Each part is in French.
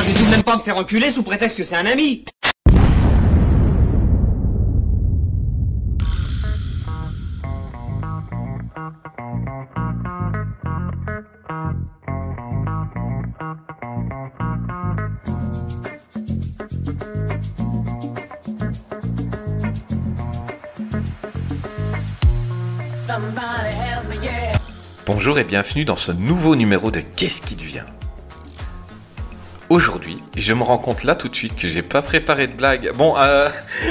Ah, je vais tout de même pas me faire enculer sous prétexte que c'est un ami. Bonjour et bienvenue dans ce nouveau numéro de Qu'est-ce qui devient Aujourd'hui, je me rends compte là tout de suite que j'ai pas préparé de blague. Bon, euh...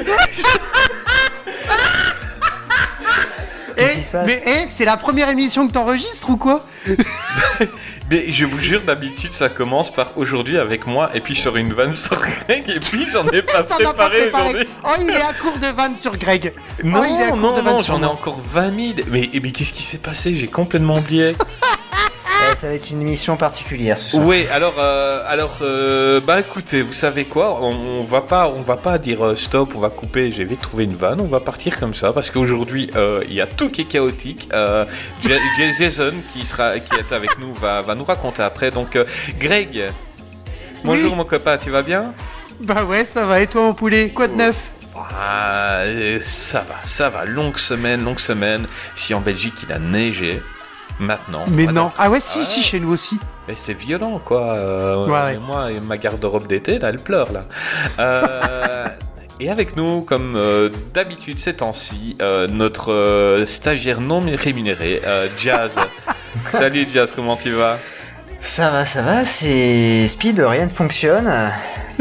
Qu'est-ce qui se passe Mais eh, c'est la première émission que t'enregistres ou quoi Mais je vous jure, d'habitude, ça commence par aujourd'hui avec moi, et puis sur une vanne sur Greg, et puis j'en ai pas T'en as pas préparé préparé. aujourd'hui. Oh, il est à court de vannes sur Greg. Non, Oh, il est à court non, de vannes non, sur j'en ai moi. encore 20 000. Mais, mais qu'est-ce qui s'est passé? J'ai complètement oublié. Ça va être une émission particulière ce soir. Oui, alors, euh, alors, euh, bah écoutez, vous savez quoi on, on va pas, on va pas dire euh, stop, on va couper. J'ai vite trouvé une vanne. On va partir comme ça parce qu'aujourd'hui euh, il y a tout qui est chaotique. Euh, Jason qui sera, qui est avec nous, va, va nous raconter après. Donc, euh, Greg, bonjour Oui. mon copain, tu vas bien? Bah ouais, ça va. Et toi, mon poulet Quoi de neuf? Ah, euh, ça va, ça va. Longue semaine, longue semaine. Si en Belgique il a neigé, maintenant. Mais non. Ah ouais, si, Ah si, chez nous aussi. Mais c'est violent, quoi. Euh, Ouais, moi, et ma garde-robe d'été, là, elle pleure, là. Euh, et avec nous, comme euh, d'habitude ces temps-ci, euh, notre euh, stagiaire non rémunéré, euh, Jazz. Salut Jazz, comment tu vas? Ça va, ça va, c'est speed, rien ne fonctionne.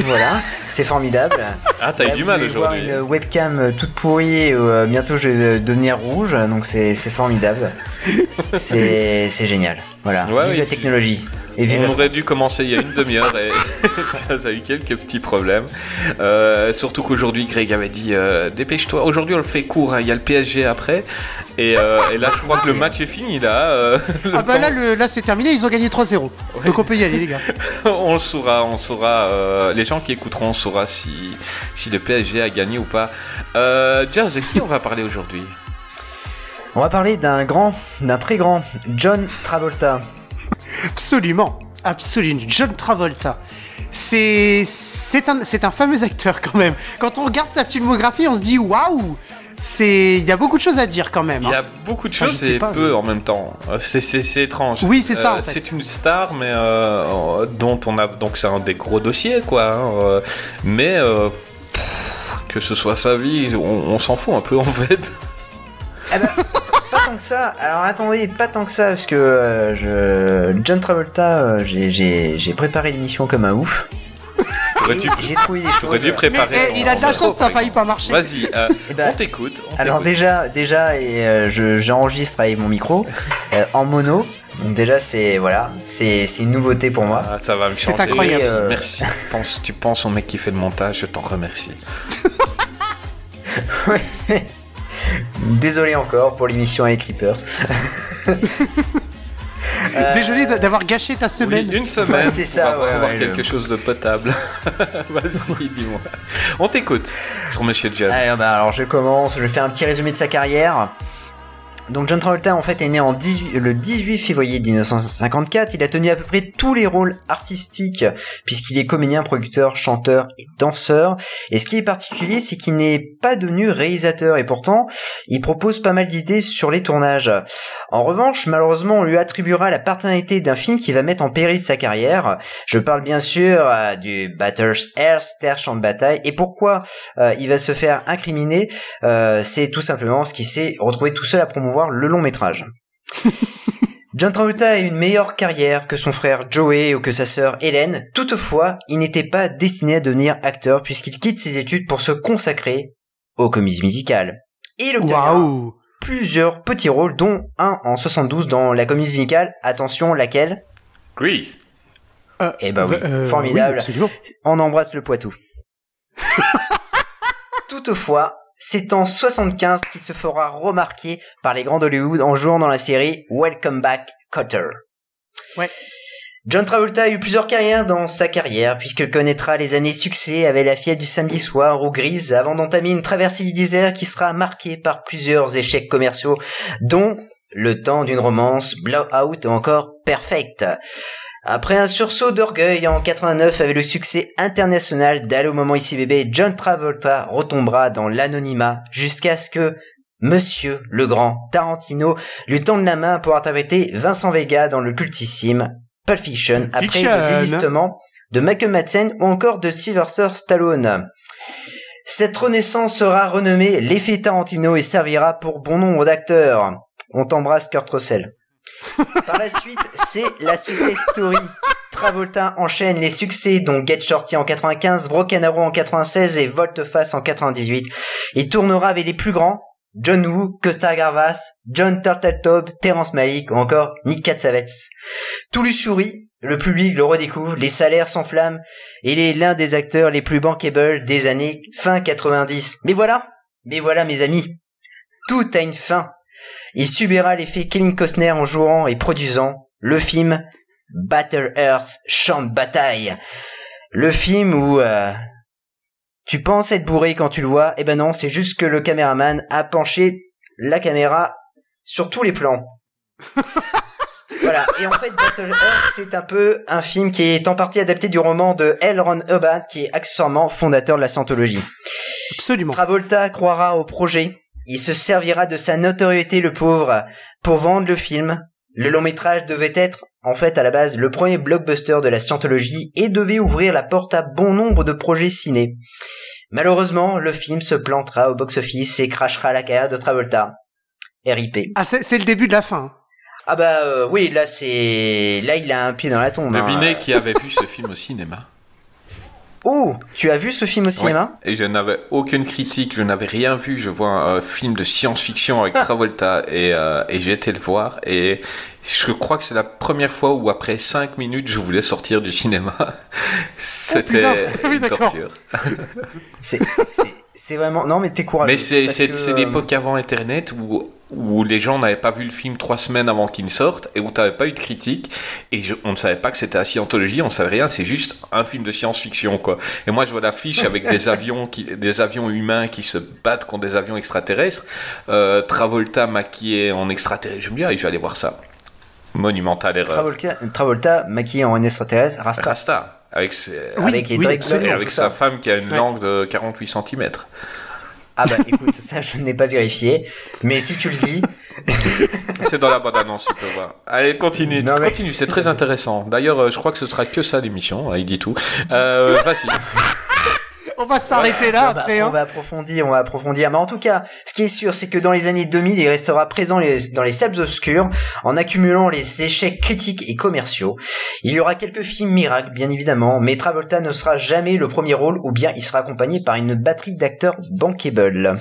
Voilà, c'est formidable. Ah, t'as eu du mal aujourd'hui. Une webcam toute pourrie, euh, bientôt je vais devenir rouge, donc c'est c'est formidable. C'est génial. Voilà, Ouais, vive oui. la technologie. Et vive On la aurait dû commencer il y a une demi-heure et Jazz a eu quelques petits problèmes. Euh, surtout qu'aujourd'hui, Greg avait dit euh, Dépêche-toi. Aujourd'hui, on le fait court. hein. Il y a le PSG après. Et, euh, et là, je crois que le match est fini. Là, Euh, Ah bah temps- là, le- là c'est terminé. Ils ont gagné 3-0. Donc on peut y aller, les gars. on le saura, on saura. euh, les gens qui écouteront, on saura si, si le PSG a gagné ou pas. Euh, Jazz, de qui on va parler aujourd'hui? On va parler d'un grand, d'un très grand, John Travolta. Absolument. Absolument. John Travolta. C'est c'est un, c'est un fameux acteur quand même. Quand on regarde sa filmographie, on se dit waouh c'est Il y a beaucoup de choses à dire quand même. Il y hein. a beaucoup de choses et pas, peu mais- en même temps. C'est, c'est, c'est étrange. Oui, c'est ça, Euh, en fait. C'est une star, mais euh, dont on a donc c'est un des gros dossiers, quoi. hein, euh, mais euh, pff, que ce soit sa vie, on, on s'en fout un peu en fait. Eh ben, pas tant que ça. Alors attendez, pas tant que ça, parce que euh, je... John Travolta, euh, j'ai- j'ai j'ai préparé l'émission comme un ouf. T'aurais Et dû, J'ai trouvé des t'aurais choses. dû préparer. Mais, eh, ton- il a de la chance, ça a failli pas marcher. Vas-y, euh, Eh ben, on t'écoute. on Alors t'écoute. déjà, déjà, et euh, je- j'enregistre avec mon micro euh, en mono. Donc déjà, c'est voilà, c'est c'est une nouveauté pour moi. Ah, ça va me C'est changer. incroyable. Merci, Euh, merci. Tu penses, tu penses au mec qui fait le montage, je t'en remercie. Désolé encore pour l'émission avec Creepers. Euh, Désolé d'avoir gâché ta Oui, semaine. une semaine Ouais, c'est ça, pour ouais, avoir ouais, quelque le- chose de potable. Vas-y, dis-moi. On t'écoute sur Monsieur John. Allez, bah, alors je commence, je fais un petit résumé de sa carrière. Donc John Travolta en fait est né 18 le 18 février 1954. Il a tenu à peu près tous les rôles artistiques puisqu'il est comédien, producteur, chanteur et danseur. Et ce qui est particulier, c'est qu'il n'est pas devenu réalisateur et pourtant il propose pas mal d'idées sur les tournages. En revanche, malheureusement, on lui attribuera la paternité d'un film qui va mettre en péril sa carrière. Je parle bien sûr euh, du Batter's Air, Star Champ de bataille. Et pourquoi euh, il va se faire incriminer? Euh, C'est tout simplement parce qu'il s'est retrouvé tout seul à promouvoir le long métrage. John Travolta a une meilleure carrière que son frère Joey ou que sa sœur Hélène. Toutefois, il n'était pas destiné à devenir acteur puisqu'il quitte ses études pour se consacrer aux comédies musicales. Et il Waouh plusieurs petits rôles, dont un en 72 dans la comédie musicale. Attention, laquelle? Grease. Eh ben oui, Euh, formidable. oui. On embrasse le Poitou. Toutefois, c'est en 75 qu'il se fera remarquer par les grands d'Hollywood en jouant dans la série Welcome Back, Cotter. Ouais. John Travolta a eu plusieurs carrières dans sa carrière, puisqu'il connaîtra les années succès avec la fièvre du samedi soir ou grise, avant d'entamer une traversée du désert qui sera marquée par plusieurs échecs commerciaux, dont le temps d'une romance, Blowout ou encore Perfect. Après un sursaut d'orgueil en 89 avec le succès international d'Allo Moment Ici Bébé, John Travolta retombera dans l'anonymat jusqu'à ce que Monsieur le grand Tarantino lui tende la main pour interpréter Vincent Vega dans le cultissime Pulp Fiction après Fiction. le désistement de Michael Madsen ou encore de Sylvester Stallone. Cette renaissance sera renommée l'effet Tarantino et servira pour bon nombre d'acteurs. On t'embrasse Kurt Russell. Par la suite, c'est la success story. Travolta enchaîne les succès dont Get Shorty en 95, Broken Arrow en 96 et Volte-Face en 98. Il tournera avec les plus grands, John Woo, Costa Gavras, John Turteltaub, Terence Malick ou encore Nick Katsavets. Tout lui sourit, le public le redécouvre, les salaires s'enflamment il est l'un des acteurs les plus bankable des années fin 90. Mais voilà, mais voilà mes amis, tout a une fin. Il subira l'effet Kevin Costner en jouant et produisant le film Battle Earth, champ de bataille. Le film où euh, tu penses être bourré quand tu le vois, eh ben non, c'est juste que le caméraman a penché la caméra sur tous les plans. voilà, et en fait Battle Earth, c'est un peu un film qui est en partie adapté du roman de L. Ron Hubbard, qui est accessoirement fondateur de la scientologie. Absolument. Travolta croira au projet. Il se servira de sa notoriété, le pauvre, pour vendre le film. Le long métrage devait être, en fait, à la base, le premier blockbuster de la scientologie et devait ouvrir la porte à bon nombre de projets ciné. Malheureusement, le film se plantera au box-office et crachera la carrière de Travolta. RIP. Ah, c'est le début de la fin. Ah bah euh, oui, là c'est... Là il a un pied dans la tombe. hein. Devinez qui avait vu ce film au cinéma. Oh, tu as vu ce film au cinéma? Et je n'avais aucune critique, je n'avais rien vu. Je vois un euh, film de science-fiction avec Travolta et, euh, et j'ai été le voir. Et je crois que c'est la première fois où après 5 minutes je voulais sortir du cinéma. C'était putain. Oui, une torture. C'est- c'est- vraiment... Non mais t'es courageux. Mais c'est c'est- que, c'est euh, l'époque avant Internet où, où les gens n'avaient pas vu le film trois semaines avant qu'il ne sorte et où tu n'avais pas eu de critique et je- on ne savait pas que c'était la scientologie, on savait rien, c'est juste un film de science-fiction quoi. Et moi je vois l'affiche avec des avions qui, des avions humains qui se battent contre des avions extraterrestres, euh, Travolta maquillé en extraterrestre, je me dis ah, je vais aller voir ça. Monumentale erreur. Travolta, Travolta maquillé en extraterrestre, Rasta. Rasta avec, ses- Oui, avec oui, Drake London, avec sa femme qui a une Ouais. langue de 48 cm. Ah bah écoute, ça je n'ai pas vérifié, mais si tu le dis, C'est dans la bande annonce, tu peux voir. Allez, continue, Non, mais- continue, c'est très intéressant. D'ailleurs, euh, je crois que ce sera que ça l'émission, hein, il dit tout. Euh, Vas-y. On va s'arrêter là on, va, après. on Hein. va approfondir, on va approfondir. Mais en tout cas, ce qui est sûr, c'est que dans les années 2000, il restera présent dans les salles obscures en accumulant les échecs critiques et commerciaux. Il y aura quelques films miracles, bien évidemment, mais Travolta ne sera jamais le premier rôle ou bien il sera accompagné par une batterie d'acteurs bankable.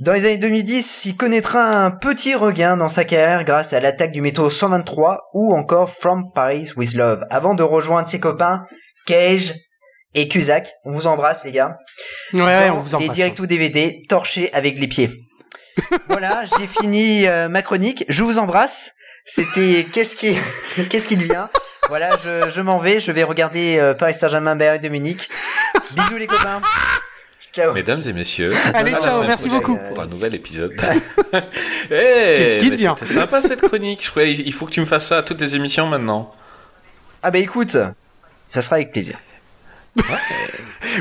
Dans les années 2010, il connaîtra un petit regain dans sa carrière grâce à l'attaque du métro 123 ou encore From Paris with Love, avant de rejoindre ses copains Cage et Cusack. On vous embrasse les gars. Ouais, Dans on vous les embrasse. direct ou DVD torchés avec les pieds. voilà, j'ai fini euh, ma chronique. Je vous embrasse. C'était qu'est-ce qui qu'est-ce qui devient? Voilà, je, je m'en vais. Je vais regarder euh, Paris Saint-Germain Bayern de Munich. Bisous les copains. Ciao. Mesdames et messieurs, Allez, ciao, merci beaucoup. pour un nouvel épisode. Qu'est-ce Qu'est-ce qu'il devient? C'était sympa cette chronique. Je croyais, il faut que tu me fasses ça à toutes les émissions maintenant. Ah bah écoute, ça sera avec plaisir.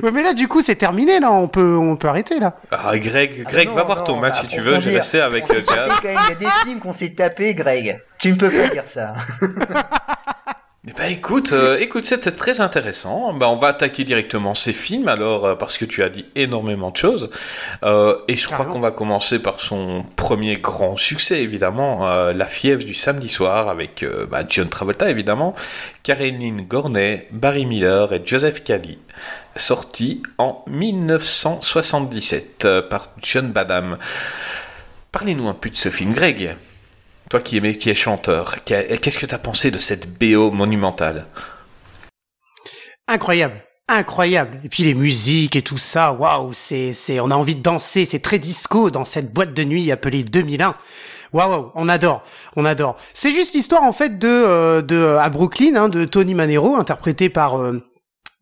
Ouais, mais là, du coup, c'est terminé, là. On peut, on peut arrêter, là. Ah, Greg, Ah Greg, non, va voir non, ton on match si tu veux. Je vais approfondir. rester avec On euh, Jazz. tapé quand même. Il y a des films qu'on s'est tapé, Greg. Tu ne peux pas dire ça. Eh ben écoute, euh, écoute, c'était très intéressant. Ben, on va attaquer directement ces films alors euh, parce que tu as dit énormément de choses Euh, et je crois qu'on va commencer par son premier grand succès évidemment, La fièvre du samedi soir avec bah, John Travolta évidemment, Caroline Gornay, Barry Miller et Joseph Cali, sorti en 1977 euh, par John Badham. Parlez-nous un peu de ce film, Greg. Toi qui es, qui es chanteur, qu'est-ce que tu pensé de cette BO monumentale? Incroyable. Incroyable. Et puis les musiques et tout ça, waouh, c'est, c'est, on a envie de danser, c'est très disco dans cette boîte de nuit appelée 2001. Waouh, on adore, on adore. C'est juste l'histoire en fait de, euh, de à Brooklyn, hein, de Tony Manero, interprété par euh,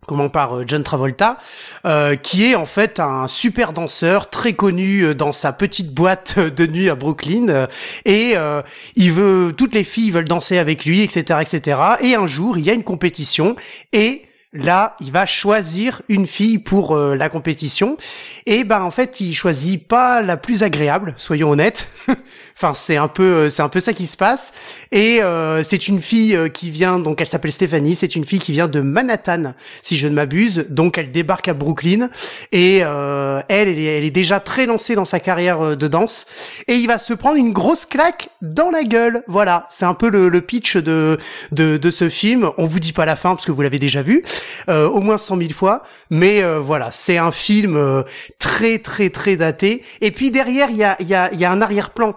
comment par euh, John Travolta, euh, qui est en fait un super danseur très connu euh, dans sa petite boîte de nuit à Brooklyn, euh, et euh, il veut toutes les filles veulent danser avec lui, etc., etc. Et un jour, il y a une compétition et Là, il va choisir une fille pour euh, la compétition et ben en fait, il choisit pas la plus agréable, soyons honnêtes. enfin, c'est un peu euh, c'est un peu ça qui se passe et euh, c'est une fille euh, qui vient donc elle s'appelle Stéphanie, c'est une fille qui vient de Manhattan si je ne m'abuse. Donc elle débarque à Brooklyn et euh, elle elle est, déjà très lancée dans sa carrière euh, de danse et il va se prendre une grosse claque dans la gueule. Voilà, c'est un peu le, le pitch de, de de ce film. On vous dit pas la fin parce que vous l'avez déjà vu euh, au moins 100 000 fois. Mais voilà, c'est un film très très très daté. Et puis derrière, il y a, y, a, il y a un arrière-plan.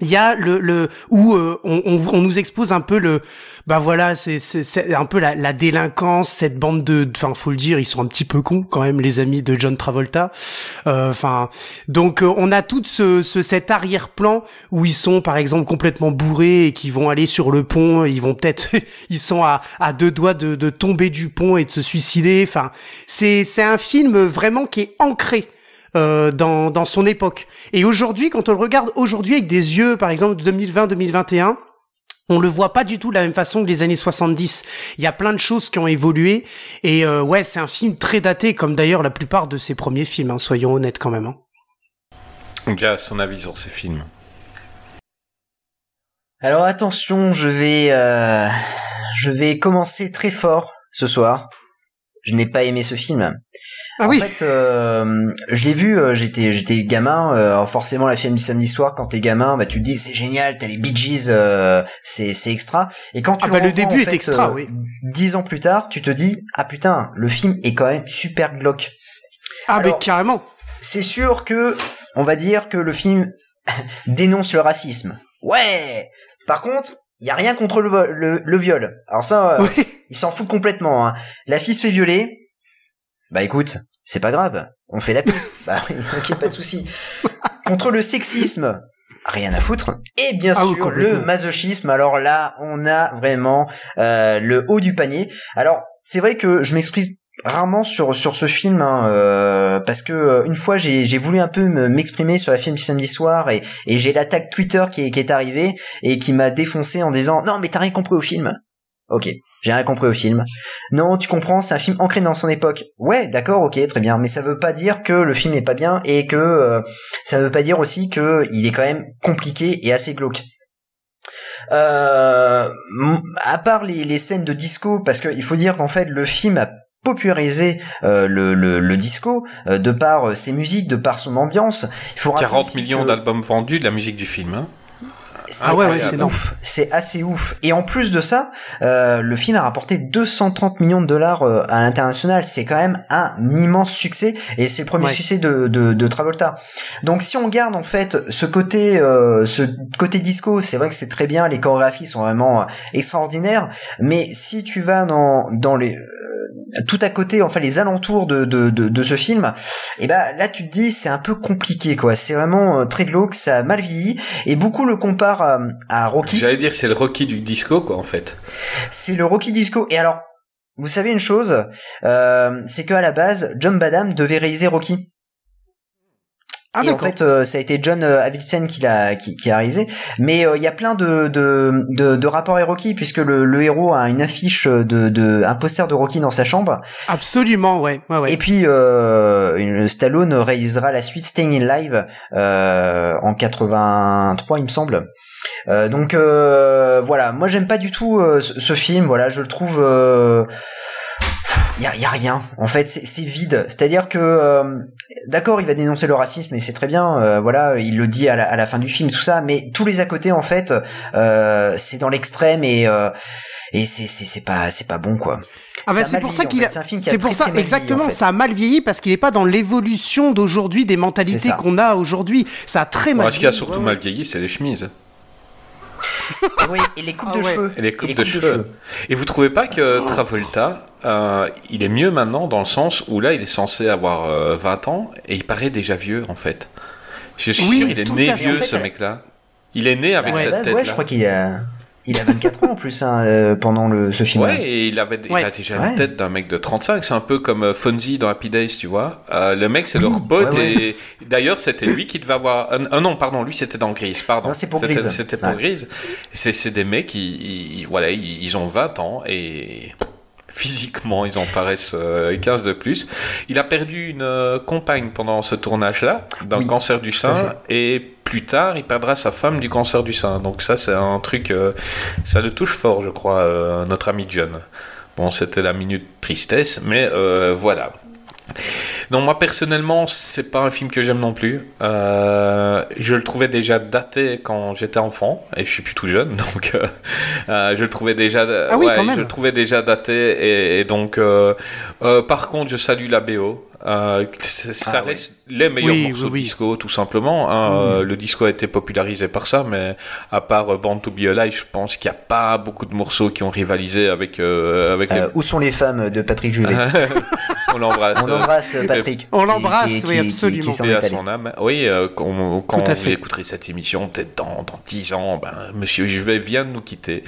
Il y a le, le où euh, on, on, on nous expose un peu le bah voilà c'est c'est un peu la, la délinquance cette bande de enfin faut le dire ils sont un petit peu cons quand même les amis de John Travolta. Euh, enfin donc euh, on a tout ce, ce cet arrière-plan où ils sont par exemple complètement bourrés et qui vont aller sur le pont. Ils vont peut-être ils sont à, à deux doigts de, de tomber du pont et de se suicider. Enfin c'est c'est un film vraiment qui est ancré euh, dans, dans son époque. Et aujourd'hui, quand on le regarde aujourd'hui avec des yeux, par exemple, 2020-2021, on le voit pas du tout de la même façon que les années 70. Il y a plein de choses qui ont évolué. Et euh, ouais, c'est un film très daté, comme d'ailleurs la plupart de ses premiers films, hein, soyons honnêtes quand même. hein. Donc, à son avis sur ces films. Alors attention, je vais, euh, je vais commencer très fort ce soir. Je n'ai pas aimé ce film. Ah en oui, fait, euh, je l'ai vu, euh, j'étais, j'étais gamin. euh, forcément, la film du samedi soir, quand t'es gamin, bah tu te dis c'est génial, t'as les Bee Gees, euh, c'est, c'est extra. Et quand tu Ah bah, le début en est fait, extra, euh, oui. Dix ans plus tard, tu te dis ah putain, le film est quand même super glauque. ah mais alors- carrément. C'est sûr que, on va dire que le film dénonce le racisme. Ouais. Par contre, il y a rien contre le, le, le viol. Alors ça, euh, Oui. il s'en fout complètement. Hein. La fille se fait violer. Bah écoute, c'est pas grave. On fait la paix. bah oui, ok, pas de souci. Contre le sexisme. Rien à foutre. Et bien Ah sûr, le masochisme. Alors là, on a vraiment euh, le haut du panier. Alors, c'est vrai que je m'exprime rarement sur sur ce film hein, euh, parce que euh, une fois j'ai j'ai voulu un peu me- m'exprimer sur la film du samedi soir et et j'ai l'attaque Twitter qui est qui est arrivée et qui m'a défoncé en disant non mais t'as rien compris au film. Ok, j'ai rien compris au film. Non, tu comprends, c'est un film ancré dans son époque. Ouais, d'accord, ok, très bien, mais ça veut pas dire que le film est pas bien et que euh, ça veut pas dire aussi que il est quand même compliqué et assez glauque. Euh, à part les, les scènes de disco, parce qu'il faut dire qu'en fait le film a popularisé euh, le, le, le disco euh, de par euh, ses musiques, de par son ambiance. Il faut rappeler 40 aussi millions que- d'albums vendus de la musique du film. Hein. C'est Ah ouais, assez ouf. C'est assez ouf. Et en plus de ça, euh, le film a rapporté 230 millions de dollars euh, à l'international. C'est quand même un immense succès et c'est le premier Ouais. succès de, de, de Travolta. Donc si on garde en fait ce côté, euh, ce côté disco, c'est vrai que c'est très bien. Les chorégraphies sont vraiment euh, extraordinaires. Mais si tu vas dans dans les euh, tout à côté, enfin les alentours de, de, de, de ce film, et ben là tu te dis c'est un peu compliqué quoi. C'est vraiment très glauque, ça a mal vieilli et beaucoup le comparent à, à Rocky. J'allais dire c'est le Rocky du disco quoi en fait. C'est le Rocky Disco. Et alors, vous savez une chose, euh, c'est qu'à la base, John Badham devait réaliser Rocky. Ah, et en fait, euh, ça a été John euh, Avildsen qui l'a qui, qui a réalisé. Mais euh, il y a plein de de, de, de rapports et Rocky puisque le, le héros a une affiche de, de un poster de Rocky dans sa chambre. Absolument, ouais, ouais, ouais. Et puis euh, Stallone réalisera la suite Staying in Live euh, en 83, il me semble. Euh, donc euh, voilà, moi j'aime pas du tout ce, ce film. Voilà, je le trouve. Il y a, y a rien en fait c'est vide c'est à dire que euh, d'accord il va dénoncer le racisme et c'est très bien euh, voilà il le dit à la, à la fin du film tout ça mais tous les à côté en fait euh, c'est dans l'extrême et euh, et c'est pas c'est pas bon quoi Ah bah c'est mal pour vieilli, ça qu'il a. C'est un film qui a C'est pour très, ça exactement. en fait. Ça a mal vieilli parce qu'il est pas dans l'évolution d'aujourd'hui des mentalités qu'on a aujourd'hui. Ça a très mal. Ce qui a surtout ouais, mal vieilli, c'est les chemises. Et oui, et les coupes Ah de ouais. cheveux. Et les coupes, les de, cheveux. Et vous trouvez pas que. Travolta, euh, il est mieux maintenant dans le sens où là, il est censé avoir euh, 20 ans et il paraît déjà vieux en fait. Je suis Oui, sûr, il est né vieux En fait, ce elle- mec-là. Il est né avec Bah, cette ouais, tête ouais, je crois qu'il a, il a 24 ans en plus hein, euh, pendant le ce film. Ouais, et il avait il a déjà Ouais. la tête d'un mec de 35. C'est un peu comme euh, Fonzie dans Happy Days, tu vois. Euh, le mec, c'est Oui, leur pote ouais, ouais. et d'ailleurs, c'était lui qui devait avoir. Ah ah non, pardon, lui, c'était dans Grise, pardon. C'est pour C'était- Grise. C'était pour Ouais. Grise. C'est des mecs qui, ils- ils- voilà, ils, ils ont 20 ans et physiquement, ils en paraissent euh, 15 de plus. Il a perdu une euh, compagne pendant ce tournage-là, d'un Oui, cancer du sein, et plus tard, il perdra sa femme du cancer du sein. Donc ça, c'est un truc, euh, ça le touche fort, je crois, euh, notre ami John. Bon, c'était la minute tristesse, mais euh, voilà. Non, moi personnellement, c'est pas un film que j'aime non plus. Euh, je le trouvais déjà daté quand j'étais enfant, et je suis plus tout jeune, donc euh, euh, je le trouvais déjà. Ah oui, ouais, quand même. Je le trouvais déjà daté, et, et donc. euh, euh, par contre, je salue la BO. Euh, ça Ah ouais. reste les meilleurs Oui, morceaux oui, oui. de disco, tout simplement. hein. Euh, le disco a été popularisé par ça, mais à part euh, Born to Be Alive, je pense qu'il n'y a pas beaucoup de morceaux qui ont rivalisé avec avec les Euh, où sont les femmes de Patrick Juvet? on l'embrasse. On embrasse euh, Patrick. On l'embrasse, oui, qui- absolument. Qui, qui à son âme. Oui, euh, quand, vous fait. écouterez cette émission, peut-être dans, dans 10 ans, ben, Monsieur Juvet vient de nous quitter.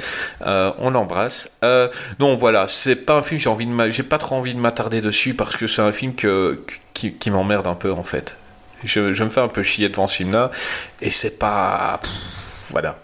Euh, on l'embrasse. Euh, non, voilà, c'est pas un film, j'ai envie de j'ai pas trop envie de m'attarder dessus parce que c'est un film que, qui, qui m'emmerde un peu en fait. Je, je me fais un peu chier devant ce film-là et c'est pas. pff, voilà.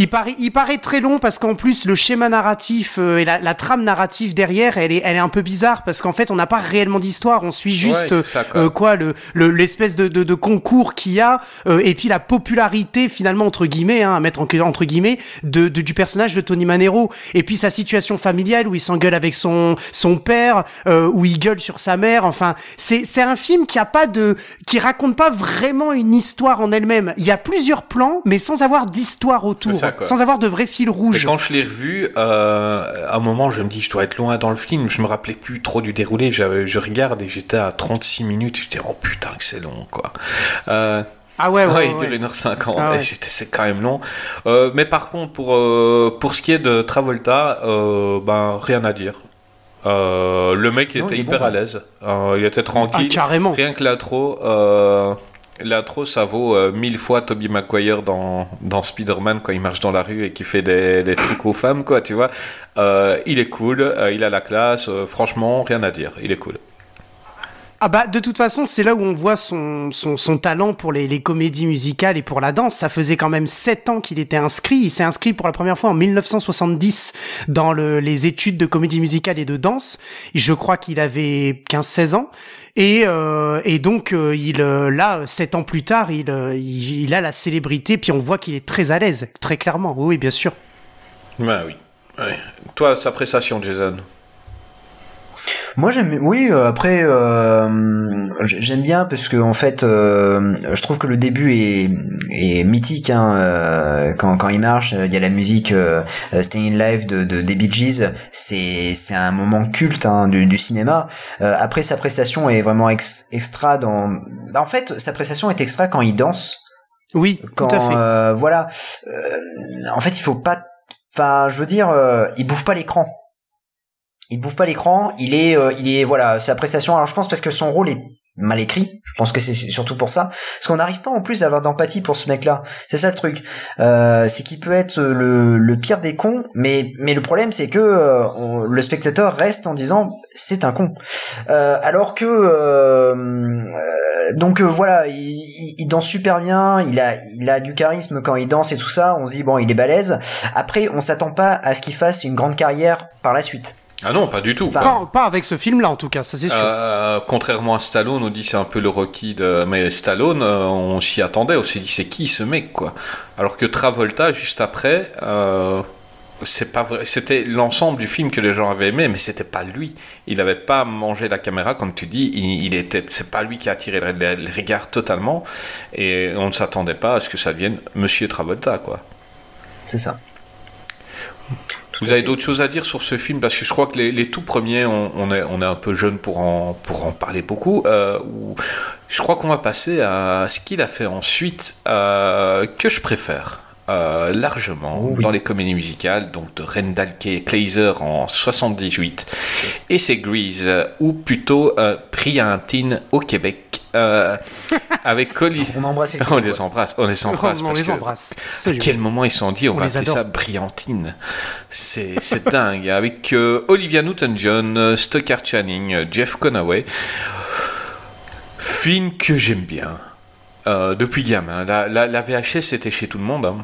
Il paraît, il paraît très long parce qu'en plus le schéma narratif euh, et la, la trame narrative derrière, elle est, elle est un peu bizarre parce qu'en fait on n'a pas réellement d'histoire, on suit juste Ouais, ça, quoi. euh, quoi le le- l'espèce de, de, de concours qu'il y a euh, et puis la popularité finalement entre guillemets, hein, à mettre en- entre guillemets de, de- du personnage de Tony Manero et puis sa situation familiale où il s'engueule avec son son père, euh, où il gueule sur sa mère. Enfin, c'est c'est un film qui a pas de qui raconte pas vraiment une histoire en elle-même. Il y a plusieurs plans mais sans avoir d'histoire autour, ça, quoi. sans avoir de vrai fil Et rouge. quand je l'ai revu, euh, à un moment, je me dis, je dois être loin dans le film. Je me rappelais plus trop du déroulé. Je, je regarde et j'étais à 36 minutes. Je dis, oh putain, que c'est long, quoi. Euh, Ah ouais, ouais, Ouais, ouais, il dure ouais. 1h50 Ah ouais. c'est quand même long. Euh, mais par contre, pour, euh, pour ce qui est de Travolta, euh, ben, rien à dire. Le mec était il hyper bon. à l'aise. Il était Ah, tranquille. carrément. Rien que l'intro, l'intro, ça vaut euh, mille fois Toby Maguire dans, dans Spider-Man quand il marche dans la rue et qu'il fait des, des trucs aux femmes, quoi, tu vois. Euh, il est cool, euh, il a la classe, franchement, rien à dire, il est cool. Ah bah de toute façon c'est là où on voit son, son, son talent pour les, les comédies musicales et pour la danse. Ça faisait quand même sept ans qu'il était inscrit. Il s'est inscrit pour la première fois en 1970 dans le, les études de comédie musicale et de danse. Je crois qu'il avait 15-16 ans. Et, euh, et donc euh, il euh, là sept ans plus tard il, euh, il, il a la célébrité puis on voit qu'il est très à l'aise très clairement oui bien sûr Ben oui. Ouais. Toi, sa prestation, Jason? Moi j'aime oui euh, après euh, j'aime bien parce que en fait euh, je trouve que le début est, est mythique hein, euh, quand quand il marche il y a la musique euh, euh, Staying in Live de, de des Bee Gees c'est c'est un moment culte hein, du, du cinéma. Euh, après sa prestation est vraiment ex- extra dans bah, en fait sa prestation est extra quand il danse. Oui quand tout à fait. euh, voilà Euh, en fait il faut pas enfin je veux dire euh, il bouffe pas l'écran il bouffe pas l'écran il est euh, il est voilà sa prestation alors je pense parce que son rôle est mal écrit. Je pense que c'est surtout pour ça. Parce qu'on n'arrive pas en plus à avoir d'empathie pour ce mec-là. C'est ça le truc. Euh, c'est qu'il peut être le, le, pire des cons, mais mais le problème c'est que euh, le spectateur reste en disant c'est un con. Euh, alors que euh, euh, donc voilà, il, il, danse super bien, il a il a du charisme quand il danse et tout ça. On se dit bon, il est balèze. Après, on s'attend pas à ce qu'il fasse une grande carrière par la suite. Ah non, pas du tout. pas, avec ce film-là, en tout cas, ça c'est sûr. Euh, contrairement à Stallone, on dit c'est un peu le Rocky de... Mais Stallone, euh, on s'y attendait, on s'est dit c'est qui ce mec, quoi? Alors que Travolta, juste après, euh, c'est pas vrai. C'était l'ensemble du film que les gens avaient aimé, mais c'était pas lui. Il n'avait pas mangé la caméra, comme tu dis. Il, était, c'est pas lui qui a attiré les, regards totalement. Et on ne s'attendait pas à ce que ça devienne Monsieur Travolta, quoi. C'est ça. Vous avez d'autres choses à dire sur ce film? Parce que je crois que les, tout premiers, on, est, on est un peu jeune pour en, pour en parler beaucoup. Euh, je crois qu'on va passer à ce qu'il a fait ensuite, euh, que je préfère. Euh, largement dans les comédies musicales, donc de Rendal Kleiser en 78, et c'est Grease, ou plutôt euh, Priantine au Québec euh, avec Colli. On embrasse les On les embrasse, on les embrasse. On les embrasse. à quel moment ils se sont dit, on, va appeler ça Brillantine C'est dingue. Avec euh, Olivia Newton-John, Stockard Channing, Jeff Conaway. Film que j'aime bien. Euh, depuis gamin. La, la, VHS, c'était chez tout le monde. Hein.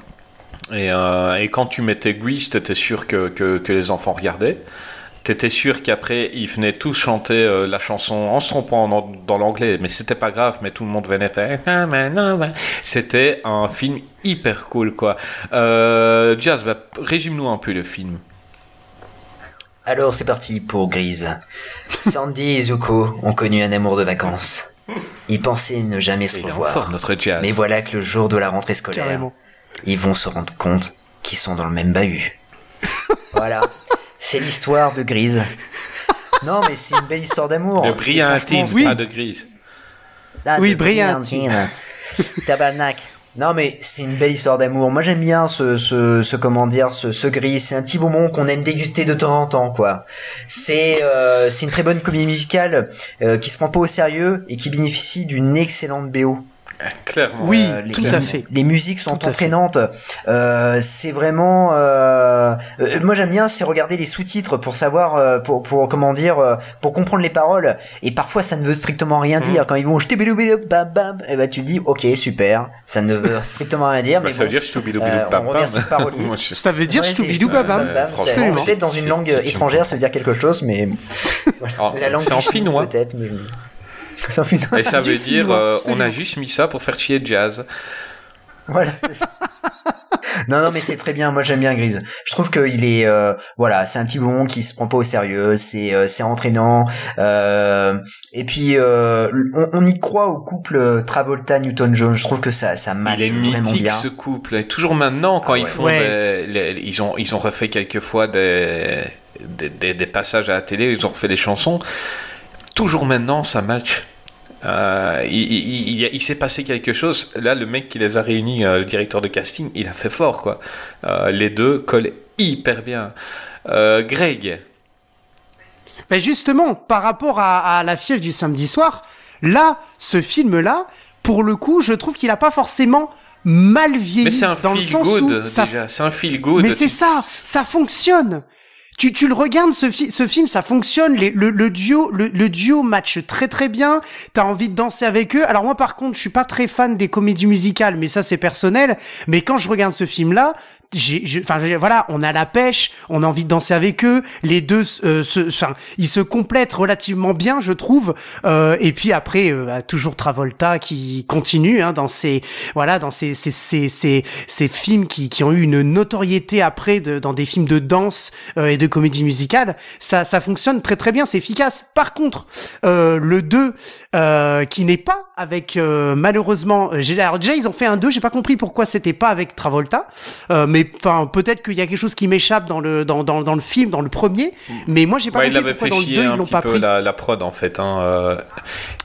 Et, et, quand tu mettais Grease, t'étais sûr que, que, que les enfants regardaient. T'étais sûr qu'après, ils venaient tous chanter euh, la chanson en se trompant dans, l'anglais, mais c'était pas grave, mais tout le monde venait faire. C'était un film hyper cool, quoi. Euh, Jazz, bah, résume-nous un peu le film. Alors, c'est parti pour Grise. Sandy et Zuko ont connu un amour de vacances. Ils pensaient ne jamais se revoir. notre jazz. Mais voilà que le jour de la rentrée scolaire, ils vont se rendre compte qu'ils sont dans le même bahut. voilà. C'est l'histoire de Grise. Non, mais c'est une belle histoire d'amour. De Briantine, oui. pas de Grise. Ah, oui, Briantine. Tabarnak. Non, mais c'est une belle histoire d'amour. Moi, j'aime bien ce, ce, ce, comment dire, ce, ce gris. C'est un petit bonbon qu'on aime déguster de temps en temps, quoi. C'est, euh, c'est une très bonne comédie musicale euh, qui se prend pas au sérieux et qui bénéficie d'une excellente BO. Clairement. Oui, euh, tout à fait. Les musiques sont entraînantes. Euh, c'est vraiment. Euh, euh, moi, j'aime bien, c'est regarder les sous-titres pour savoir, euh, pour, pour comment dire, pour comprendre les paroles. Et parfois, ça ne veut strictement rien dire. Mm. Quand ils vont jeter bam bam, et ben tu dis, ok, super. Ça ne veut strictement rien dire. Bah, mais ça veut dire bam bam. ça veut dire bam bam. Peut-être dans une langue étrangère, ça veut dire quelque chose, mais la langue. C'est en finnois. Peut-être, Et ça veut dire, euh, on a juste mis ça pour faire chier jazz. Voilà, c'est ça. non, non, mais c'est très bien. Moi, j'aime bien Grise. Je trouve qu'il est, euh, voilà, c'est un petit bon qui se prend pas au sérieux. C'est, euh, c'est entraînant. et puis, on, y croit au couple Travolta Newton John. Je trouve que ça, ça match Il est vraiment mythique, bien. ce couple. Et toujours maintenant, quand ah ils font, des, ils ont, ils ont refait quelques fois des, des, des passages à la télé. Ils ont refait des chansons toujours maintenant, ça match. Euh, il, s'est passé quelque chose. Là, le mec qui les a réunis, euh, le directeur de casting, il a fait fort, quoi. Euh, les deux collent hyper bien. Greg. Mais justement, par rapport à, la fièvre du samedi soir, là, ce film-là, pour le coup, je trouve qu'il n'a pas forcément mal vieilli. Mais c'est un feel good déjà. C'est un feel good. Mais c'est ça, ça fonctionne. Tu, le regardes ce, film, ça fonctionne. Le, duo, le, le, duo match très très bien. T'as envie de danser avec eux. Alors moi par contre, je suis pas très fan des comédies musicales, mais ça c'est personnel. Mais quand je regarde ce enfin voilà, on a la pêche, on a envie de danser avec eux. Les deux, euh, ils se complètent relativement bien, je trouve. Euh, et puis après, euh, bah, toujours Travolta qui continue hein, dans ces, voilà, dans ces ces, ces, ces, ces films qui, qui ont eu une notoriété après de, dans des films de danse euh, et de comédie musicale. Ça, ça fonctionne très très bien, c'est efficace. Par contre, euh, le 2, qui n'est pas avec euh, malheureusement euh, alors déjà ils ont fait un 2 j'ai pas compris pourquoi c'était pas avec Travolta. Euh, mais enfin peut-être qu'il y a quelque chose qui m'échappe dans le dans, dans, dans le film dans le premier. Mais moi j'ai pas Ouais, compris pourquoi dans le 2 chier ils un l'ont petit pas peu pris. la, la prod en fait. Hein, euh,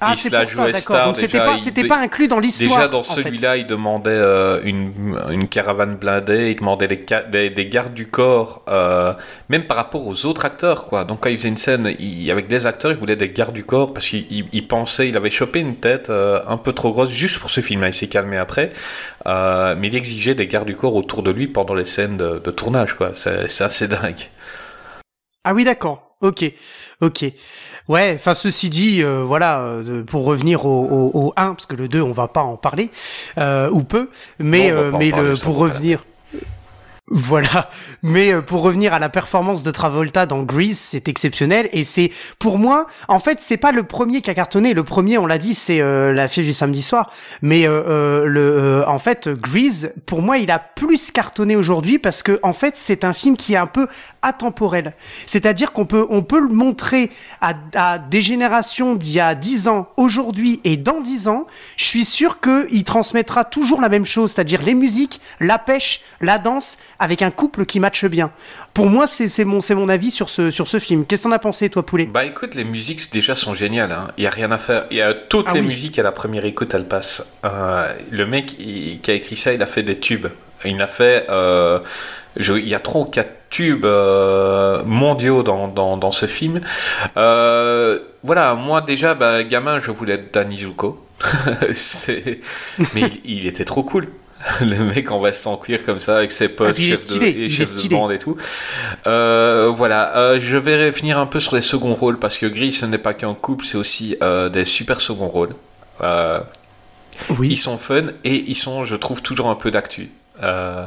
ah c'est pour ça star donc c'était pas c'était inclus dans l'histoire Déjà dans celui-là, il demandait euh, une, une caravane blindée, il demandait des, des, des gardes du corps, euh, même par rapport aux autres acteurs, quoi. Donc quand il faisait une scène avec des acteurs, il voulait des gardes du corps parce qu'il il- il avait chopé une tête euh, un peu trop grosse juste pour ce film. Il s'est calmé après, euh, mais il exigeait des gardes du corps autour de lui pendant les scènes de, de tournage, quoi. C'est assez dingue. Ah oui, d'accord. Ok, ok. Ouais, enfin ceci dit, euh, voilà, euh, pour revenir au, au, au 1, parce que le 2, on va pas en parler, euh, ou peu, mais, Non, mais le, pour revenir... Voilà, mais euh, pour revenir à la performance de Travolta dans Grease, c'est exceptionnel et c'est pour moi, en fait, c'est pas le premier qui a cartonné. Le premier, on l'a dit, c'est euh, la fièvre du samedi soir, mais euh, le, en fait, Grease, pour moi, il a plus cartonné aujourd'hui parce que en fait, c'est un film qui est un peu atemporel. C'est-à-dire qu'on peut, on peut le montrer à, à des générations d'il y a 10 ans, aujourd'hui et dans 10 ans. Je suis sûr qu'il transmettra toujours la même chose, c'est-à-dire les musiques, la pêche, la danse, avec un couple qui matche bien. Pour moi, c'est mon, mon avis sur ce, sur ce film. Qu'est-ce que t'en as pensé, toi, Poulet? Bah écoute, les musiques déjà sont géniales. hein. Il y a rien à faire. Il y a toutes Ah les oui. musiques à la première écoute, elles passent. Euh, le mec il- qui a écrit ça, il a fait des tubes. Il a fait. euh, je- il y a trois ou quatre tubes euh, mondiaux dans, dans, dans ce film. Euh, voilà, moi déjà, bah, gamin, je voulais être Danny Zuko. Mais il, il était trop cool. Le mec en veste en cuir comme ça avec ses potes, Ah, de, bande et tout. Euh, voilà, je vais finir un peu sur les seconds rôles parce que Gris, ce n'est pas qu'un couple, c'est aussi des super seconds rôles. Oui. ils sont fun et ils sont, je trouve, toujours un peu d'actu. Euh,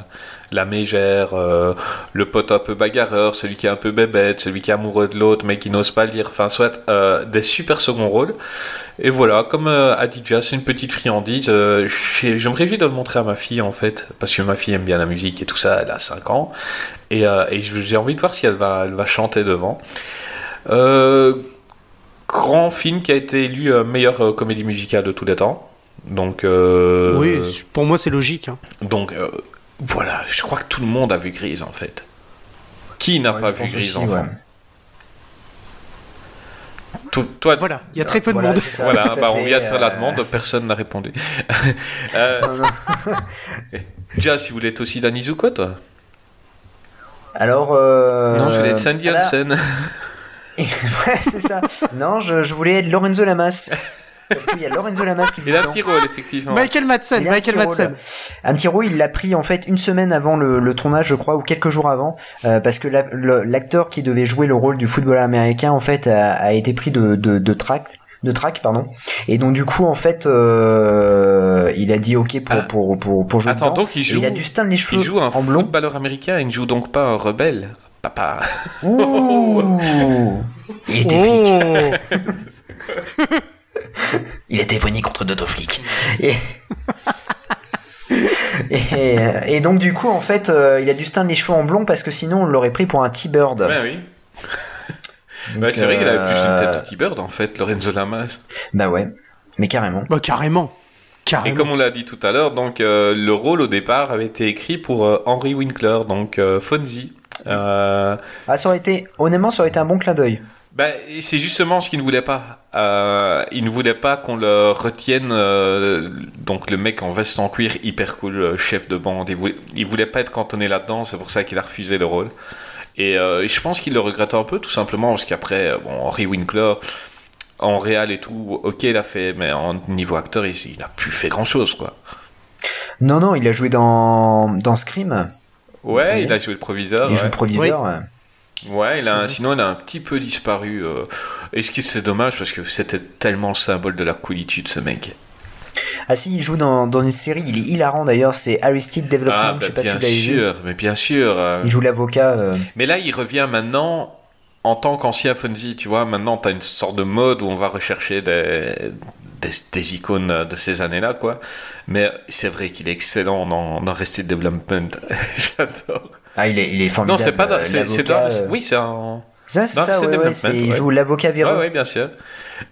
la mégère, euh, le pote un peu bagarreur, celui qui est un peu bébête, celui qui est amoureux de l'autre mais qui n'ose pas le dire, enfin soit euh, des super second rôles. Et voilà, comme a dit c'est une petite friandise. Je me le montrer à ma fille en fait, parce que ma fille aime bien la musique et tout ça, elle a 5 ans. Et, j'ai envie de voir si elle va, elle va chanter devant. Grand film qui a été élu meilleure comédie musicale de tous les temps. Donc, euh, Oui, pour moi, c'est logique. hein. donc euh, voilà, je crois que tout le monde a vu Grise en fait. Qui n'a Ouais, pas vu Grise aussi, enfant ouais. Tout- Toi, Voilà, il y a très peu de Voilà, monde. ça, voilà, bah, on vient de faire la euh, demande, personne n'a répondu. euh, non. Jazz, tu voulais être aussi Danny Zuko, toi? Alors. Euh... Non, je voulais être Sandy alors- Hansen. ouais, c'est ça. Non, je, je voulais être Lorenzo Lamas. Parce qu'il y a Lorenzo Lamas qui joue Il a un petit rôle, effectivement. Michael Madsen, Michael petit Madsen. rôle. Un petit rôle, il l'a pris en fait une semaine avant le, le tournage, je crois, ou quelques jours avant, euh, parce que la- l'acteur qui devait jouer le rôle du footballeur américain, en fait, a, a été pris de, de, de track, de track, pardon. Et donc du coup, en fait, euh, il a dit OK pour Ah. pour pour, pour jouer Attends, dedans. donc il joue, il a se teindre les cheveux il joue un en blond. footballeur américain, il ne joue donc pas un rebelle. Papa. Ouh Il était flic. Il était poigné contre d'autres flics. Et... et, et donc du coup en fait euh, il a dû se teindre les cheveux en blond parce que sinon on l'aurait pris pour un T-Bird. Ben oui. C'est vrai qu'il avait plus une euh, tête de T-Bird en fait, Lorenzo Lamas. Bah ouais, mais carrément. Bah carrément. Et Carrément. comme on l'a dit tout à l'heure, donc euh, le rôle au départ avait été écrit pour euh, Henry Winkler, donc euh, Fonzie. Euh, Ah ça aurait été honnêtement ça aurait été un bon clin d'œil. Ben, c'est justement ce qu'il ne voulait pas. Euh, il ne voulait pas qu'on le retienne, euh, donc le mec en veste en cuir hyper cool, euh, chef de bande. Il voulait, il voulait pas être cantonné là-dedans, c'est pour ça qu'il a refusé le rôle. Et euh, je pense qu'il le regrette un peu, tout simplement, parce qu'après, euh, bon, Henry Winkler, en réal et tout, ok, il a fait, mais en niveau acteur, il, il a plus fait grand-chose, quoi. Non non il a joué dans dans Scream. Ouais, il a joué le proviseur. il joue le proviseur. ouais. Ouais, il a, sinon il a un petit peu disparu. Euh, et ce qui c'est dommage parce que c'était tellement le symbole de la coolitude ce mec? Ah si il joue dans, dans une série il est hilarant d'ailleurs c'est Aristide Development Ah, je bah, sais pas si bien vous l'avez vu. sûr, mais bien sûr. euh. Il joue l'avocat. euh, Mais là, il revient maintenant en tant qu'ancien Fonzie, tu vois. Maintenant, t'as une sorte de mode où on va rechercher des, des, des icônes de ces années-là, quoi. Mais c'est vrai qu'il est excellent dans, dans Development. J'adore. Ah il est il est Non, formidable. c'est pas. dans- euh, C'est, c'est dans- euh, Oui, c'est un. Ça, c'est Dans ça, ouais, ouais, Development, c'est- il joue l'avocat véreux. ouais, bien sûr.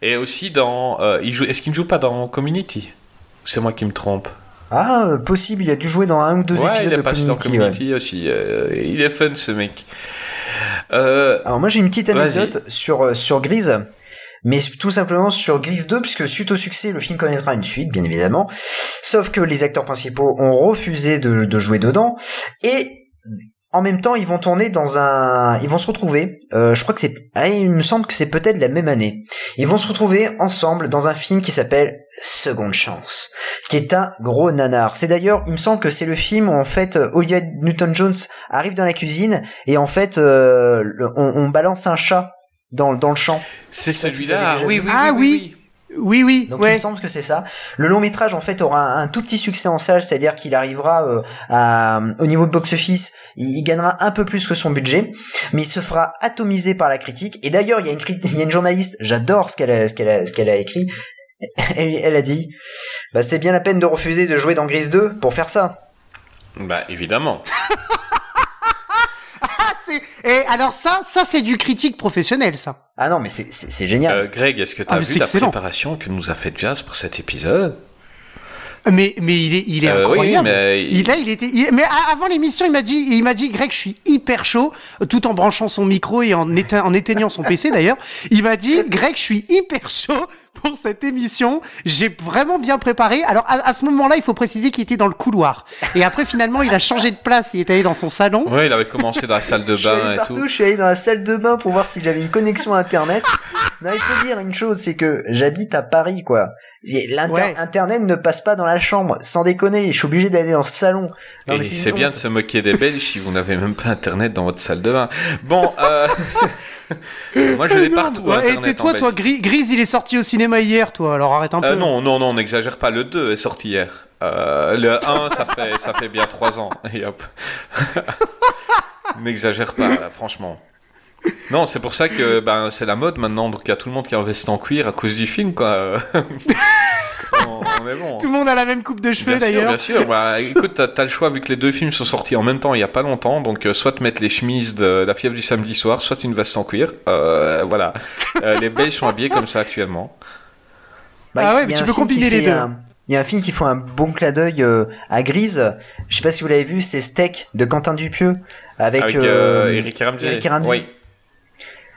Et aussi dans. euh, il joue, est-ce qu'il ne joue pas dans Community? C'est moi qui me trompe. Ah, possible, il a dû jouer dans un ou deux ouais, épisodes il de est passé dans Community. ouais. Community aussi. euh, il est fun ce mec. Euh, Alors moi j'ai une petite Vas-y. anecdote sur sur Grise, mais tout simplement sur Grise 2 puisque suite au succès le film connaîtra une suite bien évidemment. Sauf que les acteurs principaux ont refusé de, de jouer dedans et en même temps ils vont tourner dans un, ils vont se retrouver. euh, je crois que c'est, ah, il me semble que c'est peut-être la même année. Ils vont se retrouver ensemble dans un film qui s'appelle Seconde Chance, qui est un gros nanar. C'est d'ailleurs, il me semble que c'est le film où en fait euh, Olivia Newton-Jones arrive dans la cuisine et en fait euh, on, on balance un chat dans, dans le champ. c'est celui-là. Oui, vu. oui, Ah oui, oui. Oui, oui, Donc il me semble que c'est ça. Le long métrage en fait aura un, un tout petit succès en salle, c'est-à-dire qu'il arrivera euh, à, au niveau de box-office, il, il gagnera un peu plus que son budget, mais il se fera atomiser par la critique. Et d'ailleurs il y a une, il y a une journaliste, j'adore ce qu'elle a, ce qu'elle a, ce qu'elle a écrit. Elle, elle a dit, bah c'est bien la peine de refuser de jouer dans Grise 2 pour faire ça. Bah évidemment. Ah, c'est... Et alors ça, ça c'est du critique professionnel, ça. Ah non mais c'est, c'est, c'est génial. Euh, Greg, est-ce que tu as Ah, mais vu la excellent. préparation que nous a fait Jazz pour cet épisode? Mais, mais il est, il est Euh, oui, incroyable. mais Il, là, il était. il- mais avant l'émission, il m'a dit, il m'a dit, Greg, je suis hyper chaud, tout en branchant son micro et en, éteint- en éteignant son PC d'ailleurs. Il m'a dit, Greg, je suis hyper chaud pour cette émission. J'ai vraiment bien préparé. Alors à, à ce moment-là, il faut préciser qu'il était dans le couloir. Et après, finalement, il a changé de place. Il est allé dans son salon. Ouais, il avait commencé dans la salle de Je suis allé bain et partout, tout. je suis allé dans la salle de bain pour voir si j'avais une connexion internet. non, il faut dire une chose, c'est que j'habite à Paris, quoi. Et L'inter- Ouais. Internet ne passe pas dans la chambre, sans déconner. Je suis obligé d'aller dans le salon. C'est bien de se moquer des Belges si vous n'avez même pas internet dans votre salle de bain. Bon, euh... moi je l'ai partout Ouais, et internet. tais-toi, toi, Belgique. Gris, Grise, il est sorti au cinéma hier, toi. Alors arrête un peu. Euh, non, non, non, on n'exagère pas. Le 2 est sorti hier. Euh, le 1, ça fait, ça fait bien 3 ans. Et hop. N'exagère pas, là, franchement. Non, c'est pour ça que ben, c'est la mode maintenant. Donc il y a tout le monde qui est en veste en cuir à cause du film, quoi. on, on est bon. Tout le monde a la même coupe de cheveux Bien sûr, d'ailleurs. bien sûr. Bah, écoute, t'as as le choix vu que les deux films sont sortis en même temps il y a pas longtemps. Donc, euh, soit te mettre les chemises de La fièvre du samedi soir, soit une veste en cuir. Euh, voilà. Euh, les Belges sont habillés comme ça actuellement. Bah, Ah ouais, mais tu peux combiner les deux. un- Il y a un film qui fait un bon clin d'œil euh, à Grise. Je sais pas si vous l'avez vu, c'est Steak de Quentin Dupieux avec, Avec euh, euh, Eric Ramsey. Eric Ramsey. Oui.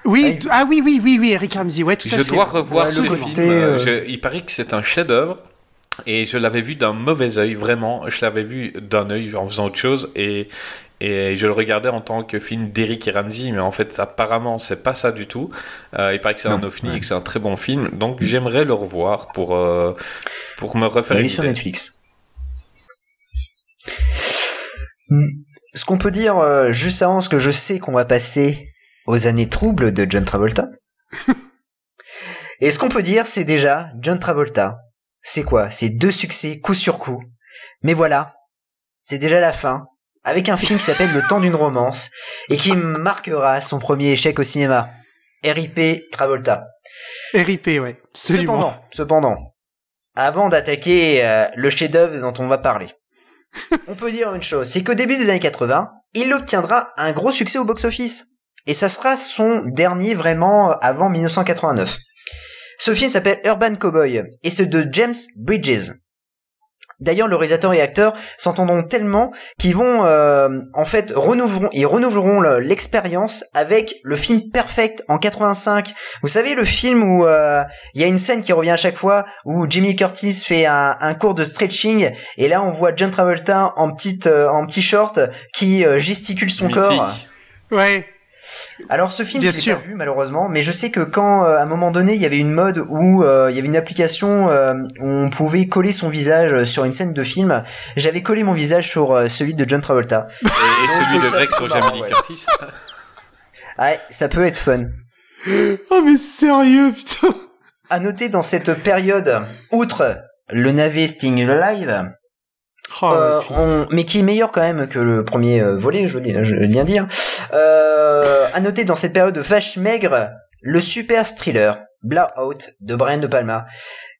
Oui, t- ah oui, oui, oui, oui, Eric Ramsey, ouais, tout à Je fait. dois revoir Ouais, ce le film. Euh, je- il paraît que c'est un chef-d'œuvre. Et je l'avais vu d'un mauvais œil, vraiment. Je l'avais vu d'un œil en faisant autre chose. Et, et je le regardais en tant que film d'Eric et Ramsey. Mais en fait, apparemment, c'est pas ça du tout. Euh, il paraît que c'est un ovni ouais. et que c'est un très bon film. Donc, j'aimerais le revoir pour, euh, pour me refaire Il est sur. Netflix. Hmm. Ce qu'on peut dire euh, juste avant, ce que je sais qu'on va passer aux années troubles de John Travolta? Et ce qu'on peut dire, c'est déjà John Travolta? C'est quoi? C'est deux succès coup sur coup. Mais voilà, c'est déjà la fin. Avec un film qui s'appelle Le temps d'une romance et qui marquera son premier échec au cinéma. R.I.P. Travolta. RIP, ouais. Absolument. Cependant, cependant, avant d'attaquer euh, le chef-d'œuvre dont on va parler, on peut dire une chose, c'est qu'au début des années 80, il obtiendra un gros succès au box-office. Et ça sera son dernier vraiment euh, avant 1989. Ce film s'appelle Urban Cowboy et c'est de James Bridges. D'ailleurs, le réalisateur et acteur s'entendront tellement qu'ils vont euh, en fait renouveleront, ils renouveleront l'expérience avec le film Perfect en 85 vous savez le film où euh, il y a une scène qui revient à chaque fois où Jimmy Curtis fait un, un cours de stretching et là on voit John Travolta en petite euh, en petit short qui euh, gesticule son Mythique. corps. Ouais. Alors ce film Bien je l'ai sûr. pas vu malheureusement, mais je sais que quand euh, à un moment donné il y avait une mode où euh, il y avait une application euh, où on pouvait coller son visage sur une scène de film, j'avais collé mon visage sur euh, celui de John Travolta. Et, et celui de Greg sur Jamie Lee ouais. Curtis. Ouais, ça peut être fun. Oh, mais sérieux, putain. À noter dans cette période, outre le navet Sting Live, Oh, Euh, on- mais qui est meilleur quand même que le premier euh, volet, je veux, dire- je veux bien dire. Euh, à noter dans cette période de vache maigre, le super thriller Blowout de Brian De Palma,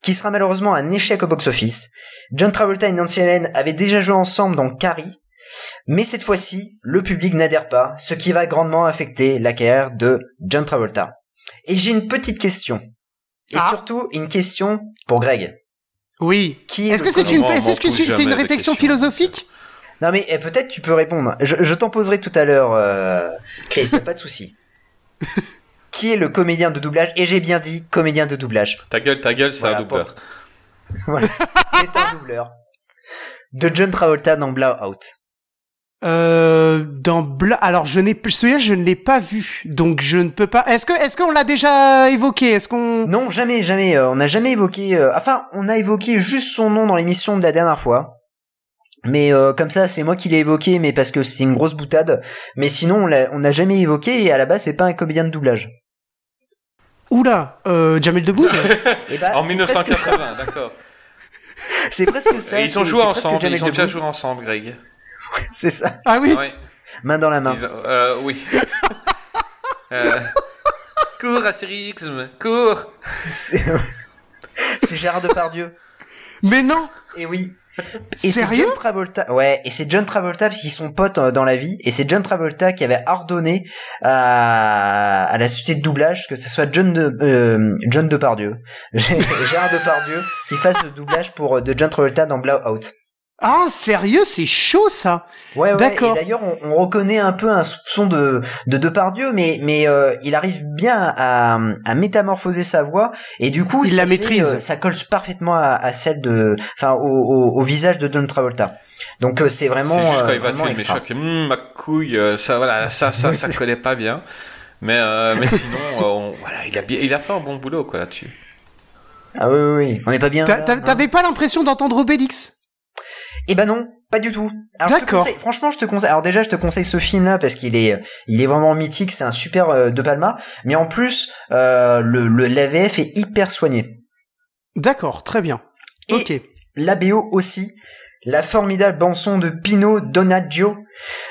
qui sera malheureusement un échec au box-office. John Travolta et Nancy Allen avaient déjà joué ensemble dans Carrie, mais cette fois-ci, le public n'adhère pas, ce qui va grandement affecter la carrière de John Travolta. Et j'ai une petite question. Et Ah. surtout, une question pour Greg. Oui. Qui est Est-ce le que c'est comédien- une, est-ce m'en que c'est une réflexion philosophique Non mais eh, peut-être tu peux répondre. Je, je t'en poserai tout à l'heure, euh, Chris, y a pas de souci. Qui est le comédien de doublage? Et j'ai bien dit comédien de doublage. Ta gueule, ta gueule, c'est Voilà, un doubleur. Voilà, c'est un doubleur. De John Travolta dans Blowout. Euh, dans Bla... Alors, je n'ai, celui-là, je ne l'ai pas vu, donc je ne peux pas. Est-ce que, est-ce qu'on l'a déjà évoqué Est-ce qu'on Non, jamais, jamais. euh, on n'a jamais évoqué. euh, enfin, on a évoqué juste son nom dans l'émission de la dernière fois. Mais euh, comme ça, c'est moi qui l'ai évoqué, mais parce que c'était une grosse boutade. Mais sinon, on l'a- on n'a jamais évoqué et à la base, c'est pas un comédien de doublage. Oula, euh, Jamel Debbouze Et bah, En c'est presque 1980, d'accord. C'est presque ça. Et ils ont joué ensemble, ils ont déjà joué ensemble, Greg. C'est ça. Ah oui. Ouais. Main dans la main. Ont- euh, oui. Euh, Cours, Astérix, cours C'est Gérard Depardieu. Mais non. Et oui. Et c'est Sérieux John Travolta. Ouais, et c'est John Travolta parce qu'ils sont potes euh, dans la vie. Et c'est John Travolta qui avait ordonné à, à la société de doublage que ce soit John de euh, John Depardieu, Gérard Depardieu, qui fasse le doublage pour euh, de John Travolta dans Blowout. Ah, sérieux, c'est chaud ça. Ouais, ouais. D'accord. Et d'ailleurs, on, on reconnaît un peu un soupçon de de Depardieu, mais mais euh, il arrive bien à, à métamorphoser sa voix et du coup, Il ça la fait, maîtrise. euh, ça colle parfaitement à, à celle de, enfin, au, au, au visage de John Travolta. Donc euh, c'est vraiment. C'est juste quand euh, il va tuer le méchant que Hum, ma couille, euh, ça, voilà, ça, ça, ça collait pas bien. Mais, euh, mais sinon, euh, on- voilà, il a, bien, il a fait un bon boulot quoi là-dessus. Ah oui, oui, oui. On n'est pas bien. T'a- là, t'a- hein. T'avais pas l'impression d'entendre Obélix? Eh ben non, pas du tout. Alors, je te D'accord. conseille- franchement, je te conseille. Alors déjà, je te conseille ce film-là parce qu'il est, il est vraiment mythique. C'est un super euh, De Palma. Mais en plus, euh, le, le l'AVF est hyper soigné. D'accord, très bien. Et- Ok. La BO aussi. La formidable bande-son de Pino Donaggio.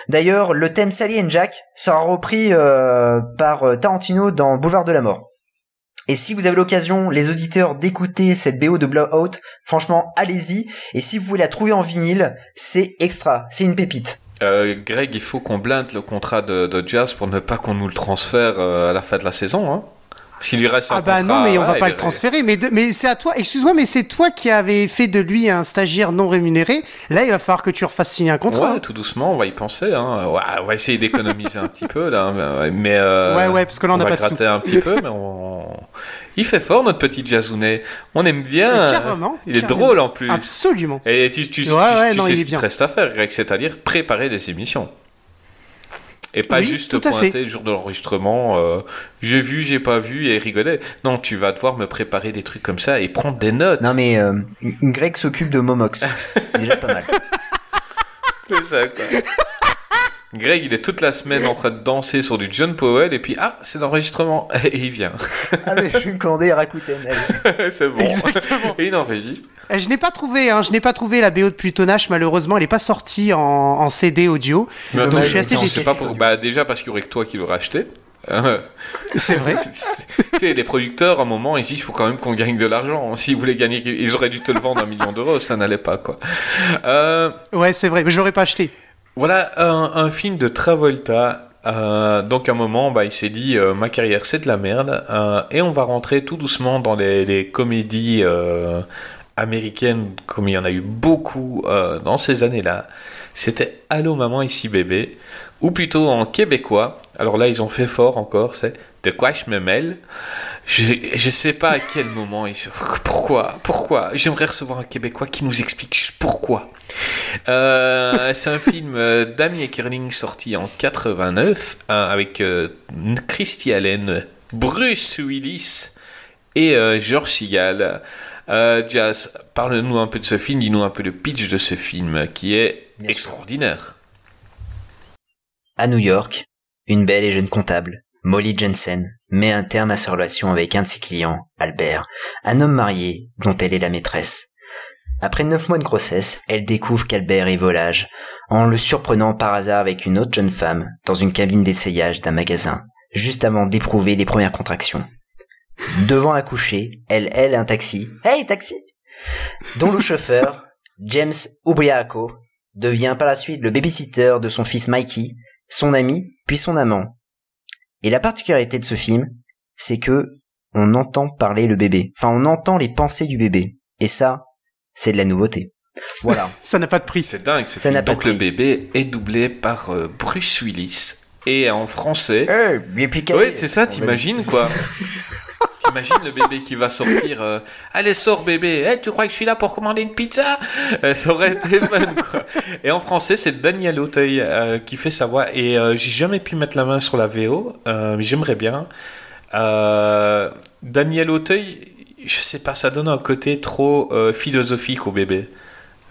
D'ailleurs, le thème Sally and Jack sera repris euh, par Tarantino dans Boulevard de la Mort. Et si vous avez l'occasion, les auditeurs, d'écouter cette BO de Blowout, franchement, allez-y. Et si vous pouvez la trouver en vinyle, c'est extra, c'est une pépite. Euh, Greg, il faut qu'on blinde le contrat de, de Jazz pour ne pas qu'on nous le transfère euh, à la fin de la saison. Hein. S'il lui reste un Ah bah contrat, non, mais on va pas le transférer. Mais, de- mais c'est à toi. Excuse-moi, mais c'est toi qui avais fait de lui un stagiaire non rémunéré. Là, il va falloir que tu refasses signer un contrat. Ouais, tout doucement, on va y penser. Hein. Ouais, on va essayer d'économiser un petit peu là, mais- mais euh, Ouais, ouais, parce que là, on n'a va pas de sous. gratter un petit peu, mais on... il fait fort notre petit Jazounet. On aime bien. Carrément, Il est drôle en plus. Absolument. Et tu, tu, tu- Ouais, tu- ouais, tu non, sais ce qu'il te reste à faire, Greg, c'est-à-dire préparer des émissions. Et pas Oui, juste pointer fait. le jour de l'enregistrement, euh, j'ai vu, j'ai pas vu et rigoler. Non, tu vas devoir me préparer des trucs comme ça et prendre des notes. Non mais euh, Greg s'occupe de Momox. C'est déjà pas mal. C'est ça, quoi. Greg, il est toute la semaine en train de danser sur du John Powell et puis, ah, c'est l'enregistrement. Et il vient. Ah mais je vais me commander Rakuten. c'est bon. Exactement. Et il enregistre. Eh, Je n'ai pas trouvé, hein, je n'ai pas trouvé la BO de Plutonache, malheureusement, elle n'est pas sortie en, en CD audio. C'est Mais dommage. je suis assez non, déçu. c'est pas pour... Bah, déjà parce qu'il y aurait que toi qui l'aurais acheté. Euh, C'est vrai. tu sais, les producteurs, à un moment, ils disent il faut quand même qu'on gagne de l'argent. S'ils voulaient gagner, ils auraient dû te le vendre un million d'euros, ça n'allait pas, quoi. Euh, Ouais, c'est vrai, mais je l'aurais pas acheté. Voilà un, film de Travolta. Euh, donc, à un moment, bah, il s'est dit euh, ma carrière, c'est de la merde. euh, et on va rentrer tout doucement dans les, comédies américaines, comme il y en a eu beaucoup dans ces années-là. C'était Allô maman, ici bébé. Ou plutôt en québécois. Alors là, ils ont fait fort encore, c'est De quoi je me mêle? Je, je sais pas à quel moment ils. Pourquoi Pourquoi J'aimerais recevoir un Québécois qui nous explique pourquoi. Euh, c'est un film euh, d'Amy Kerling sorti en 89 hein, avec euh, Christy Allen, Bruce Willis et euh, George Segal. Euh, Jazz, parle-nous un peu de ce film, dis-nous un peu le pitch de ce film qui est Bien extraordinaire. À New York, une belle et jeune comptable, Molly Jensen, met un terme à sa relation avec un de ses clients, Albert, un homme marié dont elle est la maîtresse. Après neuf mois de grossesse, elle découvre qu'Albert est volage, en le surprenant par hasard avec une autre jeune femme dans une cabine d'essayage d'un magasin, juste avant d'éprouver les premières contractions. Devant accoucher, elle elle un taxi. Hey taxi Dont le chauffeur, James Ubriaco, devient par la suite le babysitter de son fils Mikey, son ami, puis son amant. Et la particularité de ce film, c'est que on entend parler le bébé. Enfin, on entend les pensées du bébé. Et ça, c'est de la nouveauté. Voilà. Ça n'a pas de prix. C'est dingue ce Ça n'a pas Donc de le prix. bébé est doublé par euh, Bruce Willis et en français. Eh, bien piqué. Ouais, c'est ça, t'imagines quoi T'imagines le bébé qui va sortir euh, Allez, sors bébé Eh, Tu crois que je suis là pour commander une pizza? Euh, Ça aurait été fun, quoi. Et en français, c'est Daniel Auteuil euh, qui fait sa voix. Et euh, j'ai jamais pu mettre la main sur la VO, euh, mais j'aimerais bien. Euh, Daniel Auteuil, je sais pas, ça donne un côté trop euh, philosophique au bébé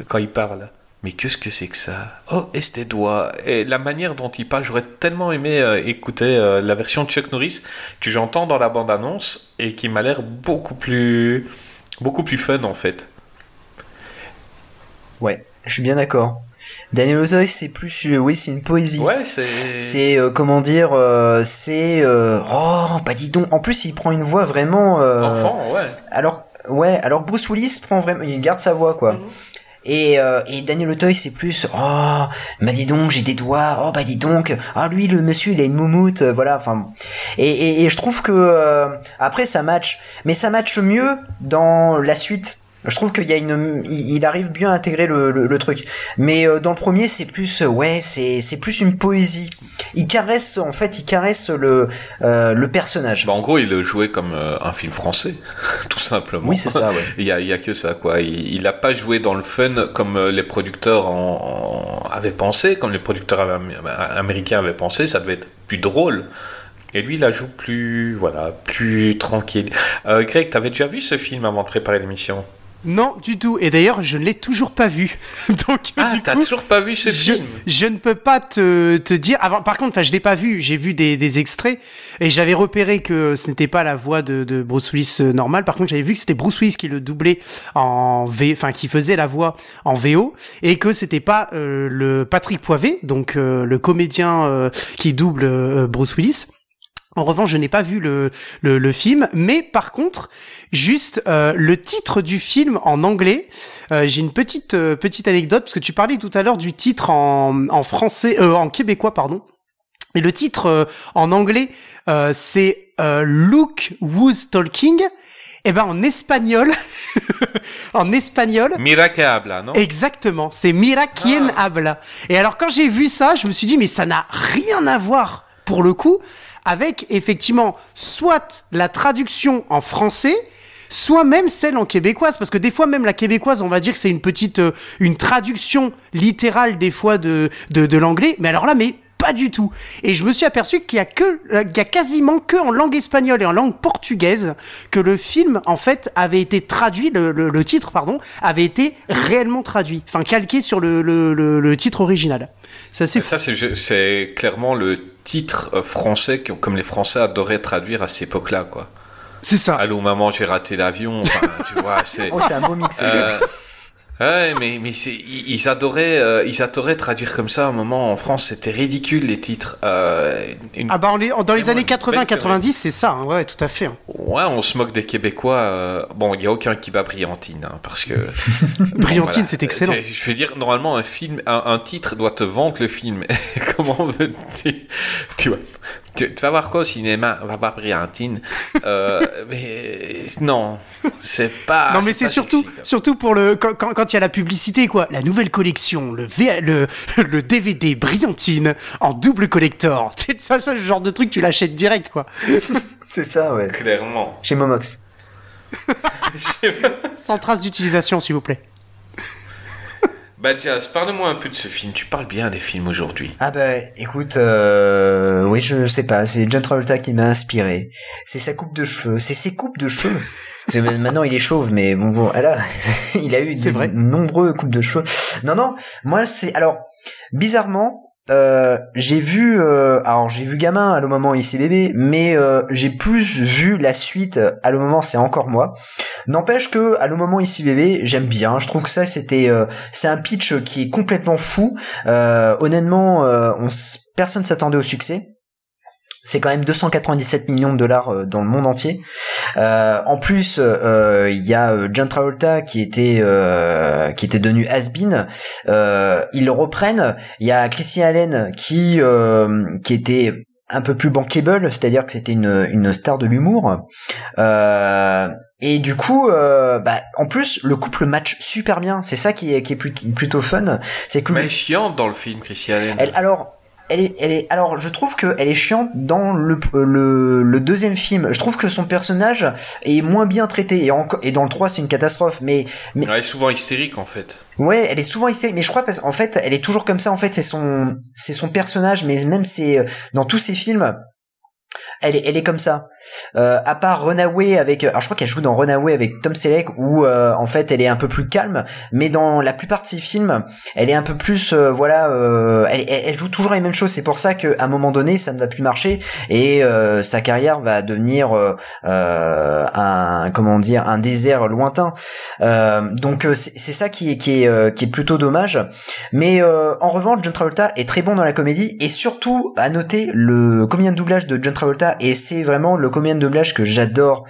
quand il parle. Mais qu'est-ce que c'est que ça? Oh, et tes doigts Et la manière dont il parle, j'aurais tellement aimé euh, écouter euh, la version de Chuck Norris que j'entends dans la bande-annonce et qui m'a l'air beaucoup plus, beaucoup plus fun en fait. Ouais, je suis bien d'accord. Daniel Auteuil, c'est plus, euh, oui, c'est une poésie. Ouais, c'est. C'est euh, comment dire, euh, c'est oh, bah dis donc. En plus, il prend une voix vraiment. Enfant, ouais. Alors, ouais, alors Bruce Willis prend vraiment, il garde sa voix quoi. Mhm. Et, euh, et Daniel Auteuil c'est plus oh bah dis donc j'ai des doigts oh bah dis donc ah lui le monsieur il a une moumoute euh, voilà enfin et, et, et je trouve que euh, après ça match mais ça match mieux dans la suite je trouve qu'il y a une il, arrive bien à intégrer le, le, le truc mais euh, dans le premier c'est plus euh, ouais c'est c'est plus une poésie il caresse en fait il caresse le euh, le personnage Bah, en gros, il le jouait comme un film français, tout simplement. oui c'est ça ouais Il y a, il y a que ça, quoi. Il, il a pas joué dans le fun comme les producteurs en, en- avaient pensé, comme les producteurs am- américains avaient pensé. Ça devait être plus drôle. Et lui, il la joue plus, voilà, plus tranquille. Euh, Greg, t'avais déjà vu ce film avant de préparer l'émission? Non, du tout. Et d'ailleurs, je ne l'ai toujours pas vu. Donc, Ah, t'as toujours pas vu ce je, film je ne peux pas te, te dire. Avant, par contre, enfin, je l'ai pas vu. J'ai vu des, des extraits et j'avais repéré que ce n'était pas la voix de, de Bruce Willis euh, normal. Par contre, j'avais vu que c'était Bruce Willis qui le doublait en V, enfin qui faisait la voix en VO et que c'était pas euh, le Patrick Poivet, donc euh, le comédien euh, qui double euh, Bruce Willis. En revanche, je n'ai pas vu le, le, le film, mais par contre, juste euh, le titre du film en anglais, euh, j'ai une petite euh, petite anecdote parce que tu parlais tout à l'heure du titre en, en français, euh, en québécois pardon. Et le titre euh, en anglais, euh, c'est euh, Look Who's Talking. Et ben en espagnol, en espagnol, Miracable, non? Exactement, c'est Mira quien habla. Et alors quand j'ai vu ça, je me suis dit mais ça n'a rien à voir pour le coup avec effectivement soit la traduction en français, soit même celle en québécoise. Parce que des fois même la québécoise, on va dire que c'est une petite euh, une traduction littérale des fois de de, de l'anglais, mais alors là mais pas du tout. Et je me suis aperçu qu'il y a que, euh, qu'il y a quasiment que en langue espagnole et en langue portugaise que le film, en fait, avait été traduit, le, le, le titre, pardon, avait été réellement traduit. Enfin, calqué sur le, le, le, le titre original. Ça, c'est Ça, c'est je- c'est clairement le titre euh, français que, comme les Français adoraient traduire à cette époque-là, quoi. c'est ça. Allô, maman, j'ai raté l'avion. Enfin, tu vois, c'est. oh c'est un beau mix Euh, ouais, mais, mais ils adoraient, euh, ils adoraient traduire comme ça à un moment en France. C'était ridicule les titres. Euh, une- Ah bah, on les- dans les années une belle 80-90, c'est ça, hein, ouais, tout à fait. hein. Ouais, on se moque des Québécois. euh, Bon, il y a aucun qui bat Brillantine, hein, parce que. Brillantine, Voilà. c'est excellent. Je veux dire, normalement, un film, un, un titre doit te vendre le film. Comment veux-tu Tu vois, tu, tu vas voir quoi au cinéma? On va voir Brillantine. Euh, mais non, c'est pas. non mais c'est surtout sexy, surtout pour le quand quand quand il y a la publicité quoi la nouvelle collection le V- le le DVD brillantine en double collector c'est ça le genre de truc tu l'achètes direct quoi c'est ça ouais Clairement. chez Momox sans trace d'utilisation s'il vous plaît Bah Jazz, parle-moi un peu de ce film. Tu parles bien des films aujourd'hui. Ah bah écoute, euh, oui je sais pas, c'est John Travolta qui m'a inspiré. C'est sa coupe de cheveux, c'est ses coupes de cheveux. Parce que maintenant il est chauve, mais bon, bon voilà, il a eu de vrai. nombreux coupes de cheveux. Non non, moi c'est alors bizarrement. Euh, j'ai vu, euh, alors j'ai vu gamin à le moment ici bébé, mais euh, j'ai plus vu la suite à le moment c'est encore moi. N'empêche que à le moment ici bébé, j'aime bien. Je trouve que ça c'était, euh, c'est un pitch qui est complètement fou. Euh, honnêtement, euh, on personne s'attendait au succès. C'est quand même 297 millions de dollars euh, dans le monde entier. Euh, en plus, euh, il y a euh, John Travolta qui était euh, qui était devenu has-been. Euh, ils le reprennent. Il y a Christian Allen qui euh, qui était un peu plus bankable, c'est-à-dire que c'était une, une star de l'humour. Euh, et du coup, euh, bah, en plus, le couple match super bien. C'est ça qui est, qui est plut- plutôt fun. C'est que Mais elle est chiante dans le film, Christian Allen. elle, alors, elle est, elle est, alors, je trouve que elle est chiante dans le, le, le deuxième film. Je trouve que son personnage est moins bien traité. Et, encore et dans le 3, c'est une catastrophe. Mais, mais Elle est souvent hystérique en fait. Ouais, elle est souvent hystérique, mais je crois parce qu'en fait, elle est toujours comme ça. En fait, c'est son, c'est son personnage, mais même c'est euh, dans tous ses films, elle est, elle est comme ça. Euh, à part Runaway avec, alors je crois qu'elle joue dans Runaway avec Tom Selleck où euh, en fait elle est un peu plus calme, mais dans la plupart de ses films, elle est un peu plus, euh, voilà, euh, elle, joue toujours les mêmes choses. C'est pour ça qu'à un moment donné, ça ne va plus marcher et euh, sa carrière va devenir un, comment dire, un désert lointain. Donc c'est ça qui est qui est qui est plutôt dommage. Mais en revanche, John Travolta est très bon dans la comédie et surtout à noter le comédien de doublage de John Travolta et c'est vraiment le comédien de doublage que j'adore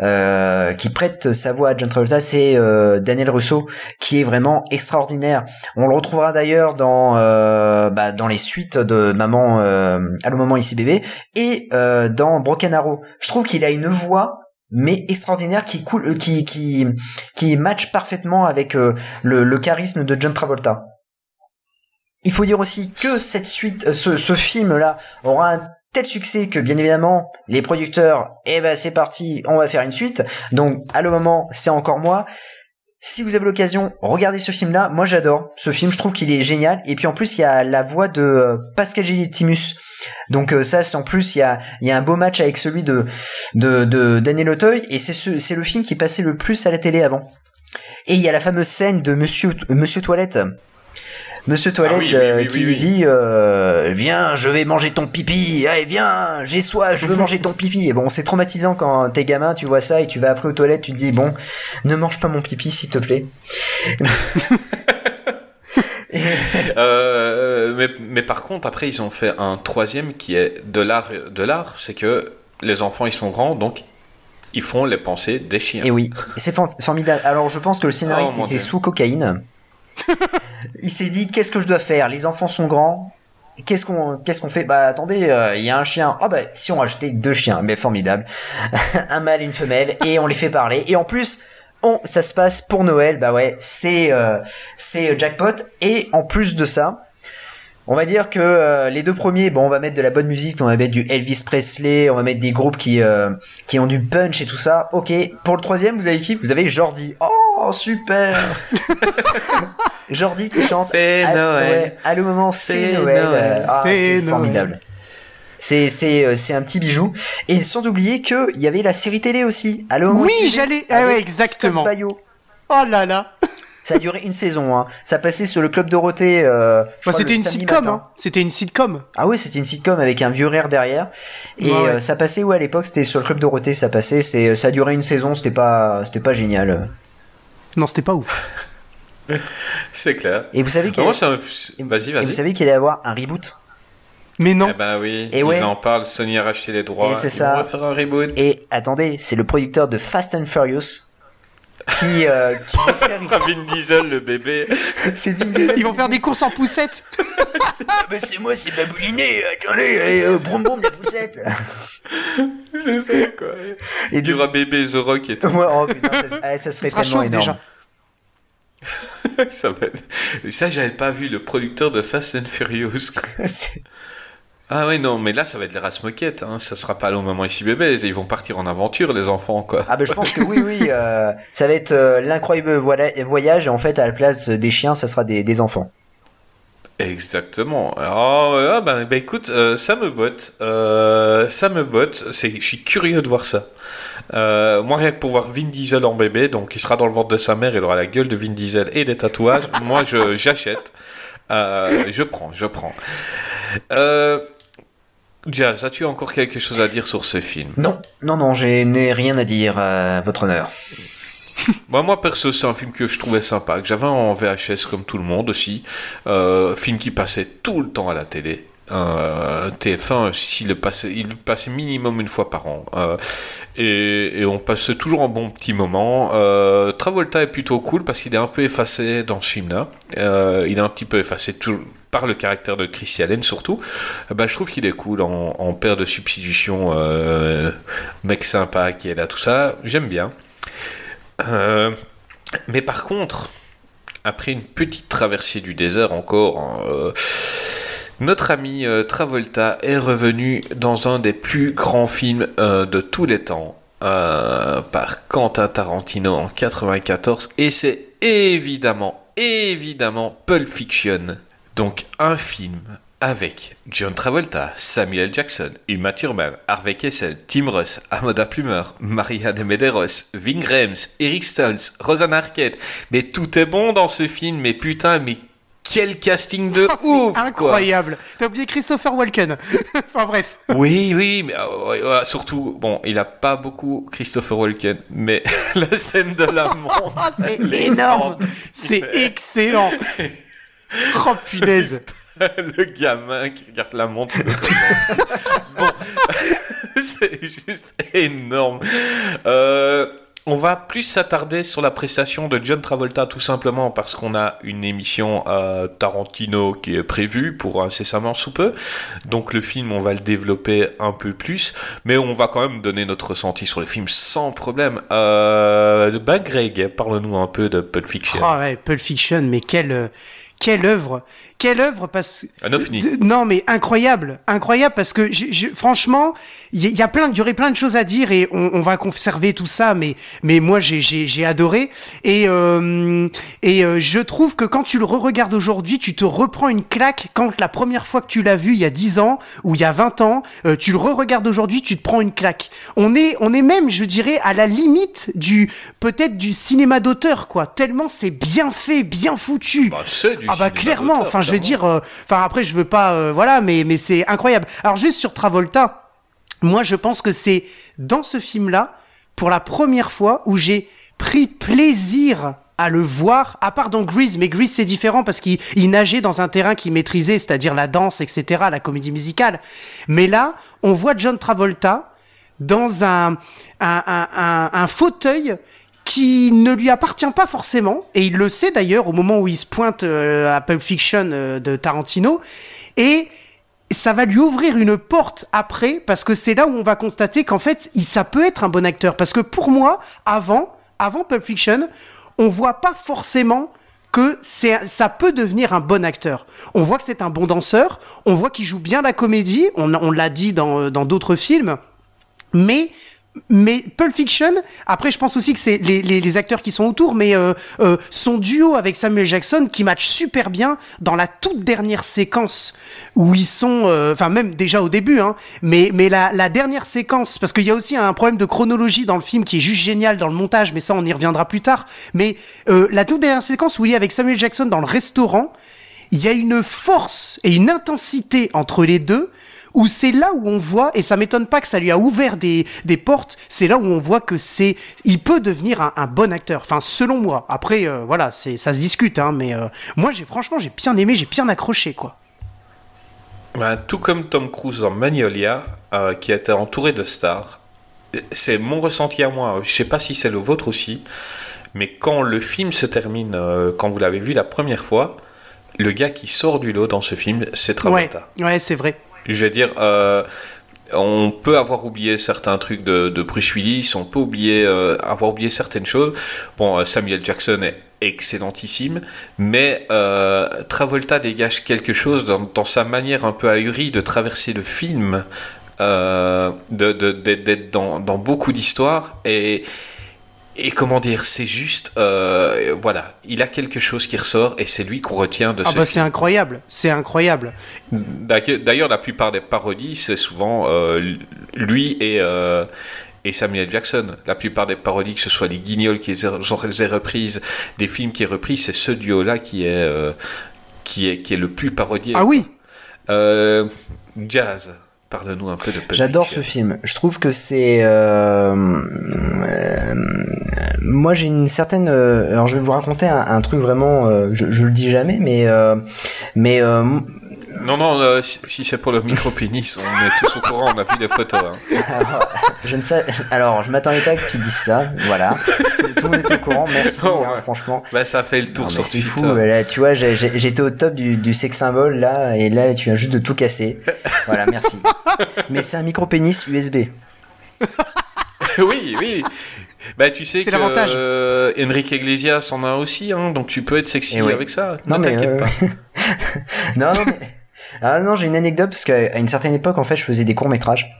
euh, qui prête sa voix à John Travolta, c'est euh, Daniel Russo qui est vraiment extraordinaire. On le retrouvera d'ailleurs dans euh, bah, dans les suites de Maman Allô maman ici bébé et dans Broken Arrow. Je trouve qu'il a une voix mais extraordinaire qui coule qui qui qui match parfaitement avec le, charisme de John Travolta. Il faut dire aussi que cette suite, ce, ce film-là aura un tel succès que bien évidemment les producteurs, eh ben c'est parti, on va faire une suite. Donc à le moment, c'est encore moi. Si vous avez l'occasion, regardez ce film-là. Moi, j'adore ce film. Je trouve qu'il est génial. Et puis en plus, il y a la voix de euh, Pascal Gélitimus. Donc euh, ça, c'est en plus, il y a, un beau match avec celui de de, Daniel Auteuil. Et c'est ce, c'est le film qui passait le plus à la télé avant. Et il y a la fameuse scène de Monsieur Monsieur Toilette. Monsieur Toilette Ah oui, oui, euh, oui, qui oui. dit euh, viens je vais manger ton pipi allez viens j'ai soif je veux manger ton pipi et bon c'est traumatisant quand t'es gamin tu vois ça et tu vas après aux toilettes tu te dis bon ne mange pas mon pipi s'il te plaît Euh, mais, mais par contre, après, ils ont fait un troisième qui est de l'art. De l'art, c'est que les enfants, ils sont grands, donc ils font les pensées des chiens. Et oui, c'est for- formidable. Alors je pense que le scénariste Oh, était Dieu. sous cocaïne. Il s'est dit qu'est-ce que je dois faire? Les enfants sont grands. Qu'est-ce qu'on qu'est-ce qu'on fait? Bah attendez, euh, il y a un chien. Ah bah si on rajoutait deux chiens, mais formidable. un mâle et une femelle et on les fait parler. Et en plus, ça se passe pour Noël. Bah ouais, c'est euh, c'est jackpot. Et en plus de ça. On va dire que euh, les deux premiers, bon, on va mettre de la bonne musique, on va mettre du Elvis Presley, on va mettre des groupes qui euh, qui ont du punch et tout ça. Ok. Pour le troisième, vous avez qui? Vous avez Jordi. Oh super. Jordi qui chante. C'est Noël. à le moment, c'est Noël. Noël. Ah, C'est formidable. C'est c'est euh, c'est un petit bijou. Et sans oublier que il y avait la série télé aussi. À le moment Oui, j'allais- ah ouais, exactement. Baio. Oh là là. Ça a duré une saison. Hein. Ça passait sur le club Dorothée. Euh, Bah, c'était une sitcom, hein. C'était une sitcom. Ah oui, c'était une sitcom avec un vieux rire derrière. Et Ouais, ouais. euh, ça passait où à l'époque C'était sur le club Dorothée, ça passait. C'est ça a duré une saison. C'était pas c'était pas génial. Non, c'était pas ouf. C'est clair. Et vous savez qu'il Moi, y, un... Vas-y, vous vas-y. savez qu'il allait y avoir un reboot? Mais non. Eh ben oui, Et ils ouais. en parlent, Sony a racheté les droits. Et c'est ça. faire un reboot. Et attendez, c'est le producteur de Fast and Furious qui, euh, qui veut faire- Ça Vin Diesel, le bébé. c'est Vin Diesel. Ils vont faire des courses en poussette. Mais c'est moi, c'est Babouliné. Attendez, euh, broum broum la poussette. c'est ça, quoi. Et Du de... rat bébé The Rock et tout. Ouais, oh, putain, ça, ah, ça serait sera tellement énorme. déjà. ça, va être- ça j'avais pas vu le producteur de Fast and Furious. Ah ouais, non, mais là, ça va être les races moquettes. Hein. Ça sera pas au moment ici bébé. Ils vont partir en aventure, les enfants, quoi. Ah ben je pense que oui, oui, euh, ça va être euh, l'incroyable voyage en fait à la place des chiens, ça sera des, des enfants. Exactement. Ah, ah, ben, ben, écoute, euh, ça me botte. Euh, ça me botte. C'est, je suis curieux de voir ça. Euh, moi, rien que pour voir Vin Diesel en bébé, donc il sera dans le ventre de sa mère, il aura la gueule de Vin Diesel et des tatouages. moi, je, j'achète. Euh, je prends, je prends. Euh, Jazz, as-tu encore quelque chose à dire sur ce film? Non, non, non, je n'ai rien à dire à votre honneur. Bah, moi, perso, c'est un film que je trouvais sympa, que j'avais en VHS comme tout le monde aussi. Euh, film qui passait tout le temps à la télé. Euh, TF1, s'il le passait, il le passait minimum une fois par an. Euh, et, et on passe toujours un bon petit moment. Euh, Travolta est plutôt cool parce qu'il est un peu effacé dans ce film-là. Euh, il est un petit peu effacé, toujours, par le caractère de Christy Allen surtout, bah, je trouve qu'il est cool en, père de substitution, euh, mec sympa qui est là, tout ça. J'aime bien. Euh, mais par contre, après une petite traversée du désert encore, euh, notre ami euh, Travolta est revenu dans un des plus grands films euh, de tous les temps euh, par Quentin Tarantino en 94 et c'est évidemment, évidemment Pulp Fiction. Donc un film avec John Travolta, Samuel Jackson, Uma Thurman, Harvey Kessel, Tim Ross, Amoda Plumer, Maria de Medeiros, Ving Rhames, Eric Stoltz, Rosanna Arquette. Mais tout est bon dans ce film, mais putain, mais quel casting de Oh, ouf incroyable. T'as oublié Christopher Walken. enfin bref. Oui, oui, mais euh, surtout, bon, il a pas beaucoup Christopher Walken, mais la scène de la montre. Oh, c'est énorme. C'est excellent. Oh punaise. le gamin qui regarde la montre. bon, c'est juste énorme. Euh, on va plus s'attarder sur la prestation de John Travolta tout simplement parce qu'on a une émission euh, Tarantino qui est prévue pour incessamment sous peu. Donc le film, on va le développer un peu plus, mais on va quand même donner notre ressenti sur le film sans problème. Euh, ben Greg, parle-nous un peu de Pulp Fiction. Oh ouais, Pulp Fiction, mais quelle euh, quelle œuvre, quelle œuvre parce Un ovni. Non, mais incroyable, incroyable parce que je- je- franchement, il y, y a plein, il y aurait plein de choses à dire et on, on va conserver tout ça, mais mais moi j'ai j'ai j'ai adoré et euh, et euh, je trouve que quand tu le re-regardes aujourd'hui, tu te reprends une claque quand la première fois que tu l'as vu il y a 10 ans ou il y a 20 ans, euh, tu le re-regardes aujourd'hui, tu te prends une claque. On est on est même, je dirais, à la limite du peut-être du cinéma d'auteur quoi. Tellement c'est bien fait, bien foutu. Bah, c'est du Ah bah clairement, enfin je veux dire, euh, enfin après je veux pas, euh, voilà, mais mais c'est incroyable. Alors juste sur Travolta, moi je pense que c'est dans ce film-là pour la première fois où j'ai pris plaisir à le voir, à part dans Grease, mais Grease c'est différent parce qu'il il nageait dans un terrain qu'il maîtrisait, c'est-à-dire la danse, etc., la comédie musicale. Mais là, on voit John Travolta dans un fauteuil qui ne lui appartient pas forcément, et il le sait d'ailleurs au moment où il se pointe euh, à Pulp Fiction euh, de Tarantino, et ça va lui ouvrir une porte après, parce que c'est là où on va constater qu'en fait, ça peut être un bon acteur. Parce que pour moi, avant, avant Pulp Fiction, on voit pas forcément que c'est, ça peut devenir un bon acteur. On voit que c'est un bon danseur, on voit qu'il joue bien la comédie, on, l'a dit dans d'autres films, mais mais Pulp Fiction, après je pense aussi que c'est les, acteurs qui sont autour, mais euh, euh, son duo avec Samuel Jackson qui match super bien dans la toute dernière séquence où ils sont, euh, enfin même déjà au début, hein, mais mais la, la dernière séquence, parce qu'il y a aussi un problème de chronologie dans le film qui est juste génial dans le montage, mais ça on y reviendra plus tard. Mais euh, la toute dernière séquence où il est avec Samuel Jackson dans le restaurant, il y a une force et une intensité entre les deux où c'est là où on voit, et ça m'étonne pas que ça lui a ouvert des, des portes, c'est là où on voit que c'est, il peut devenir un, un bon acteur. Enfin, selon moi. Après, euh, voilà, c'est, ça se discute, hein, mais euh, moi, j'ai franchement, j'ai bien aimé, j'ai bien accroché, quoi. Ben, tout comme Tom Cruise dans Magnolia, euh, qui a été entouré de stars, c'est mon ressenti à moi. Je sais pas si c'est le vôtre aussi, mais quand le film se termine, quand vous l'avez vu la première fois, le gars qui sort du lot dans ce film, c'est Ouais, Travolta. ouais, c'est vrai. Je veux dire, euh, on peut avoir oublié certains trucs de, de Bruce Willis, on peut oublier, euh, avoir oublié certaines choses. Bon, euh, Samuel Jackson est excellentissime, mais euh, Travolta dégage quelque chose dans, dans sa manière un peu ahurie de traverser le film, euh, de- de- d'être d'être dans, dans beaucoup d'histoires et et comment dire, c'est juste, euh, voilà, il a quelque chose qui ressort et c'est lui qu'on retient de Ah ce bah film. c'est incroyable, c'est incroyable. D'ailleurs, la plupart des parodies, c'est souvent euh, lui et, euh, et Samuel Jackson. La plupart des parodies, que ce soit les guignols qui les ont reprises, des films qui est repris, c'est ce duo-là qui est, qui est qui est le plus parodié. Ah oui, Jazz, parle-nous un peu de Pulp J'adore ce film. Je trouve que c'est. euh, euh, moi, j'ai une certaine. euh, alors, je vais vous raconter un, un truc vraiment. je, je le dis jamais, mais euh, mais Non, non, euh, si, si c'est pour le micro-pénis, on est tous au courant, on a vu les photos. hein. Alors, je ne sais. Alors, je m'attendais pas que tu dises ça. Voilà. Tout, tout le monde est au courant. Merci. Oh, hein, ouais. franchement. Bah, ça fait le tour Non, mais sur c'est fou. Là, tu vois, j'étais au top du, du sex symbole là, et là, tu viens juste de tout casser. Voilà, merci. Mais c'est un micro pénis USB. oui, oui. Bah, tu sais que euh, Enrique Iglesias en a aussi, hein, donc tu peux être sexy Eh oui. avec ça. Non, ne mais, t'inquiète euh, pas. non, non, mais... Ah non, j'ai une anecdote parce qu'à une certaine époque, en fait, je faisais des courts métrages.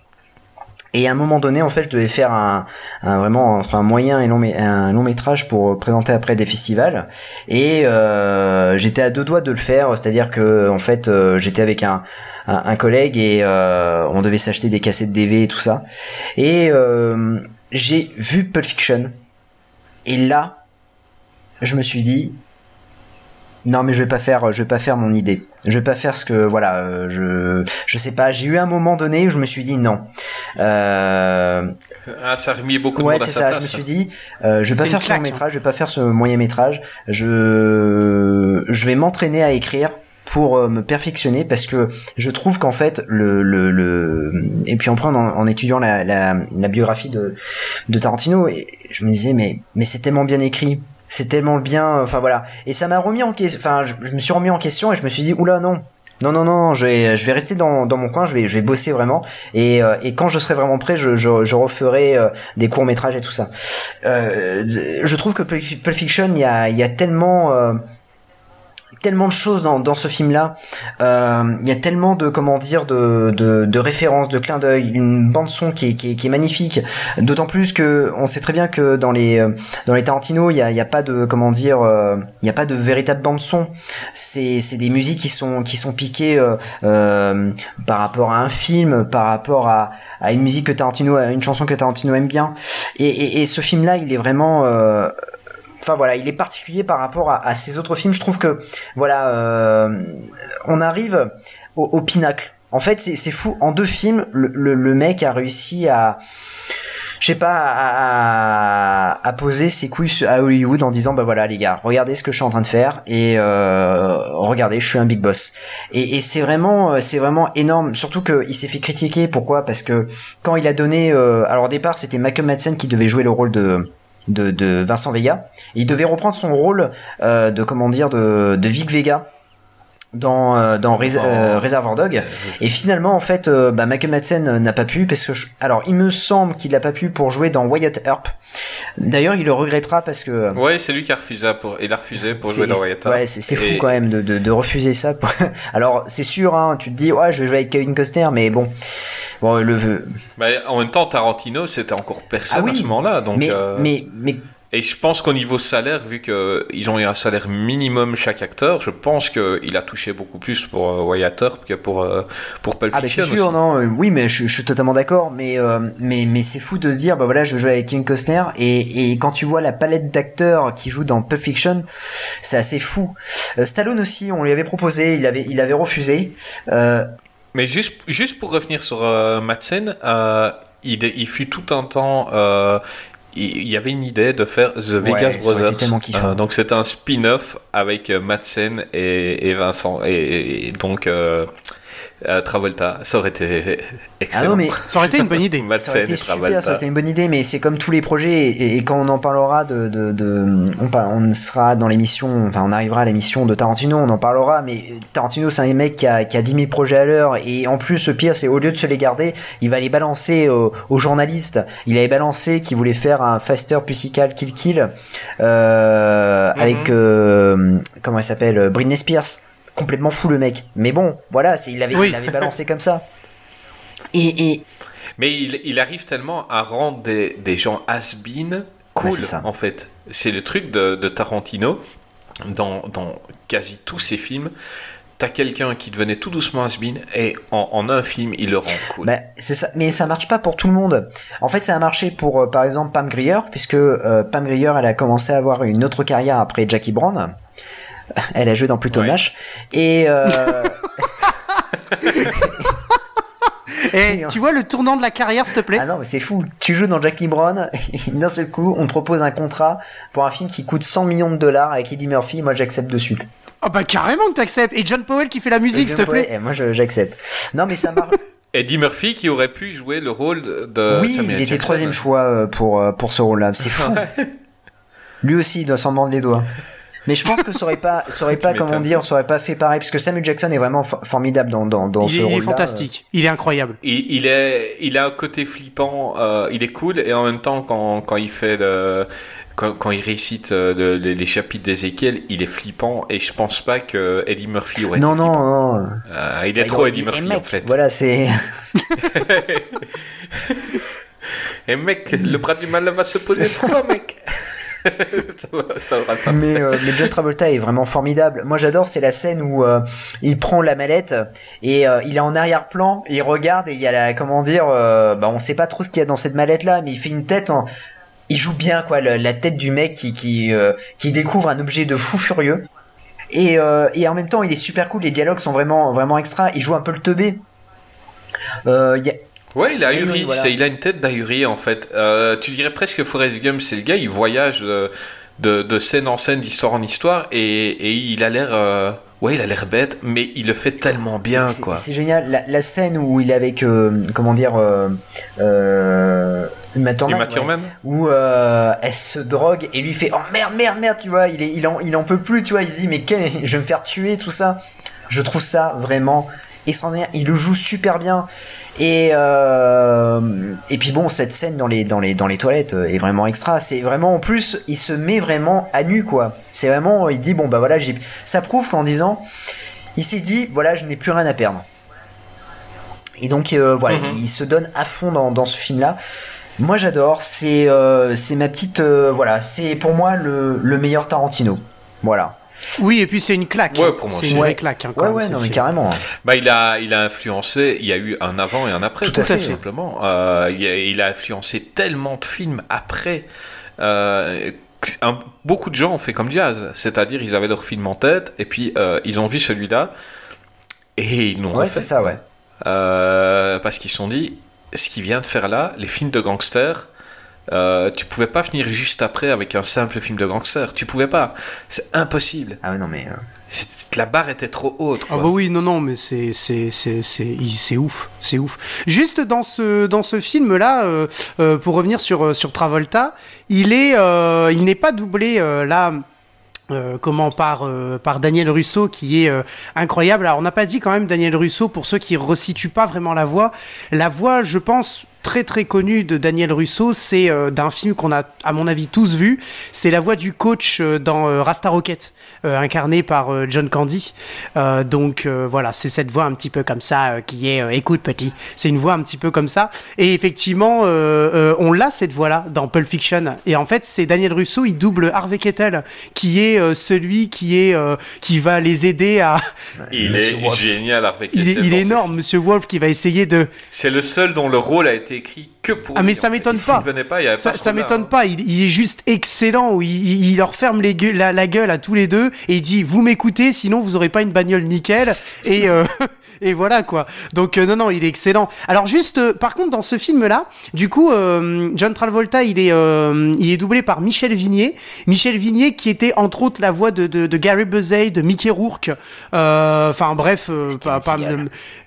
Et à un moment donné, en fait, je devais faire un, vraiment entre un moyen et long, un long métrage pour présenter après des festivals. Et euh, j'étais à deux doigts de le faire, c'est-à-dire que en fait, euh, j'étais avec un, un, collègue et euh, on devait s'acheter des cassettes DV et tout ça. Et euh, j'ai vu Pulp Fiction. Et là, je me suis dit, non mais je vais pas faire, je vais pas faire mon idée. Je vais pas faire ce que, voilà, euh, je, je sais pas. J'ai eu un moment donné où je me suis dit non. Euh, Ah, ça a remis beaucoup de ouais, monde à c'est sa ça. place. Je me suis dit, euh, je vais pas faire ce long métrage, je vais pas faire ce moyen métrage. Je, je vais m'entraîner à écrire pour euh, me perfectionner parce que je trouve qu'en fait le le, le et puis en prenant en, en étudiant la, la, la biographie de de Tarantino et je me disais mais mais c'est tellement bien écrit c'est tellement bien enfin voilà. Et ça m'a remis en question enfin je, me suis remis en question et je me suis dit oula non. Non non non je vais je vais rester dans, dans mon coin je vais je vais bosser vraiment. Et euh, et quand je serai vraiment prêt je je, referai euh, des courts métrages et tout ça. Euh, je trouve que Pulp Fiction il y a y a tellement euh, tellement de choses dans, dans ce film là il y a tellement de comment dire de, de, de références de clins d'œil une bande son qui est, qui est, qui est magnifique. D'autant plus que on sait très bien que dans les euh, dans les Tarantino il y a, y a pas de comment dire euh, il y a pas de véritable bande son. C'est des musiques qui sont qui sont piquées euh, euh, par rapport à un film par rapport à, à une musique que Tarantino une chanson que Tarantino aime bien. Et, et, et ce film là il est vraiment euh, Enfin voilà, il est particulier par rapport à, ces autres films. Je trouve que voilà, euh, on arrive au, pinacle. En fait, c'est fou. En deux films, le, mec a réussi à, je sais pas, à, poser ses couilles à Hollywood en disant bah voilà les gars, regardez ce que je suis en train de faire et euh, regardez, je suis un big boss. Et, c'est vraiment, c'est vraiment énorme. Surtout qu'il s'est fait critiquer. Pourquoi? Parce que quand il a donné, euh, alors au départ c'était Michael Madsen qui devait jouer le rôle de de, Vincent Vega. Il devait reprendre son rôle euh, de comment dire de, de Vic Vega dans euh, dans euh, Reservoir Dog et finalement en fait euh, bah, Michael Madsen n'a pas pu parce que je- alors il me semble qu'il n'a pas pu pour jouer dans Wyatt Earp d'ailleurs il le regrettera parce que Ouais, c'est lui qui a refusé pour, il a refusé pour jouer dans Wyatt Earp. ouais c'est fou Et- quand même de, de, de refuser ça pour- alors c'est sûr hein, tu te dis ouais je vais jouer avec Kevin Costner mais bon bon le Mais en même temps, Tarantino, c'était encore personne Ah oui, à ce moment-là. Donc, mais, mais mais Et je pense qu'au niveau salaire, vu qu'ils ont eu un salaire minimum chaque acteur, je pense qu'il a touché beaucoup plus pour euh, Wyatt Earp que pour, euh, pour Pulp Ah bah Fiction c'est sûr, aussi. non, euh, oui, mais je, je suis totalement d'accord, mais euh, mais mais c'est fou de se dire, bah voilà, je joue avec Kevin Costner et et quand tu vois la palette d'acteurs qui jouent dans Pulp Fiction, c'est assez fou. Euh, Stallone aussi, on lui avait proposé, il avait il avait refusé. Mais juste, juste pour revenir sur Madsen, il, il fut tout un temps. Il y avait une idée de faire The Vegas été Brothers. Euh, donc c'est un spin-off avec euh, Madsen et, et Vincent et, et donc euh, euh, Travolta. Ça aurait été ah excellent. non mais Ça aurait été une bonne idée. ça aurait été super, ça aurait été une bonne idée, mais c'est comme tous les projets et, et quand on en parlera de de, de on, par- on sera dans l'émission, enfin on arrivera à l'émission de Tarantino, on en parlera, mais Tarantino c'est un mec qui a qui a 10 000 projets à l'heure et en plus le pire c'est au lieu de se les garder, il va les balancer aux, aux journalistes. Il avait balancé qu'il voulait faire un Faster Pussycat Kill Kill euh, avec euh, comment elle s'appelle Britney Spears. Complètement fou le mec. Mais bon, voilà, il avait Oui. il avait balancé comme ça. Et, et Mais il, il arrive tellement à rendre des, des gens has-been cool, Ouais, c'est ça. en fait. C'est le truc de, de Tarantino. Dans, dans quasi tous ses films, t'as quelqu'un qui devenait tout doucement has-been et en, en un film, il le rend cool. Bah, c'est ça, mais ça marche pas pour tout le monde. En fait, ça a marché pour, euh, par exemple, Pam Grier, puisque euh, Pam Grier, elle a commencé à avoir une autre carrière après Jackie Brown. Elle a joué dans Pluto Ouais. Nash. Et euh, Et tu vois le tournant de la carrière, s'il te plaît? Ah non, mais c'est fou. Tu joues dans Jackie Brown, et d'un seul coup, on te propose un contrat pour un film qui coûte 100 millions de dollars avec Eddie Murphy. Moi, j'accepte de suite. Ah bah carrément que t'acceptes. Et John Powell qui fait la musique, s'il te plaît. Ouais, moi je- j'accepte. Non mais ça marche. Eddie Murphy qui aurait pu jouer le rôle de oui, Samuel il était Jackson. troisième choix euh, pour euh, pour ce rôle-là. C'est fou. Lui aussi, il doit s'en mordre les doigts. Mais je pense que ça aurait pas, ça aurait pas, comment dire, ça aurait pas fait pareil, parce que Samuel Jackson est vraiment fo- formidable dans dans dans Il ce est, il est fantastique. Il est incroyable. Il, il est, il a un côté flippant, euh, il est cool, et en même temps, quand, quand il fait le, quand, quand il récite euh, le- les, les chapitres d'Ézéchiel, il est flippant, et je pense pas que Eddie Murphy aurait Non, été non, flippant. non. Euh, il est Bah, trop il- Eddie Murphy, mec, en fait. Voilà, c'est. Et mec, le bras du mal va se poser sur toi, mec. euh, mais John Travolta est vraiment formidable. Moi, j'adore, c'est la scène où euh, il prend la mallette et euh, il est en arrière-plan, il regarde et il y a la, comment dire, bah, on sait pas trop ce qu'il y a dans cette mallette-là, mais il fait une tête en. Il joue bien, quoi, la tête du mec qui, qui, découvre un objet de fou furieux. Et, en même temps, il est super cool, les dialogues sont vraiment, vraiment extra. Il joue un peu le teubé. Ouais, il a Oui, ahuri, oui, voilà. c'est- il a une tête d'ahuri en fait. Euh, tu dirais presque que Forrest Gump, c'est le gars, il voyage de, de, de scène en scène, d'histoire en histoire, et, et il a l'air, euh, ouais, il a l'air bête, mais il le fait tellement bien, C'est- quoi. C'est génial. La, la scène où il est avec, euh, comment dire, euh, euh, Uma Thurman, ouais. Où euh, elle se drogue et lui fait oh merde merde merde tu vois il est il en il en peut plus tu vois il se dit mais je vais me faire tuer tout ça je trouve ça vraiment extraordinaire il le joue super bien et euh, et puis bon cette scène dans les dans les dans les toilettes euh, est vraiment extra c'est vraiment en plus il se met vraiment à nu quoi c'est vraiment il dit bon bah voilà j'ai ça prouve qu'en disant il s'est dit voilà je n'ai plus rien à perdre et donc euh, voilà Mhm. il se donne à fond dans, dans ce film là moi j'adore, c'est euh, c'est ma petite voilà, c'est pour moi le, le meilleur Tarantino. Voilà. Oui, et puis c'est une claque. Ouais, hein. pour moi C'est une vraie claque. hein, Ouais ouais, non mais carrément. Bah, il a, il a influencé. Il y a eu un avant et un après, Tout à fait. simplement. Euh, il, a, il a influencé tellement de films après. Euh, un- beaucoup de gens ont fait comme Jazz, c'est-à-dire ils avaient leur film en tête et puis euh, ils ont vu celui-là et ils l'ont Ouais, c'est ça ouais. Euh, parce qu'ils se sont dit, ce qu'il vient de faire là, les films de gangsters, euh, tu pouvais pas finir juste après avec un simple film de gangsters. Tu pouvais pas. C'est impossible. Ah ouais non mais euh, C'est- La barre était trop haute. Ah quoi. bah oui, non, non, mais c'est c'est c'est c'est il- c'est ouf, c'est ouf. Juste dans ce dans ce film là, euh, euh, pour revenir sur euh, sur Travolta, il est euh, il n'est pas doublé euh, là. euh, comment par euh, par Daniel Russo qui est euh, incroyable. Alors on n'a pas dit quand même Daniel Russo pour ceux qui resituent pas vraiment la voix. La voix, je pense très très connue de Daniel Russo, c'est euh, d'un film qu'on a à mon avis tous vu. C'est la voix du coach euh, dans euh, Rasta Rocket, euh, incarné par euh, John Candy. Euh, donc euh, voilà, c'est cette voix un petit peu comme ça euh, qui est euh, écoute petit. C'est une voix un petit peu comme ça. Et effectivement, euh, euh, on l'a cette voix-là dans Pulp Fiction. Et en fait, c'est Daniel Russo, il double Harvey Keitel, qui est euh, celui qui est euh, qui va les aider à. Il est Wolf. génial avec Il est, il est énorme, Monsieur Wolf, qui va essayer de. C'est le seul dont le rôle a été écrit que pour Ah, lui. mais ça m'étonne pas. ne venait pas, il y avait Ça, pas m'étonne hein. pas, il, il est juste excellent. Il, il- leur ferme les gueules- la, la gueule à tous les deux et il dit Vous m'écoutez, sinon vous aurez pas une bagnole nickel. Et, euh, et voilà quoi. Donc, euh, non, non, il est excellent. Alors, juste, euh, par contre, dans ce film-là, du coup, euh, John Travolta, il est, euh, il est doublé par Michel Vignier. Michel Vignier qui était entre autres la voix de, de, de Gary Busey, de Mickey Rourke. Euh, Enfin, bref, pas, pas-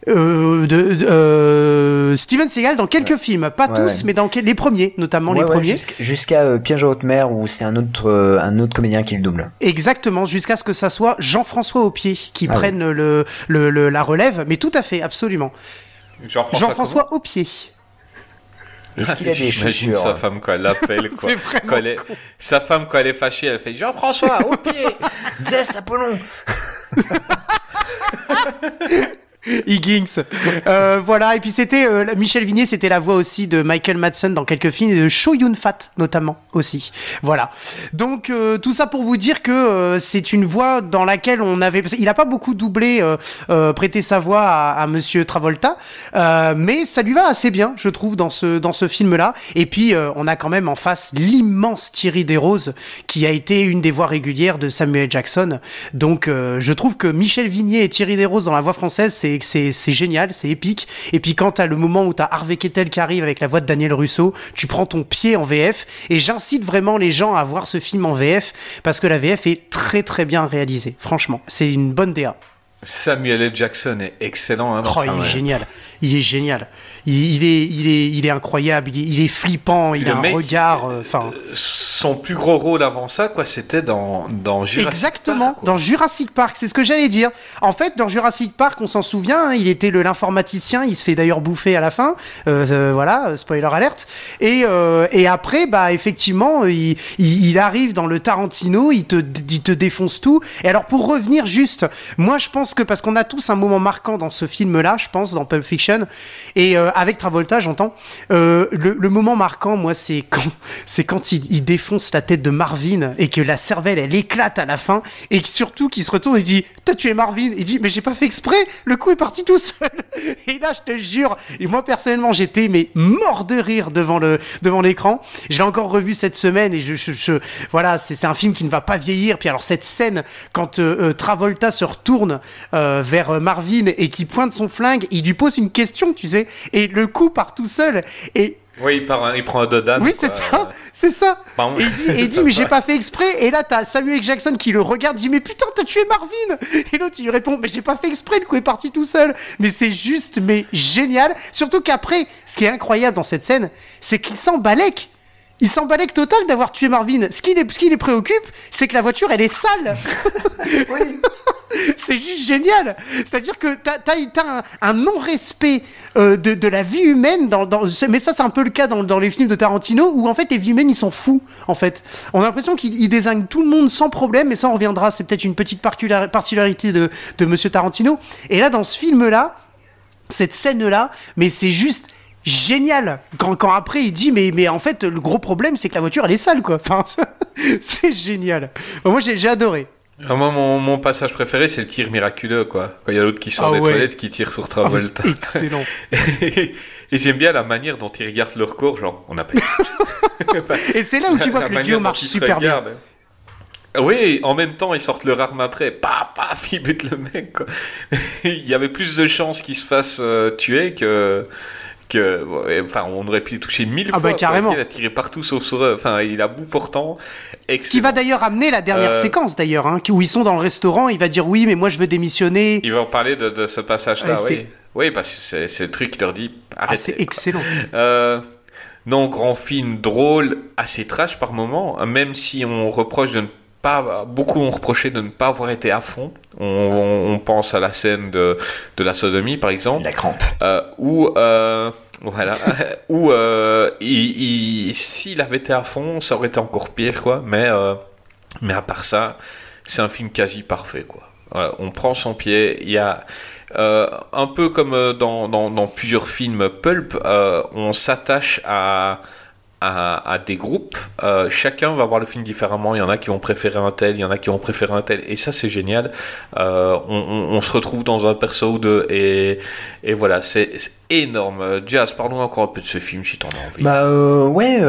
de, de- euh, Steven Seagal dans quelques films, pas Ouais, tous, ouais. mais dans les premiers, notamment ouais, les ouais, premiers. jusqu'à jusqu'à, euh, Piège à haute mer où c'est un autre euh, un autre comédien qui le double. Exactement, jusqu'à ce que ça soit Jean-François Aupier qui Ah prenne le, le, le- la relève, mais tout à fait, absolument. Jean-François. Jean-François Aupier. Est-ce qu'il a des J'imagine sa femme quand elle l'appelle. quoi. Quand elle est- Sa femme, quand elle est fâchée, elle fait Jean-François, au pied Zeus Apollon. Higgins. Euh, voilà, et puis c'était euh, Michel Vignier, c'était la voix aussi de Michael Madsen dans quelques films et de Cho Yun Fat notamment aussi. Voilà. Donc euh, tout ça pour vous dire que c'est une voix dans laquelle on avait, parce qu'il a pas beaucoup doublé, prêté sa voix à, à Monsieur Travolta, mais ça lui va assez bien, je trouve, dans ce dans ce film-là. Et puis on a quand même en face l'immense Thierry Desroses qui a été une des voix régulières de Samuel Jackson. Donc je trouve que Michel Vignier et Thierry Desroses dans la voix française, c'est c'est génial, c'est épique. Et puis quand t'as le moment où t'as Harvey Kettel qui arrive avec la voix de Daniel Russo, tu prends ton pied en VF. Et j'incite vraiment les gens à voir ce film en VF parce que la VF est très très bien réalisée. Franchement, c'est une bonne DA. Samuel L. Jackson est excellent. Hein, dans Oh, il est ouais. génial. Il est génial. Il, il est, il est, il est incroyable. Il est, il est flippant. Il Le a un mec, regard. euh, Enfin, Son plus gros rôle avant ça, quoi, c'était dans, dans Jurassic exactement. Park. dans Jurassic Park, c'est ce que j'allais dire. En fait, dans Jurassic Park, on s'en souvient. hein, il était l'informaticien. Il se fait d'ailleurs bouffer à la fin. Euh, euh, voilà, euh, spoiler alerte. Et euh, et après, bah effectivement, il, il, il arrive dans le Tarantino. Il te, il te défonce tout. Et alors pour revenir juste, moi je pense que parce qu'on a tous un moment marquant dans ce film-là, je pense dans Pulp Fiction, et euh, avec Travolta, j'entends. Euh, le, moment marquant, moi, c'est quand, c'est quand il, défonce la tête de Marvin et que la cervelle, elle éclate à la fin, et surtout qu'il se retourne et dit, t'as tué Marvin. Il dit, mais j'ai pas fait exprès. Le coup est parti tout seul. Et là, je te jure, et moi personnellement, j'étais mais mort de rire devant le devant l'écran. J'ai encore revu cette semaine et je, voilà, c'est un film qui ne va pas vieillir. Puis alors cette scène quand euh, euh, Travolta se retourne vers Marvin et qui pointe son flingue, il lui pose une question, tu sais, le coup part tout seul. Et Oui, il, part il prend un Dodan. oui, c'est ça, c'est ça. Pardon. Et il dit, et mais j'ai pas fait exprès. Et là, t'as Samuel. Jackson qui le regarde, dit, mais putain, t'as tué Marvin. Et l'autre, il lui répond, mais j'ai pas fait exprès, le coup est parti tout seul. Mais c'est juste, mais génial. Surtout qu'après, ce qui est incroyable dans cette scène, c'est qu'il s'en balèque. Il s'en balèque total d'avoir tué Marvin. Ce qui les, ce qui les préoccupe, c'est que la voiture, elle est sale. c'est juste génial. C'est-à-dire que t'as as, un, un non-respect euh, de, de la vie humaine. Dans, dans, mais ça, c'est un peu le cas dans, dans les films de Tarantino, où en fait les vies humaines, ils s'en foutent. En fait, on a l'impression qu'il il désigne tout le monde sans problème. Mais ça, on reviendra. C'est peut-être une petite particula- particularité de, de Monsieur Tarantino. Et là, dans ce film-là, cette scène-là, mais c'est juste génial. Quand, quand après il dit mais mais en fait le gros problème c'est que la voiture elle est sale quoi. Enfin c'est génial. Moi j'ai adoré. Ah, moi, mon, mon passage préféré, c'est le tir miraculeux, quoi. Quand il y a l'autre qui sort Ah des ouais. toilettes, qui tire sur Travolta. Excellent. et j'aime bien la manière dont ils regardent leur corps, genre, on a pas Et c'est là où tu vois La que le manière duo marche super bien. regardent. Oui, en même temps, ils sortent leur arme après. Paf, paf, ils butent le mec, quoi. Il y avait plus de chances qu'il se fasse euh, tuer que. Que, enfin, on aurait pu toucher mille Ah fois. bah, quoi. carrément. Il a tiré partout sauf sur eux. Enfin, il a bout portant. Ce qui va d'ailleurs amener la dernière Euh, séquence d'ailleurs, hein, où ils sont dans le restaurant, il va dire oui mais moi je veux démissionner. Il va en parler de, de ce passage-là, Ouais, oui. Oui, parce que c'est le truc qui leur dit Ah, arrêtez. c'est excellent. Euh, non, grand film drôle, assez trash par moment, même si on reproche de ne pas, beaucoup ont reproché de ne pas avoir été à fond. On, on- on pense à la scène de, de la sodomie, par exemple, La crampe. euh, où, euh, voilà, où euh, il, il- s'il avait été à fond, ça aurait été encore pire, quoi. Mais, euh, mais à part ça, c'est un film quasi parfait, quoi. Voilà, on prend son pied, il y a euh, un peu comme dans, dans, dans plusieurs films pulp, euh, on s'attache à, à, à des groupes. Euh, chacun va voir le film différemment. Il y en a qui vont préférer un tel, il y en a qui vont préférer un tel. Et ça, c'est génial. Euh, on, on- on se retrouve dans un perso ou deux. Et, et voilà, c'est énorme. Jazz, parlons encore un peu de ce film si t'en as envie. Bah euh, ouais.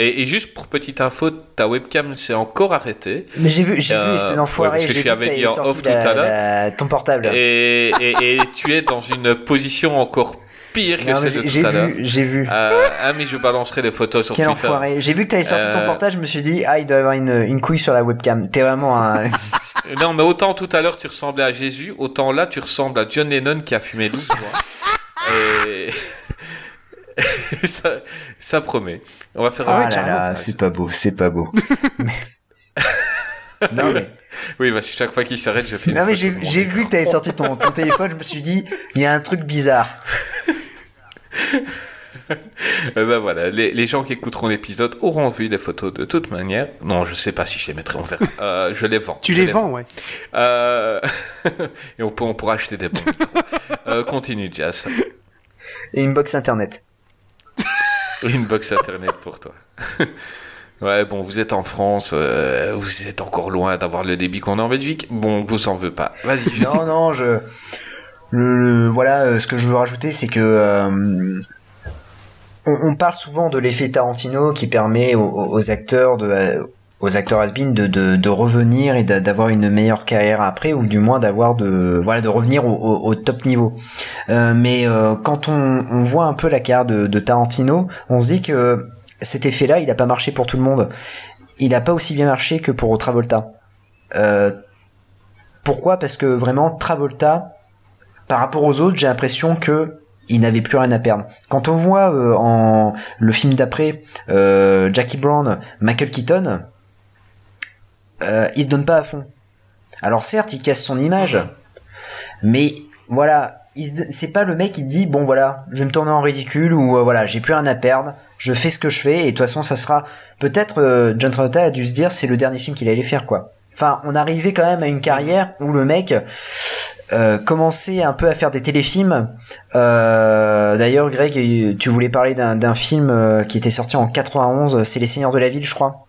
Et, et juste pour petite info, ta webcam s'est encore arrêtée. Mais j'ai vu, j'ai Euh, vu espèce ouais, d'enfoiré. parce que j'ai je dit t'avais en off tout à l'heure. ton portable. Et, et, et tu es dans une position encore pire que Non, celle de j'ai tout à l'heure. vu, j'ai vu. Euh, ah, mais je balancerai des photos sur Quel Twitter. enfoiré. J'ai vu que t'avais sorti ton Euh, portable, je me suis dit, ah, il doit y avoir une, une couille sur la webcam. T'es vraiment un. Non, mais autant tout à l'heure tu ressemblais à Jésus, autant là tu ressembles à John Lennon qui a fumé 12 mois. Et. ça, ça promet. On va faire Ah un là là, c'est pas beau, c'est pas beau. Mais- non mais, Oui, parce que chaque fois qu'il s'arrête, je fais non, mais j'ai vu que t'avais sorti ton, ton téléphone, je me suis dit, il y a un truc bizarre. Ben voilà, les, les gens qui écouteront l'épisode auront vu des photos de toute manière. Non, je sais pas si je les mettrai, on verra. Euh, je les vends. Tu les vends ouais. Euh, Et on, peut, on pourra acheter des bons micros. Euh, continue, Jazz. Et une box internet. Une box internet pour toi. ouais, bon, vous êtes en France, euh, vous êtes encore loin d'avoir le débit qu'on a en Belgique. Bon, vous en veut pas. Vas-y, je Non, non, je. Le, le- voilà, euh, ce que je veux rajouter, c'est que. euh, on, parle souvent de l'effet Tarantino qui permet aux, acteurs de. euh, aux acteurs has de, de, de revenir et d'a- d'avoir une meilleure carrière après ou du moins d'avoir de voilà de revenir au, au- au top niveau Euh, mais euh, quand on, on voit un peu la carrière de, de Tarantino on se dit que cet effet là il a pas marché pour tout le monde il a pas aussi bien marché que pour Travolta euh, pourquoi? Parce que vraiment Travolta par rapport aux autres j'ai l'impression que il n'avait plus rien à perdre. Quand on voit euh, en le film d'après euh, Jackie Brown, Michael Keaton, euh, il se donne pas à fond. Alors certes, il casse son image, mais voilà, c'est pas le mec qui dit bon voilà, je vais me tourner en ridicule ou voilà, j'ai plus rien à perdre, je fais ce que je fais et de toute façon ça sera peut-être John Travolta a dû se dire c'est le dernier film qu'il allait faire quoi. Enfin, on arrivait quand même à une carrière où le mec euh, commençait un peu à faire des téléfilms. Euh, D'ailleurs, Greg, tu voulais parler d'un d'un film euh, qui était sorti en 91, c'est Les Seigneurs de la Ville, je crois.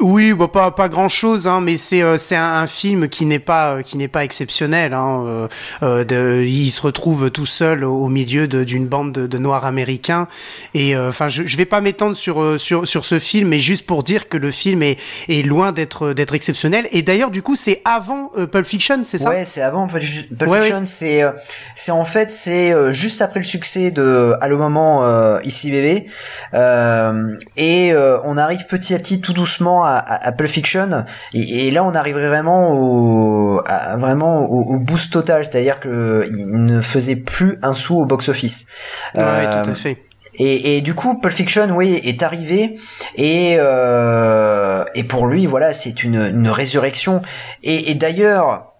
Oui, bah, pas pas grand chose, hein, mais c'est euh, c'est un, un film qui n'est pas euh, qui n'est pas exceptionnel. Hein, euh, euh, de, il se retrouve tout seul au, milieu d'une bande de, de noirs américains et euh, enfin je, je vais pas m'étendre sur sur sur ce film, mais juste pour dire que le film est est loin d'être d'être exceptionnel. Et d'ailleurs du coup c'est avant Pulp Fiction, c'est ça? Ouais, c'est avant Pulp Ouais, Fiction. C'est c'est en fait c'est juste après le succès de Allô maman euh, ici bébé Euh, et euh, on arrive petit à petit tout doucement à, à, à Pulp Fiction et, et là on arriverait vraiment au à- vraiment au, au boost total, c'est-à-dire que il ne faisait plus un sou au box office. Ouais, Euh, tout à fait. Et, et du coup, Pulp Fiction, oui, est arrivé et euh, et pour lui, voilà, c'est une, une résurrection. Et, et d'ailleurs,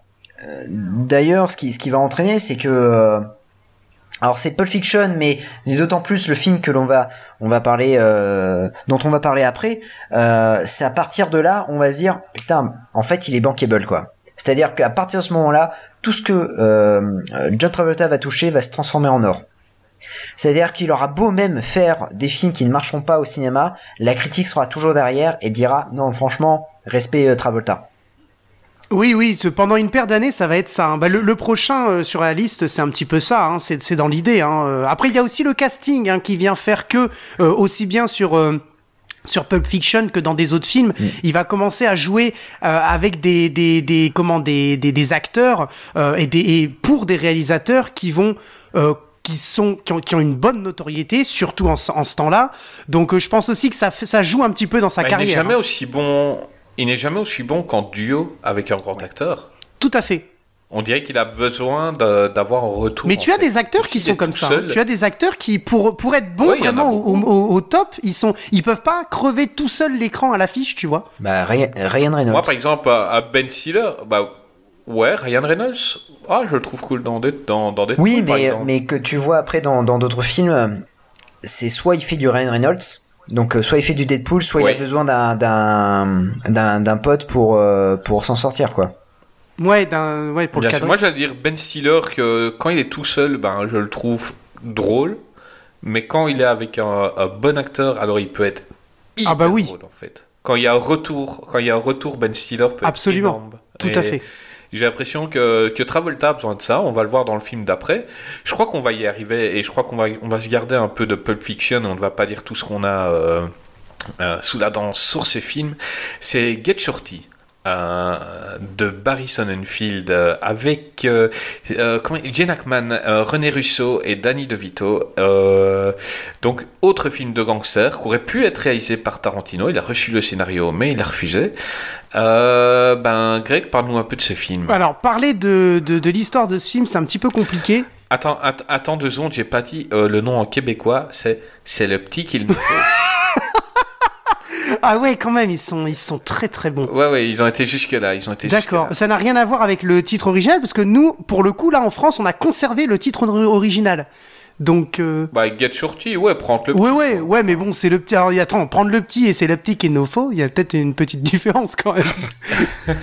euh, d'ailleurs, ce qui ce qui va entraîner, c'est que alors c'est Pulp Fiction, mais, d'autant plus le film que l'on va on va parler euh, dont on va parler après. Euh, c'est à partir de là, on va se dire putain, en fait, il est bankable quoi. C'est-à-dire qu'à partir de ce moment-là, tout ce que euh, John Travolta va toucher va se transformer en or. C'est-à-dire qu'il aura beau même faire des films qui ne marcheront pas au cinéma, la critique sera toujours derrière et dira non franchement respect Travolta. Oui, oui, pendant une paire d'années, ça va être ça. hein. Bah, le, le prochain euh, sur la liste, c'est un petit peu ça. hein. C'est c'est dans l'idée. hein. Euh, Après, il y a aussi le casting hein, qui vient faire que, euh, aussi bien sur... euh, sur Pulp Fiction que dans des autres films, il va commencer à jouer euh, avec des des des comment des des, des acteurs euh, et des et pour des réalisateurs qui vont euh, qui sont qui ont, qui ont une bonne notoriété surtout en, ce- en ce temps-là. Donc euh, je pense aussi que ça ça joue un petit peu dans sa Bah, il n'est carrière. jamais hein. aussi bon. Il n'est jamais aussi bon qu'en duo avec un grand acteur. Tout à fait. On dirait qu'il a besoin d'avoir un retour. Mais tu as fait. des acteurs qui sont comme ça. seul- Tu as des acteurs qui, pour, pour être bons Ouais, vraiment au, beaucoup. au- au top, ils sont, ils peuvent pas crever tout seul l'écran à l'affiche, tu vois. Bah Ryan, Ryan Reynolds. Moi, par exemple, à à Ben Stiller, bah ouais, Ryan Reynolds, ah, je le trouve cool dans des dans, dans Deadpool, oui, mais mais que tu vois après dans dans d'autres films, c'est soit il fait du Ryan Reynolds. Donc euh, soit il fait du Deadpool, soit il a besoin d'un d'un d'un d'un pote pour euh, pour s'en sortir quoi. Ouais, d'un, ouais, pour Bien le cadre. Moi, j'allais dire Ben Stiller que quand il est tout seul, ben je le trouve drôle, mais quand il est avec un, un bon acteur, alors il peut être hyper Ah bah oui. drôle en fait. Quand il y a un retour, quand il y a un retour, Ben Stiller peut Absolument. être énorme. Tout Et à fait. J'ai l'impression que, que Travolta a besoin de ça. On va le voir dans le film d'après. Je crois qu'on va y arriver et je crois qu'on va, on va se garder un peu de Pulp Fiction. On ne va pas dire tout ce qu'on a euh, euh, sous la dent sur ces films. C'est Get Shorty. Euh, de Barry Sonnenfeld euh, avec euh, Jane Ackman, euh, René Russo et Danny DeVito. Donc, autre film de gangster qui aurait pu être réalisé par Tarantino. Il a reçu le scénario, mais il a refusé. Ben, Greg, parle-nous un peu de ce film. Alors, parler de, de, de l'histoire de ce film, c'est un petit peu compliqué. Attends, att- attends deux secondes, j'ai pas dit le nom en québécois, c'est c'est le petit qu'il nous faut. Ah ouais, quand même, ils sont, ils sont très très bons. ouais, ouais, ils ont été jusque là, ils ont été D'accord. Ça n'a rien à voir avec le titre original, parce que nous, pour le coup, là, en France, on a conservé le titre or- original. Donc, euh, Bah, Get Shorty, ouais, prends le. ouais, ouais, ouais, mais bon, c'est le petit. Alors, attends, prendre le petit et c'est le petit qu'il nous faut, il y a peut-être une petite différence quand même.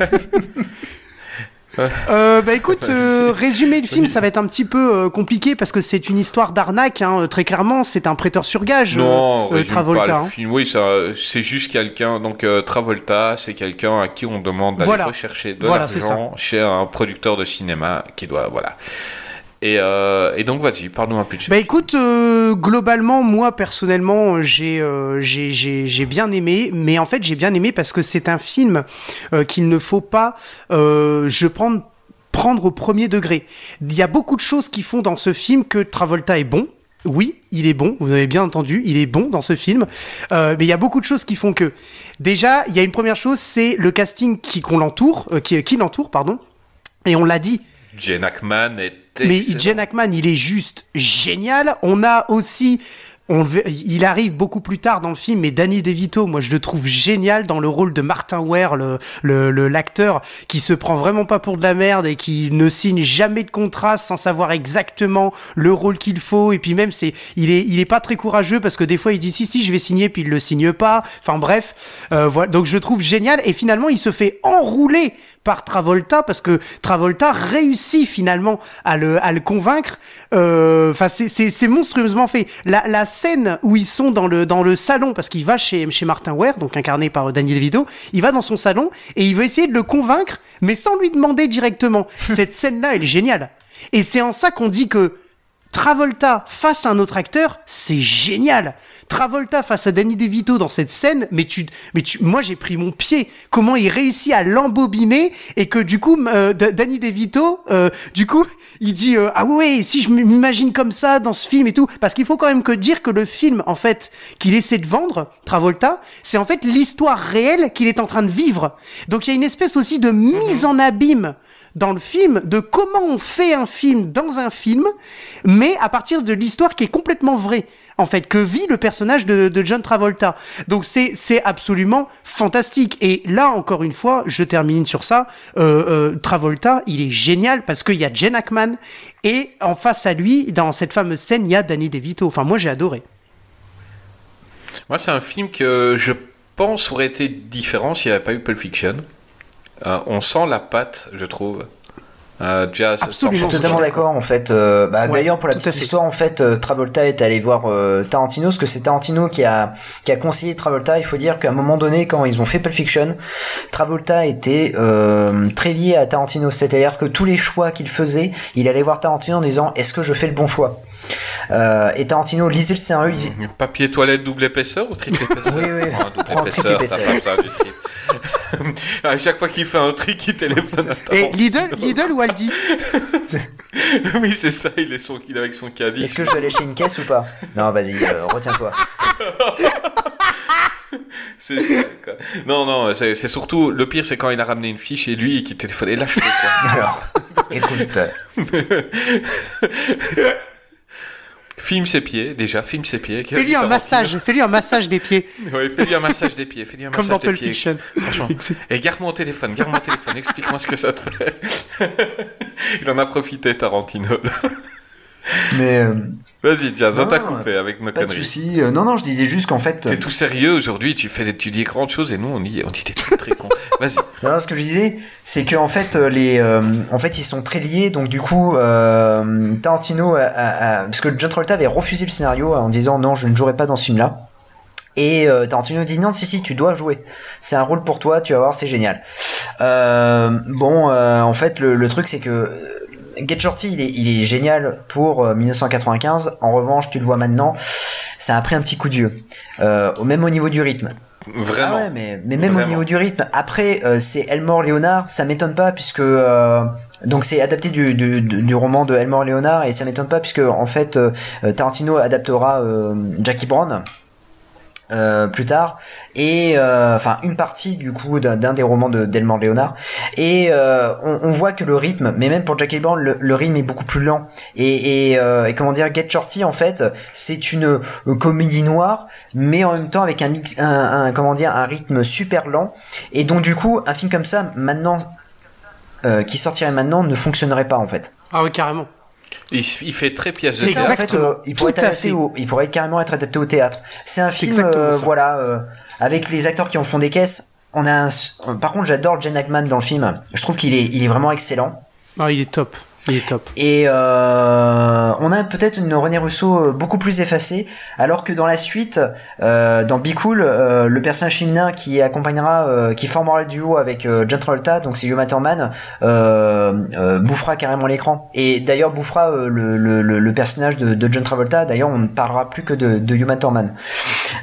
Euh, bah écoute, euh, résumer le film, ça va être un petit peu euh, compliqué parce que c'est une histoire d'arnaque, hein, très clairement. C'est un prêteur sur gage, Non, euh, Travolta. pas le hein. film. Oui, c'est juste quelqu'un. Donc Travolta, c'est quelqu'un à qui on demande d'aller Voilà. rechercher de Voilà, l'argent chez un producteur de cinéma qui doit, voilà. Et, euh, et donc, vas-y, parle-nous un peu Bah écoute, euh, globalement, moi personnellement, j'ai euh, j'ai- j'ai j'ai bien aimé, mais en fait j'ai bien aimé parce que c'est un film euh, qu'il ne faut pas, euh, je prendre prendre au premier degré. Il y a beaucoup de choses qui font dans ce film que Travolta est bon. Oui, il est bon, vous avez bien entendu, il est bon dans ce film. Euh, mais il y a beaucoup de choses qui font que. Déjà, il y a une première chose, c'est le casting qui qu'on l'entoure, euh, qui, qui l'entoure, pardon. Et on l'a dit, Jen Ackman est mais. Jen Ackman, il est juste génial. On a aussi, il arrive beaucoup plus tard dans le film, mais Danny DeVito, moi je le trouve génial dans le rôle de Martin Ware, le le- l'acteur qui se prend vraiment pas pour de la merde et qui ne signe jamais de contrat sans savoir exactement le rôle qu'il faut. Et puis même c'est, il est il est pas très courageux parce que des fois il dit si si je vais signer puis il le signe pas. Enfin bref, euh, voilà. Donc je le trouve génial et finalement il se fait enrouler par Travolta parce que Travolta réussit finalement à le, à le convaincre. Euh, Enfin, c'est- c'est c'est monstrueusement fait. Scène où ils sont dans le, dans le salon, parce qu'il va chez, chez Martin Ware, donc incarné par Daniel Vido, il va dans son salon et il veut essayer de le convaincre, mais sans lui demander directement. Cette scène-là, elle est géniale. Et c'est en ça qu'on dit que Travolta face à un autre acteur, c'est génial. Travolta face à Danny DeVito dans cette scène, mais tu, mais tu, moi j'ai pris mon pied. Comment il réussit à l'embobiner et que du coup, euh, Danny DeVito, euh, du coup, il dit euh, ah ouais, si je m'imagine comme ça dans ce film et tout, parce qu'il faut quand même que dire que le film en fait qu'il essaie de vendre, Travolta, c'est en fait l'histoire réelle qu'il est en train de vivre. Donc il y a une espèce aussi de mise en abîme dans le film de comment on fait un film dans un film, mais à partir de l'histoire qui est complètement vraie. En fait, que vit le personnage de, John Travolta. Donc c'est c'est absolument fantastique. Et là encore une fois, je termine sur ça. Euh, euh, Travolta, il est génial parce qu'il y a Jen Ackman et en face à lui, dans cette fameuse scène, il y a Danny DeVito. Enfin, moi j'ai adoré. Moi, c'est un film que je pense aurait été différent s'il n'y avait pas eu Pulp Fiction. Euh, on sent la patte, je trouve. Euh, Absolument. Je suis totalement d'accord en fait. Euh, bah, Ouais, D'ailleurs pour la petite histoire en fait, Travolta est allé voir euh, Tarantino parce que c'est Tarantino qui a qui a conseillé Travolta. Il faut dire qu'à un moment donné quand ils ont fait Pulp Fiction, Travolta était euh, très lié à Tarantino. C'est-à-dire que tous les choix qu'il faisait, il allait voir Tarantino en disant est-ce que je fais le bon choix? Euh, Et Tarantino lisait le scénario. il- Papier toilette double épaisseur ou triple épaisseur Oui, oui. Un double Prends un triple épaisseur, besoin du triple. à chaque fois qu'il fait un trick, il téléphone à Et. Lidl, Lidl ou Aldi oui, c'est ça, il est, son, il est avec son caddie. Est-ce que je dois aller chez une caisse ou pas? Non, vas-y, euh, retiens-toi. C'est ça, quoi. Non, non, c'est c'est surtout. Le pire, c'est quand il a ramené une fiche et lui qui téléphone. Et là, je fais quoi Alors, écoute, Filme ses pieds, déjà, filme ses pieds. Fais-lui un massage, fais-lui un massage des pieds, Ouais, fais-lui un massage des pieds, fais-lui un comme dans massage des Pulp pieds. Fiction. Franchement. Et garde mon téléphone, garde mon téléphone, explique-moi ce que ça te fait. il en a profité, Tarantino. mais euh, Vas-y, Jazz, on t'a coupé avec nos pas de conneries. souci. Euh, non, non, je disais juste qu'en fait. T'es tout sérieux aujourd'hui, tu fais tu dis grandes choses et nous on dit, on dit des trucs très cons. Vas-y. Non, non, ce que je disais, c'est que en fait, euh, les, euh, en fait, ils sont très liés. Donc du coup, euh, Tarantino, a- a- a- parce que John Travolta avait refusé le scénario en disant non, je ne jouerai pas dans ce film-là. Et euh, Tarantino dit non, si si, tu dois jouer. C'est un rôle pour toi, tu vas voir, c'est génial. Euh, bon, euh, en fait, le, le truc c'est que euh, Get Shorty, il est, il est génial pour euh, 1995. En revanche, tu le vois maintenant, ça a pris un petit coup de vieux. Euh, même au niveau du rythme. Vraiment. Ah ouais, mais, mais même au niveau du rythme. Après, euh, c'est Elmore Leonard, ça m'étonne pas puisque euh, donc c'est adapté du, du, roman de Elmore Leonard et ça m'étonne pas puisque en fait euh, Tarantino adaptera euh, Jackie Brown. Euh, plus tard et euh, enfin une partie du coup d'un des romans de d'Elmore Leonard et euh, on, voit que le rythme mais même pour Jackie Brown le, rythme est beaucoup plus lent et, euh, et comment dire Get Shorty en fait c'est une euh, comédie noire mais en même temps avec un, un, comment dire un rythme super lent et donc du coup un film comme ça maintenant qui sortirait maintenant ne fonctionnerait pas en fait. Ah oui, carrément. Il, fait très pièce de théâtre. en fait, Exactement. euh, il pourrait être adapté au, il pourrait carrément être adapté au théâtre. C'est un film, euh, voilà, euh, avec les acteurs qui en font des caisses. On a un par contre, j'adore Jen Ackman dans le film. Je trouve qu'il est, il est vraiment excellent. Ah, il est top. Et euh, on a peut-être une René Russo euh, beaucoup plus effacée, alors que dans la suite, euh, dans Be Cool, le personnage féminin qui accompagnera, qui formera le duo avec John Travolta, donc c'est Uma Thurman, bouffera carrément l'écran. Et d'ailleurs bouffera le, personnage de, John Travolta. D'ailleurs, on ne parlera plus que de, de Uma Thurman.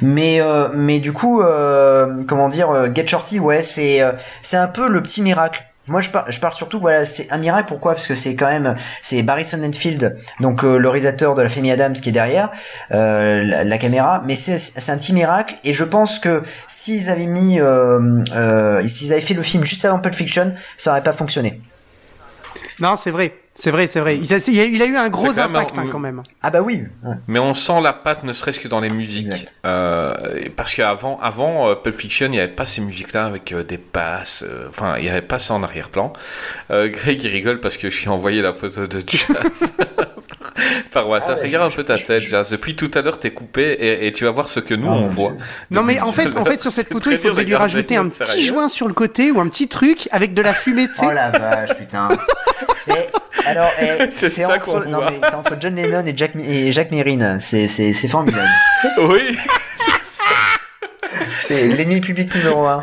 Mais mais du coup, comment dire, Get Shorty, ouais, c'est c'est un peu le petit miracle. Moi, je parle, je parle surtout, voilà, c'est un miracle. Pourquoi? Parce que c'est quand même, c'est Barry Sonnenfeld, donc euh, le réalisateur de La Famille Adams, qui est derrière euh, la, caméra. Mais c'est, un petit miracle. Et je pense que s'ils avaient mis, euh, euh, s'ils avaient fait le film juste avant Pulp Fiction, ça aurait pas fonctionné. Non, c'est vrai. C'est vrai, c'est vrai. Il a, il eu un gros même impact hein, quand même. Ah bah oui. Mais on sent la patte, ne serait-ce que dans les musiques. Euh, parce qu'avant, avant euh, Pulp Fiction, il n'y avait pas ces musiques-là avec euh, des basses. euh, Enfin, il n'y avait pas ça en arrière-plan. Euh, Greg, il rigole parce que je lui ai envoyé la photo de Jazz par WhatsApp. Ah, Regarde un je- peu ta je- tête, je- Jazz. Depuis tout à l'heure, t'es coupé et, et tu vas voir ce que nous, Oh, on voit. Non mais en fait, en fait sur cette photo, il faudrait lui rajouter un petit joint sur le côté ou un petit truc avec de la fumée, tu sais. Oh la vache, putain. Alors, eh, C'est c'est ça entre, qu'on non, voit. mais c'est entre John Lennon et Jack, et Jacques Mérine. C'est, c'est, c'est formidable. Oui, C'est l'ennemi public numéro un.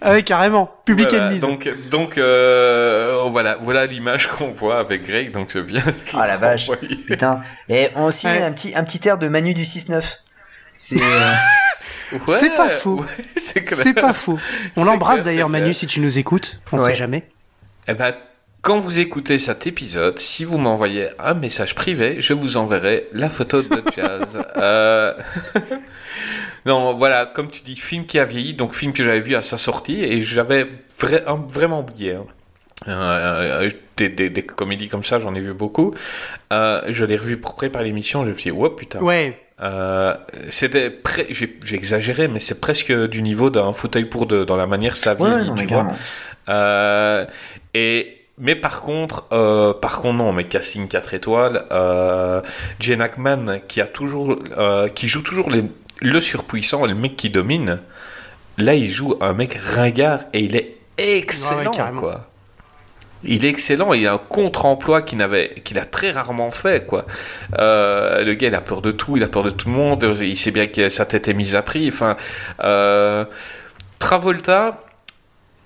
Ah ouais, carrément. Public voilà. Enemies. Donc, donc euh, voilà, voilà l'image qu'on voit avec Greg. Donc, c'est bien. Ah la vache. envoyé. Putain. Et on aussi Ouais. un petit, un petit air de Manu du 6-9. C'est, euh, Ouais, C'est pas faux. ouais, c'est. C'est pas faux. On C'est l'embrasse clair, d'ailleurs c'est Manu si tu nous écoutes. On Ouais. sait jamais. Eh ben, quand vous écoutez cet épisode, si vous m'envoyez un message privé, je vous enverrai la photo de Jazz. Euh, non, voilà, comme tu dis, film qui a vieilli, donc film que j'avais vu à sa sortie et j'avais vra- vraiment oublié. hein. Euh, euh, des, des- des comédies comme ça, j'en ai vu beaucoup. Euh, je l'ai revu pour préparer l'émission, je me suis dit, oh putain. Ouais. Euh, c'était j'ai exagéré, mais c'est presque du niveau d'un fauteuil pour deux dans la manière ça ouais, vieillit, non, tu vois. et mais par contre, euh, par contre non, mais casting 4 étoiles, euh, Jane Hackman qui a toujours, euh, qui joue toujours les, le surpuissant, le mec qui domine. Là, il joue un mec ringard et il est excellent, Ouais, ouais, carrément. quoi. Il est excellent, il a un contre-emploi qu'il qu'il a très rarement fait, quoi. Euh, le gars, il a peur de tout, il a peur de tout le monde, il sait bien que sa tête est mise à prix. Enfin, euh, Travolta,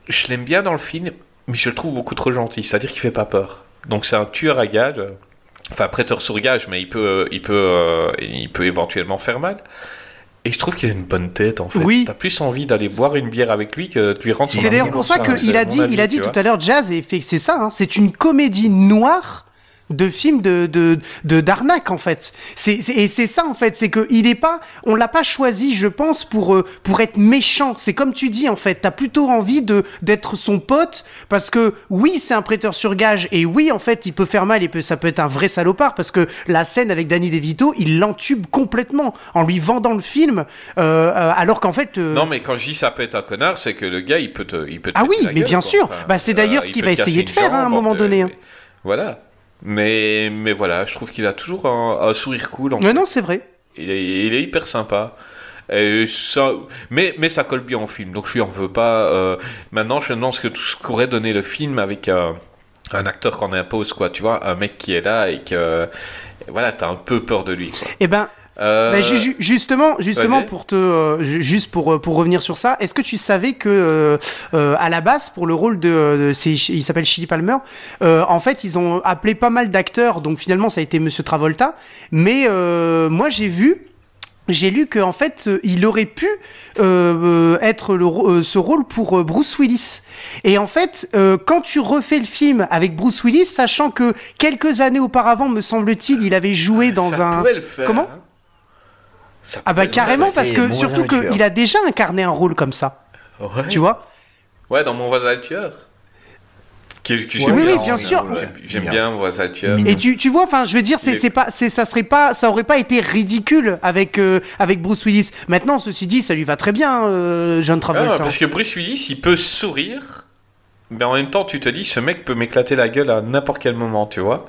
je l'aime bien dans le film, mais je le trouve beaucoup trop gentil, c'est-à-dire qu'il fait pas peur. Donc c'est un tueur à gages, euh, enfin prêteur sur gage, mais il peut, il peut, euh, il peut éventuellement faire mal. Et je trouve qu'il a une bonne tête en fait. Oui. T'as plus envie d'aller boire une bière avec lui que de lui rendre son C'est d'ailleurs pour ça qu'il a dit, il a dit tout à l'heure, Jazz, et c'est ça, hein, c'est une comédie noire de film de de d'arnaque en fait. C'est c'est- et c'est ça en fait, c'est que il est pas, on l'a pas choisi, je pense, pour euh, pour être méchant. C'est comme tu dis en fait, t'as plutôt envie de d'être son pote parce que oui, c'est un prêteur sur gage et oui, en fait, il peut faire mal et peut ça peut être un vrai salopard parce que la scène avec Danny DeVito, il l'entube complètement en lui vendant le film, euh, euh, alors qu'en fait. euh, Non, mais quand je dis ça peut être un connard, c'est que le gars, il peut te, il peut te Ah oui, la mais gueule, bien quoi. sûr. Bah, c'est d'ailleurs ce il qu'il va essayer de faire, hein, à un moment donné, hein. Voilà. Mais, mais voilà, je trouve qu'il a toujours un, un sourire cool. En Ouais, fait. non, c'est vrai. Il est, il est hyper sympa. Et ça, mais, mais ça colle bien au film, donc je lui en veux pas. euh, maintenant, je me demande ce que tout ce qu'aurait donné le film avec un, un acteur qu'on impose, quoi. Tu vois, un mec qui est là et que voilà, t'as un peu peur de lui, quoi. Eh ben, Euh, bah, ju- ju- justement, justement pour te, euh, ju- juste pour euh, pour revenir sur ça, est-ce que tu savais que euh, euh, à la base pour le rôle de, de- il s'appelle Chili Palmer, euh, en fait ils ont appelé pas mal d'acteurs, donc finalement ça a été Monsieur Travolta, mais euh, moi j'ai vu. J'ai lu qu'en fait, il aurait pu euh, être le, euh, ce rôle pour euh, Bruce Willis. Et en fait, euh, quand tu refais le film avec Bruce Willis, sachant que quelques années auparavant, me semble-t-il, il avait joué dans ça un... le faire. Comment? Ça Ah bah carrément ça parce que surtout qu'il a déjà incarné un rôle comme ça. Ouais. tu vois? Ouais, dans mon voisin le tueur. Qui, qui Ouais, j'aime oui, bien, oui, bien sûr. J'aime, Bien. bien mon voisin le tueur. Et tu, tu vois, enfin, je veux dire, c'est est- c'est pas, c'est ça serait pas, ça aurait pas été ridicule avec euh, avec Bruce Willis. Maintenant, ceci dit, ça lui va très bien, euh, John Ah, Travolta. parce que Bruce Willis, il peut sourire, mais en même temps, tu te dis, ce mec peut m'éclater la gueule à n'importe quel moment, tu vois.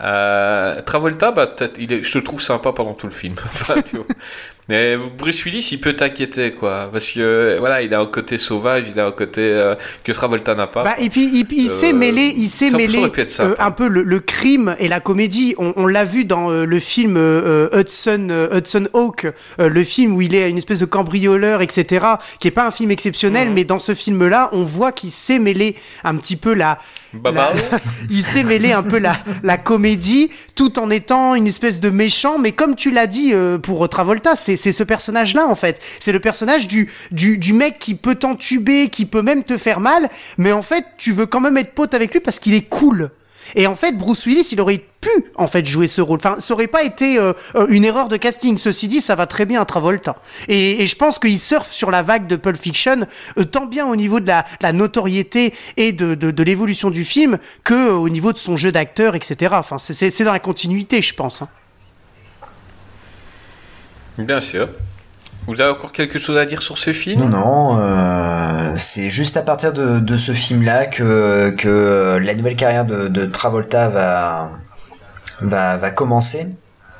Euh, Travolta, bah, il est- je te trouve sympa pendant tout le film. Mais Bruce Willis, il peut t'inquiéter, quoi. Parce que, voilà, il a un côté sauvage, il a un côté euh, que Travolta n'a pas. Bah, et puis il, il Euh, s'est mêlé, il s'est mêlé euh, un peu le, le crime et la comédie. On, on l'a vu dans le film euh, Hudson Hudson Hawk, le film où il est une espèce de cambrioleur, etc. Qui est pas un film exceptionnel, mais dans ce film-là, on voit qu'il s'est mêlé un petit peu la, il s'est mêlé un peu la, la comédie tout en étant une espèce de méchant. Mais comme tu l'as dit pour Travolta, c'est c'est ce personnage-là en fait. C'est le personnage du, du, mec qui peut t'entuber, qui peut même te faire mal, mais en fait tu veux quand même être pote avec lui parce qu'il est cool. Et en fait, Bruce Willis, il aurait pu en fait jouer ce rôle. Enfin, ça aurait pas été euh, euh, une erreur de casting. Ceci dit, ça va très bien à Travolta. Et, et je pense qu'il surfe sur la vague de Pulp Fiction, euh, tant bien au niveau de la, notoriété et de, de, l'évolution du film que au niveau de son jeu d'acteur, etc. Enfin, c'est dans la continuité, je pense. hein. Bien sûr. Vous avez encore quelque chose à dire sur ce film? Non, non, euh, c'est juste à partir de, de ce film-là que, que la nouvelle carrière de, de Travolta va, va, va commencer.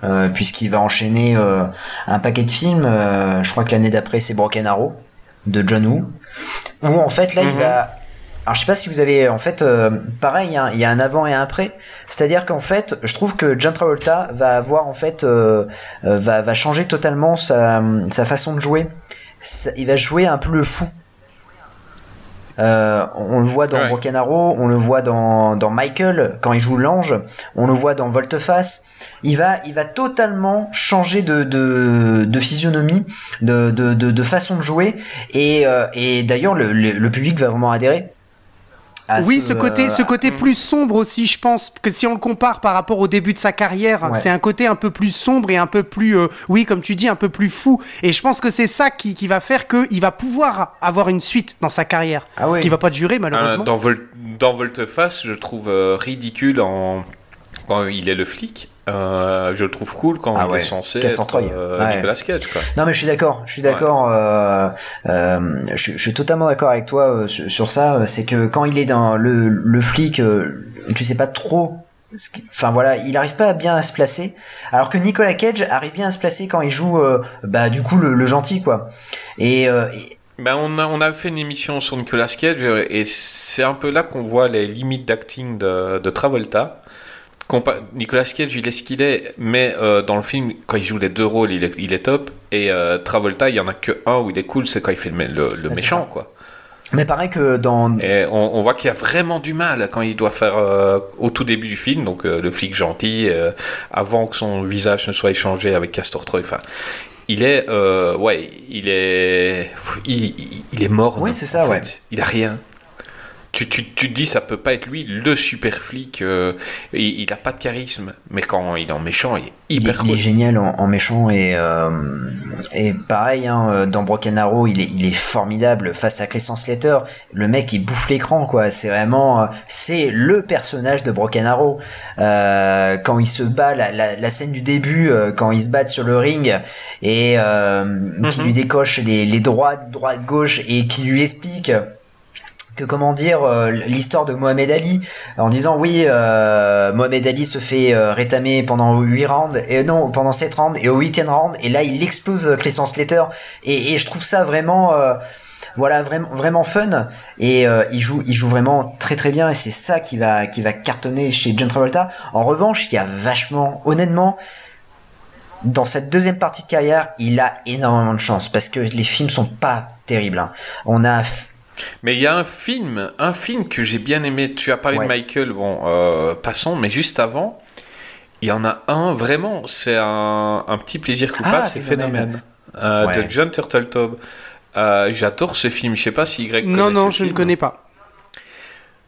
euh, Puisqu'il va enchaîner euh, un paquet de films. je crois que l'année d'après, c'est Broken Arrow de John Woo. Où en fait, là, il Mhm. va. Alors, je sais pas si vous avez. En fait, euh, pareil, hein, il y a un avant et un après. C'est-à-dire qu'en fait, je trouve que John Travolta va avoir, en fait, euh, euh, va, va changer totalement sa, sa façon de jouer. Ça- il va jouer un peu le fou. Euh, on le voit dans Ouais. Broken Arrow, on le voit dans, dans Michael quand il joue l'ange, on le voit dans Volteface. Il va, il va totalement changer de, de, de physionomie, de, de, de, de façon de jouer, et, euh, et d'ailleurs le, le, le public va vraiment adhérer. Oui, ce côté, euh, ce côté Mm. plus sombre aussi, je pense que si on le compare par rapport au début de sa carrière, Ouais. c'est un côté un peu plus sombre et un peu plus, euh, oui, comme tu dis, un peu plus fou. Et je pense que c'est ça qui, qui va faire qu'il va pouvoir avoir une suite dans sa carrière, Ah oui. qui va pas durer Euh, malheureusement. dans, Vol- dans Volteface, je le trouve euh, ridicule en... quand il est le flic. Euh, je le trouve cool quand Ah il est censé être euh, Ouais. Nicolas Cage. Quoi. Non mais je suis d'accord, je suis d'accord, euh, euh, je, je suis totalement d'accord avec toi sur, sur ça. C'est que quand il est dans le, le flic, tu sais pas trop. Enfin voilà, il arrive pas bien à se placer. Alors que Nicolas Cage arrive bien à se placer quand il joue, bah du coup le, le gentil quoi. Et, et- Ben, on, a, on a fait une émission sur Nicolas Cage et c'est un peu là qu'on voit les limites d'acting de, de Travolta. Nicolas Cage, il est ce qu'il est, mais euh, dans le film, quand il joue les deux rôles, il est, il est top. Et euh, Travolta, il y en a que un où il est cool, c'est quand il fait le, le- le c'est méchant, ça. quoi. mais pareil que dans Et on, on voit qu'il a vraiment du mal quand il doit faire euh, au tout début du film, donc le flic gentil, avant que son visage ne soit échangé avec Castor Troy. Enfin, il est, ouais, il est, il, il- il est mort. Oui, c'est ça, en ouais. Il a rien. Tu, tu, tu te dis, ça peut pas être lui, le super flic. euh, il, il a pas de charisme, mais quand il est en méchant, il est hyper il cool. est génial en, en méchant et euh, et pareil hein, dans Broken Arrow il est il est formidable face à Christian Slater le mec il bouffe l'écran quoi c'est vraiment euh, c'est le personnage de Broken Arrow euh, quand il se bat la, la, la scène du début quand ils se battent sur le ring et qui Mhm. lui décoche les, les droites droite gauche et qui lui explique que comment dire euh, l'histoire de Mohamed Ali en disant oui euh, Mohamed Ali se fait euh, rétamer pendant 8 rounds et non pendant 7 rounds et au 8 round et là il explose Christian Slater et, je trouve ça vraiment voilà vraiment vraiment fun et il joue il joue vraiment très très bien et c'est ça qui va qui va cartonner chez John Travolta en revanche il y a vachement honnêtement dans cette deuxième partie de carrière, il a énormément de chance parce que les films sont pas terribles. hein. On a Mais il y a un film, un film que j'ai bien aimé. Tu as parlé Ouais. de Michael, bon, euh, passons, mais juste avant, il y en a un vraiment, c'est un, un petit plaisir coupable, Ah, c'est Phénomène. Phénomène, euh, Ouais. de John Turteltaub. Euh, J'adore ce film. Je sais pas si Greg non, connaît non, ce je ne film. connais pas.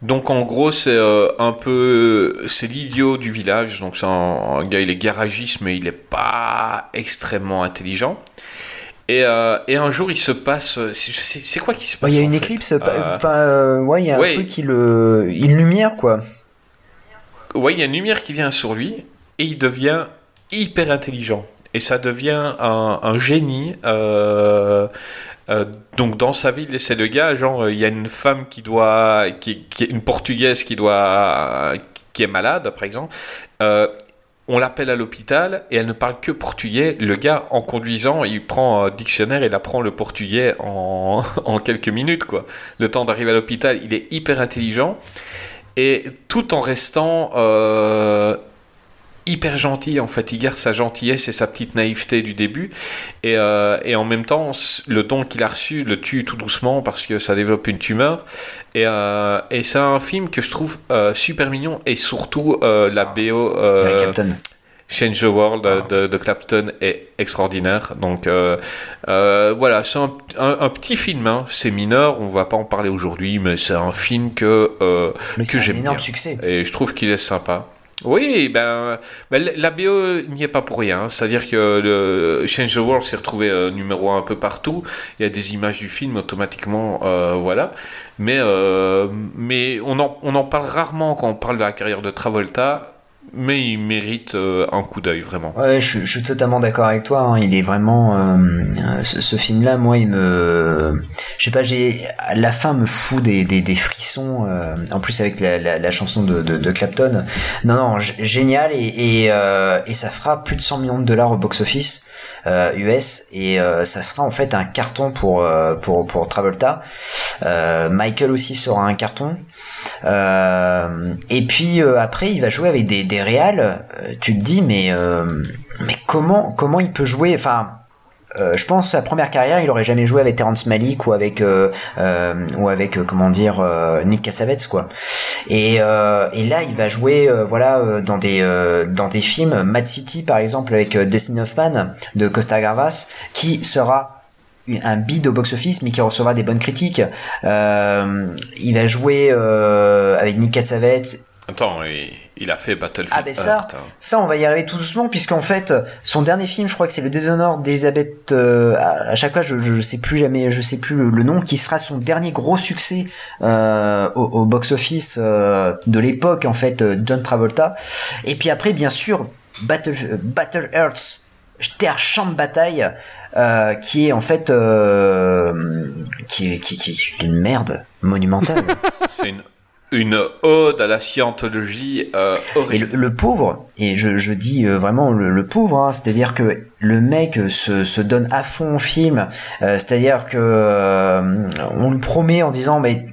Donc en gros, c'est euh, un peu, c'est l'idiot du village. Donc c'est un, un gars, il est garagiste, mais il est pas extrêmement intelligent. Et, euh, et un jour, il se passe, c'est sais- c'est quoi qui se passe il y a une éclipse, Euh, enfin, euh, ouais, il y a un truc qui le, une lumière quoi. Ouais, il y a une lumière qui vient sur lui et il devient hyper intelligent. Et ça devient un, un génie. euh, euh, donc dans sa ville, c'est le gars, genre, il y a une femme qui doit, qui, qui une portugaise qui doit, qui est malade, par exemple. Euh, on l'appelle à l'hôpital et elle ne parle que portugais. Le gars, en conduisant, il prend un dictionnaire et il apprend le portugais en, en quelques minutes, quoi. Le temps d'arriver à l'hôpital, il est hyper intelligent et tout en restant euh, hyper gentil en fait il garde sa gentillesse et sa petite naïveté du début et, euh, et en même temps le don qu'il a reçu le tue tout doucement parce que ça développe une tumeur et, euh, et c'est un film que je trouve euh, super mignon et surtout la BO euh, Avec Captain. Change the World Ah. de, de Clapton est extraordinaire. Donc euh, euh, voilà, c'est un, un- un petit film, hein. c'est mineur, on va pas en parler aujourd'hui, mais c'est un film que, euh, Mais que j'aime bien. succès. Et je trouve qu'il est sympa. Oui, ben, ben, la BO n'y est pas pour rien. C'est-à-dire que le Change the World s'est retrouvé euh, numéro un un peu partout. Il y a des images du film automatiquement, euh, voilà. Mais, euh, mais on, en, on en parle rarement quand on parle de la carrière de Travolta. Mais il mérite euh, un coup d'œil, vraiment. Ouais, je, suis totalement d'accord avec toi. hein. Il est vraiment euh, ce, film-là, moi, il me, je sais pas, j'ai la fin me fout des, des, frissons. euh, en plus avec la, la, chanson de, Clapton. Non, non, génial et et, ça fera plus de 100 millions de dollars au box-office US et ça sera en fait un carton pour pour pour Travolta. Michael aussi sera un carton. Et puis après, il va jouer avec des réals. Euh, tu te dis, mais euh, mais comment comment il peut jouer? Enfin. euh, je pense sa première carrière, il aurait jamais joué avec Terrence Malick ou avec ou avec comment dire Nick Cassavetes quoi. Et, et là, il va jouer voilà dans des dans des films Mad City par exemple avec Dustin Hoffman de Costa Gavras qui sera un bid au box-office mais qui recevra des bonnes critiques. Il va jouer avec Nick Cassavetes Attends, il, a fait Battlefield Ah, ben ça, Earth, ça, on va y arriver tout doucement, puisqu'en fait, son dernier film, je crois que c'est Le Déshonneur d'Elisabeth. euh, à, chaque fois, je, je sais plus jamais, je sais plus le, le nom, qui sera son dernier gros succès euh, au, au box-office euh, de l'époque, en fait, John Travolta. Et puis après, bien sûr, Battle, Battle Earth, Terre Champ de bataille, qui est en fait, qui, qui est une merde monumentale. C'est une, une ode à la scientologie euh, Et le, le pauvre, et je, dis euh, vraiment le, le pauvre, hein, c'est-à-dire que le mec se, se donne à fond au film, euh, c'est-à-dire que on lui promet en disant mais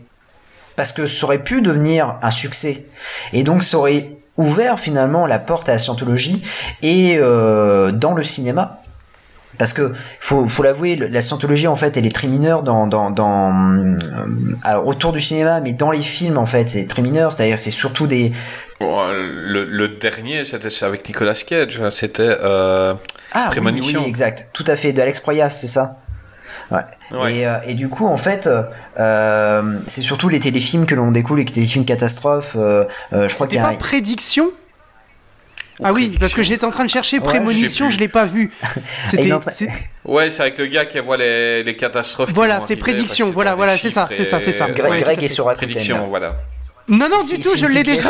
parce que ça aurait pu devenir un succès, et donc ça aurait ouvert finalement la porte à la scientologie et dans le cinéma. Parce que faut, faut l'avouer, la scientologie en fait, elle est très mineure dans, dans, dans euh, alors, autour du cinéma, mais dans les films en fait, c'est très mineur. C'est-à-dire, c'est surtout des Bon, le, le dernier, c'était avec Nicolas Cage. hein, C'était. euh, Ah oui, Prémonition. oui, exact, tout à fait, de Alex Proyas, c'est ça. Ouais. Ouais. Et, euh, et du coup, en fait, euh, c'est surtout les téléfilms que l'on découle, les téléfilms catastrophes. euh, euh, je crois qu'il y a pas un- prédiction? Ah oui, parce que j'étais en train de chercher Ouais, prémonition, je l'ai pas vu. C'était. Ouais, c'est avec le gars qui voit les, les catastrophes. Voilà, c'est prédiction, voilà, voilà, c'est ça, c'est ça, c'est ça. Greg, Ouais, Greg est sur Rakuten. Prédiction, voilà. Non, non, du tout, je l'ai déjà.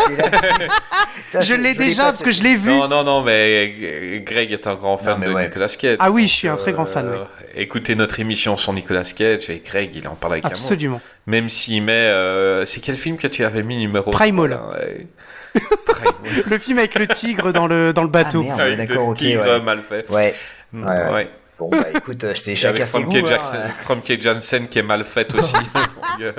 Je l'ai déjà parce que je l'ai vu. Non, non, non, mais Greg est un grand fan Non, de ouais. Nicolas Cage. Ah oui, je suis un très grand fan, euh, Écoutez notre émission sur Nicolas Cage et Greg, il en parle avec amour. Absolument. Même s'il met. euh, c'est quel film que tu avais mis numéro Primal. ouais. Le film avec le tigre dans le, dans le Ah, bateau. merde, Avec d'accord, ok. tigre Ouais. mal fait. Ouais. Mm, ouais, ouais. ouais. Bon, bah écoute, euh, c'est chacun avec ses From K. goûts. Jackson, hein. From K. Jansen qui est mal faite aussi. euh,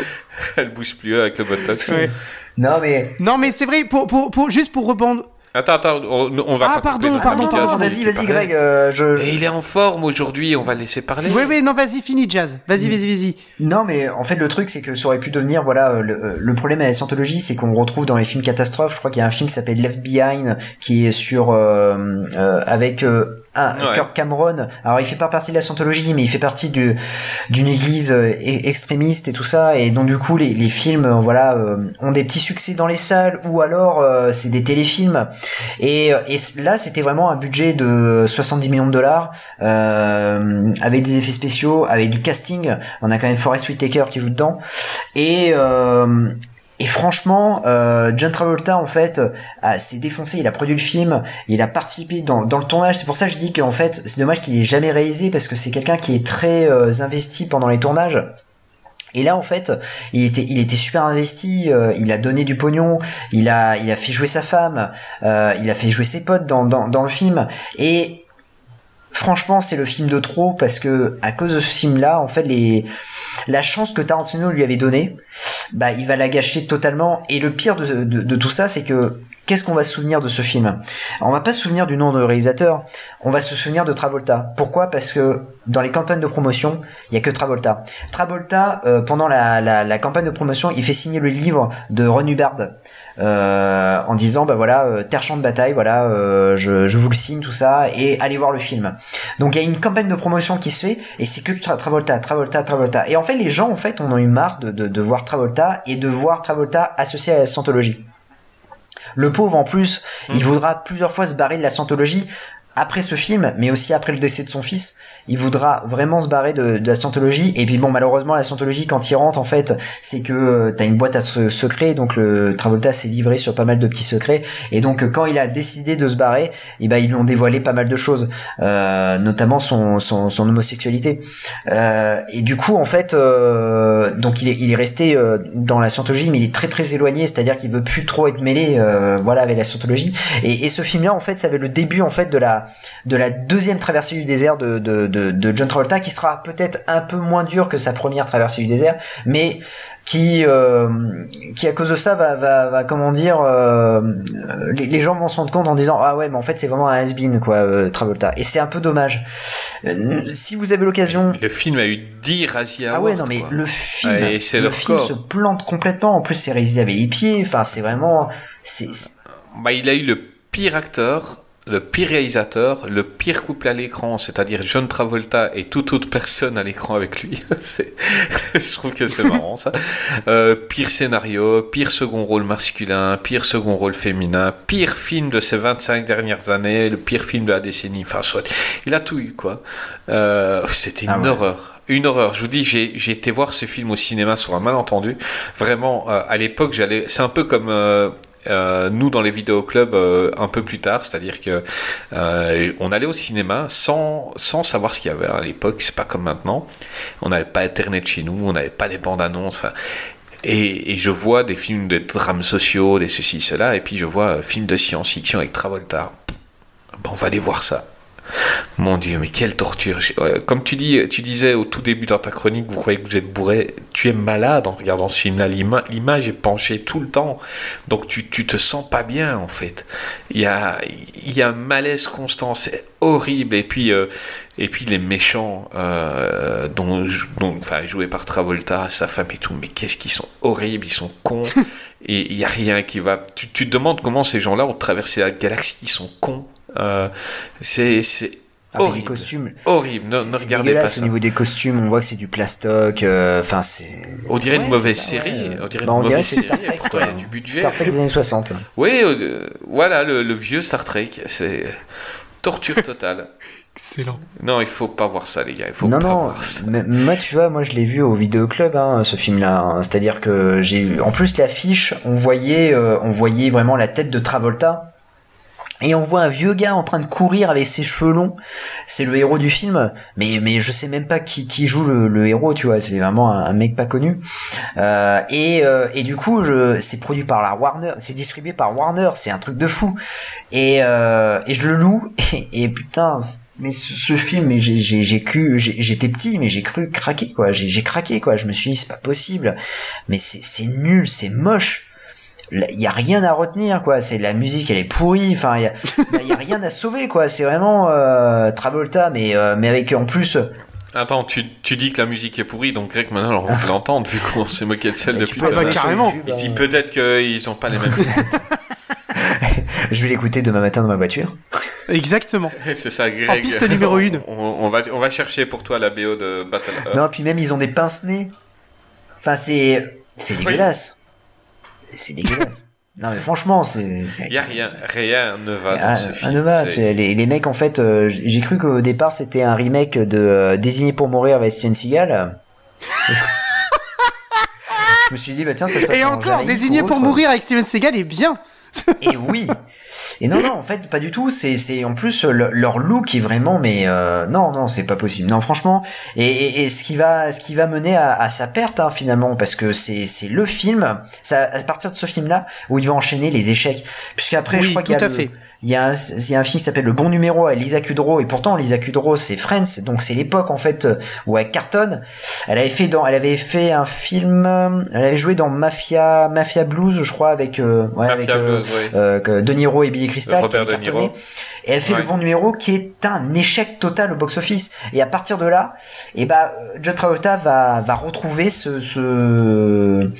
elle bouge plus avec le botox. Ouais. Non, mais. Non, mais c'est vrai, pour, pour, pour, juste pour rebondir. Attends, attends, on, on va Ah, pas pardon, couper Ah, pardon, non, mais vas-y, vas-y. Greg. euh, je... Et il est en forme aujourd'hui, on va le laisser parler. Oui, oui, non, vas-y, fini, Jazz. Vas-y, vas-y, vas-y. Non, mais en fait, le truc, c'est que ça aurait pu devenir, voilà, euh, le, euh, le problème à la scientologie, c'est qu'on retrouve dans les films catastrophes. Je crois qu'il y a un film qui s'appelle Left Behind, qui est sur euh, euh, avec un Ouais. Kirk Cameron. Alors, il fait pas partie de la scientologie, mais il fait partie du d'une église euh, extrémiste et tout ça. Et donc, du coup, les, les films, euh, voilà, euh, ont des petits succès dans les salles, ou alors euh, c'est des téléfilms. Et, et là, c'était vraiment un budget de 70 millions de dollars, euh, avec des effets spéciaux, avec du casting. On a quand même Forest Whitaker qui joue dedans. Et euh, et franchement, euh, John Travolta en fait a- s'est défoncé. Il a produit le film, il a participé dans, le tournage. C'est pour ça que je dis qu'en fait c'est dommage qu'il ait jamais réalisé parce que c'est quelqu'un qui est très euh, investi pendant les tournages. Et là, en fait, il était, il était super investi. euh, il a donné du pognon. Il a, il a fait jouer sa femme. euh, il a fait jouer ses potes dans, dans, dans le film. Et franchement, c'est le film de trop parce que à cause de ce film-là, en fait, la chance que Tarantino lui avait donnée, bah, il va la gâcher totalement. Et le pire de, tout ça, c'est que qu'est-ce qu'on va se souvenir de ce film? On va pas se souvenir du nom de réalisateur. On va se souvenir de Travolta. Pourquoi? Parce que dans les campagnes de promotion, il y a que Travolta. Travolta, euh, pendant la campagne de promotion, il fait signer le livre de Ron Hubbard euh, en disant bah voilà euh, terre champ de bataille voilà euh, je, je vous le signe tout ça et allez voir le film. Donc il y a une campagne de promotion qui se fait et c'est que Tra- Travolta Travolta Travolta. Et en fait les gens en fait on en a eu marre de, de, de voir Travolta et de voir Travolta associé à la Scientologie. Le pauvre en plus il voudra plusieurs fois se barrer de la Scientologie après ce film, mais aussi après le décès de son fils, il voudra vraiment se barrer de, de la scientologie. Et puis bon, malheureusement, la scientologie, quand il rentre, en fait, c'est que euh, t'as une boîte à se- secrets, donc le Travolta s'est livré sur pas mal de petits secrets. Et donc, quand il a décidé de se barrer, et ben ils lui ont dévoilé pas mal de choses, euh, notamment son, son, son homosexualité. Euh, et du coup, en fait, euh, donc il est, il est resté euh, dans la scientologie, mais il est très très éloigné, c'est-à-dire qu'il veut plus trop être mêlé, euh, voilà, avec la scientologie. Et, et ce film-là, en fait, ça avait le début, en fait, de la de la deuxième traversée du désert de, de, de, de John Travolta, qui sera peut-être un peu moins dur que sa première traversée du désert, mais qui, euh, qui à cause de ça va, va, va comment dire, euh, les, les gens vont se rendre compte en disant ah ouais, mais en fait c'est vraiment un has-been quoi, euh, Travolta. Et c'est un peu dommage. Si vous avez l'occasion, Le film a eu 10 Razzie ah ouais non mais quoi. le film, Ouais, et c'est le film corps. se plante complètement. En plus c'est réalisé avec les pieds. Enfin c'est vraiment, c'est- Bah, il a eu le pire acteur, le pire réalisateur, le pire couple à l'écran, c'est-à-dire John Travolta et toute autre personne à l'écran avec lui. Je trouve que c'est marrant ça. Euh, pire scénario, pire second rôle masculin, pire second rôle féminin, pire film de ces 25 dernières années, le pire film de la décennie. Enfin, soit, il a tout eu quoi. Euh, C'était une Ah ouais. horreur. Une horreur. Je vous dis, j'ai j'ai été voir ce film au cinéma sur un malentendu. Vraiment, euh, à l'époque, j'allais. C'est un peu comme euh, euh, nous dans les vidéoclubs euh, un peu plus tard, c'est-à-dire que euh, on allait au cinéma sans sans savoir ce qu'il y avait à l'époque. C'est pas comme maintenant. On n'avait pas internet chez nous, on n'avait pas des bandes annonces. Et, je vois des films de drames sociaux, des ceci, cela, et puis je vois un film de science-fiction avec Travolta. Bon, on va aller voir ça. Mon Dieu, mais quelle torture. Ouais, Comme tu, dis, tu disais au tout début dans ta chronique, vous croyez que vous êtes bourré. Tu es malade en regardant ce film-là. L'ima- L'image est penchée tout le temps. Donc tu, tu te sens pas bien, en fait. Il y a, il y a un malaise constant. C'est horrible. Et puis, euh, et puis les méchants, euh, dont, dont, enfin, joués par Travolta, sa femme et tout. Mais qu'est-ce qu'ils sont horribles. Ils sont cons. et il y a rien qui va. Tu, tu te demandes comment ces gens-là ont traversé la galaxie. Ils sont cons. Euh, c'est les horrible. costumes. Horrible, ne, C'est- ne regardez pas dégueulasse ça. au niveau des costumes, on voit que c'est du plastoc, euh, enfin c'est... On dirait Ouais, une mauvaise ça, série. ouais. On dirait Bah, une on dirait série. Star Trek, Pourtant, il y a quoi. du budget. Star Trek des années 60. Oui, euh, voilà le, le vieux Star Trek. C'est torture totale. Excellent. non, il faut pas voir ça, les gars. Il faut non, pas non, voir ça. mais- moi tu vois, moi je l'ai vu au vidéoclub, hein, ce film-là. hein. C'est-à-dire que j'ai eu... En plus l'affiche, on voyait, euh, on voyait vraiment la tête de Travolta. Et on voit un vieux gars en train de courir avec ses cheveux longs. C'est le héros du film, mais mais je sais même pas qui, qui joue le, le héros, tu vois. C'est vraiment un, mec pas connu. Euh, et euh, et du coup, c'est produit par la Warner, c'est distribué par Warner. C'est un truc de fou. Et euh, et je le loue. Et, et putain, mais ce, film, mais j'ai j'ai cru, j'étais petit, mais j'ai cru craquer quoi. J'ai craqué quoi. Je me suis dit c'est pas possible. Mais c'est nul, c'est moche il y a rien à retenir quoi c'est la musique elle est pourrie enfin il y a, il y a rien à sauver quoi c'est vraiment euh, Travolta mais euh, mais avec en plus Attends, tu, tu dis que la musique est pourrie, donc Greg, maintenant, on va l'entendre, vu qu'on s'est moqué de celle depuis tout à carrément. YouTube, Il dit peut-être qu'ils ont pas les mêmes. je vais l'écouter demain matin dans ma voiture Exactement. C'est ça, Greg. En piste numéro une. On, on va, on va chercher pour toi la BO de Battle non puis même ils ont des pince nez enfin c'est c'est dégueulasse c'est dégueulasse non mais franchement c'est Il y a rien, rien ne va dans ce ah, film. ne va, C'est- c'est- les, les mecs en fait euh, j'ai cru qu'au départ c'était un remake de euh, Désigné pour mourir avec Steven Seagal je me suis dit bah tiens ça se passe Et en encore, Jamaïque désigné ou pour autre. mourir avec Steven Seagal est bien. Et oui. Et non, non, en fait, pas du tout. C'est, c'est en plus le- leur look est vraiment, mais euh, non, non, c'est pas possible. Non, franchement. Et, et, et ce qui va, ce qui va mener à, à sa perte hein, finalement, parce que c'est, c'est le film. Ça, à partir de ce film-là où il va enchaîner les échecs. Puisqu'après, je crois qu'il y tout a le- fait. Il y, a un, il y a un film qui s'appelle Le Bon Numéro avec Lisa Kudrow et pourtant Lisa Kudrow c'est Friends donc c'est l'époque en fait euh, où elle cartonne. Elle avait fait dans, elle avait fait un film, euh, elle avait joué dans Mafia, Mafia Blues je crois avec, euh, ouais, avec euh, Blues, oui. euh, que De Niro et Billy Crystal. Robert qui avait De Niro. cartonné. Et elle fait Ouais. Le Bon Numéro qui est un échec total au box-office. Et à partir de là, et bah John Travolta va va retrouver ce ce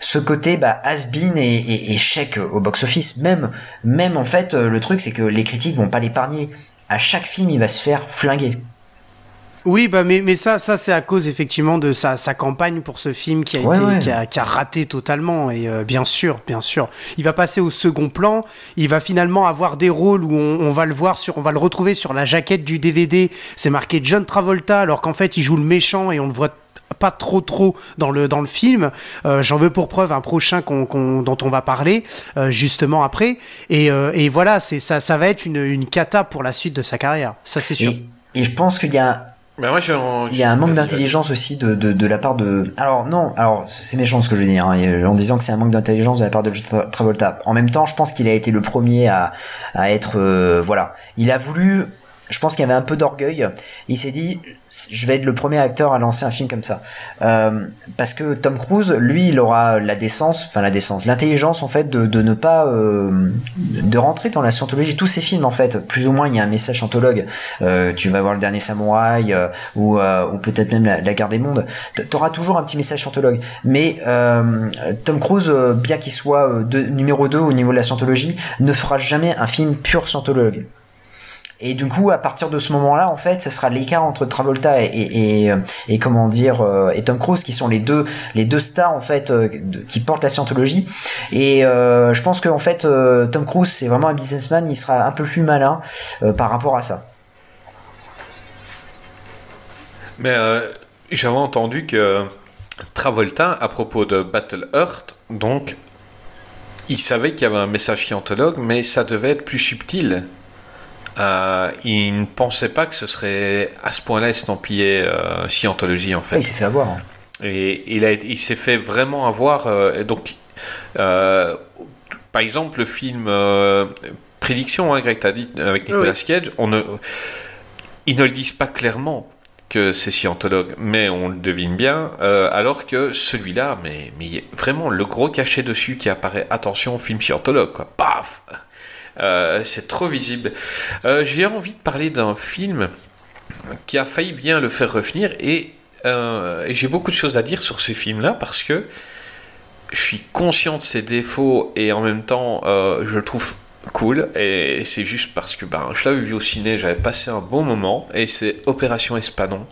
ce côté bah has-been et, et échec au box-office. Même même en fait le truc c'est que les critiques vont pas l'épargner. À chaque film, il va se faire flinguer. Oui, bah mais, mais ça, ça c'est à cause effectivement de sa, sa campagne pour ce film qui a, Ouais, été, ouais. Qui a, qui a raté totalement. Et euh, bien sûr, bien sûr, il va passer au second plan. Il va finalement avoir des rôles où on, on va le voir sur, on va le retrouver sur la jaquette du DVD. C'est marqué John Travolta, alors qu'en fait il joue le méchant et on le voit pas trop trop dans le dans le film. Euh, J'en veux pour preuve un prochain qu'on qu'on- dont on va parler euh, justement après. Et, euh, et voilà, c'est ça, ça va être une, une cata pour la suite de sa carrière. Ça c'est sûr. Et, et je pense qu'il y a je- Il y a un manque d'intelligence aussi de, de, de la part de. Alors non, alors c'est méchant ce que je veux dire, hein, en disant que c'est un manque d'intelligence de la part de Tra- Travolta. En même temps, je pense qu'il a été le premier à, à être, euh, voilà, il a voulu. Je pense qu'il y avait un peu d'orgueil. Il s'est dit, je vais être le premier acteur à lancer un film comme ça, Euh, parce que Tom Cruise, lui, il aura la décence, enfin la décence, l'intelligence en fait de, ne pas euh, de rentrer dans la scientologie. Tous ces films en fait, plus ou moins, il y a un message scientologue. Euh, tu vas voir le dernier samouraï ou, peut-être même la, guerre des mondes. T'auras toujours un petit message scientologue. Mais Tom Cruise, bien qu'il soit numéro 2 au niveau de la scientologie, ne fera jamais un film pur scientologue. Et du coup, à partir de ce moment-là, en fait, ça sera l'écart entre Travolta et, et comment dire euh, et Tom Cruise, qui sont les deux les deux stars en fait euh, qui portent la scientologie. Et euh, je pense que en fait, euh, Tom Cruise, c'est vraiment un businessman. Il sera un peu plus malin euh, par rapport à ça. Mais euh, j'avais entendu que Travolta, à propos de Battle Earth, donc, il savait qu'il y avait un message scientologue, mais ça devait être plus subtil. Euh, il ne pensait pas que ce serait à ce point-là estampillé euh, scientologie, en fait. il s'est fait avoir. hein. Et il, a, été- il s'est fait vraiment avoir. euh, donc, euh, par exemple, le film Prédiction, hein, Greg, t'as dit, avec Nicolas Cage, on ne, ils ne le disent pas clairement que c'est scientologue, mais on le devine bien, euh, alors que celui-là, mais, mais il y a vraiment le gros cachet dessus qui apparaît, attention, film scientologue, quoi, paf C'est trop visible. Euh, J'ai envie de parler d'un film qui a failli bien le faire revenir et, euh, j'ai beaucoup de choses à dire sur ce film-là parce que je suis conscient de ses défauts et en même temps euh, je le trouve cool et c'est juste parce que ben, je l'avais vu au ciné, j'avais passé un bon moment et c'est Opération Espadon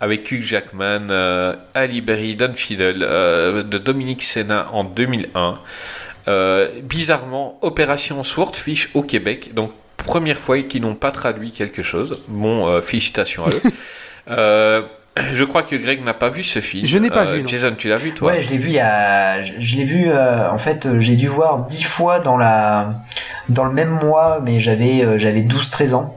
avec Hugh Jackman, euh, Ali Berry, Don euh, de Dominique Senna en 2001. Euh, bizarrement, Opération Swordfish au Québec, donc première fois qu'ils n'ont pas traduit quelque chose. Bon, euh, félicitations à eux. Euh, je crois que Greg n'a pas vu ce film. Je n'ai pas Euh, vu, non. Jason, tu l'as vu toi Ouais, je l'ai vu il y a, je, je l'ai vu euh, en fait, j'ai dû voir dix fois dans la, dans le même mois, mais j'avais, euh, j'avais 12-13 ans.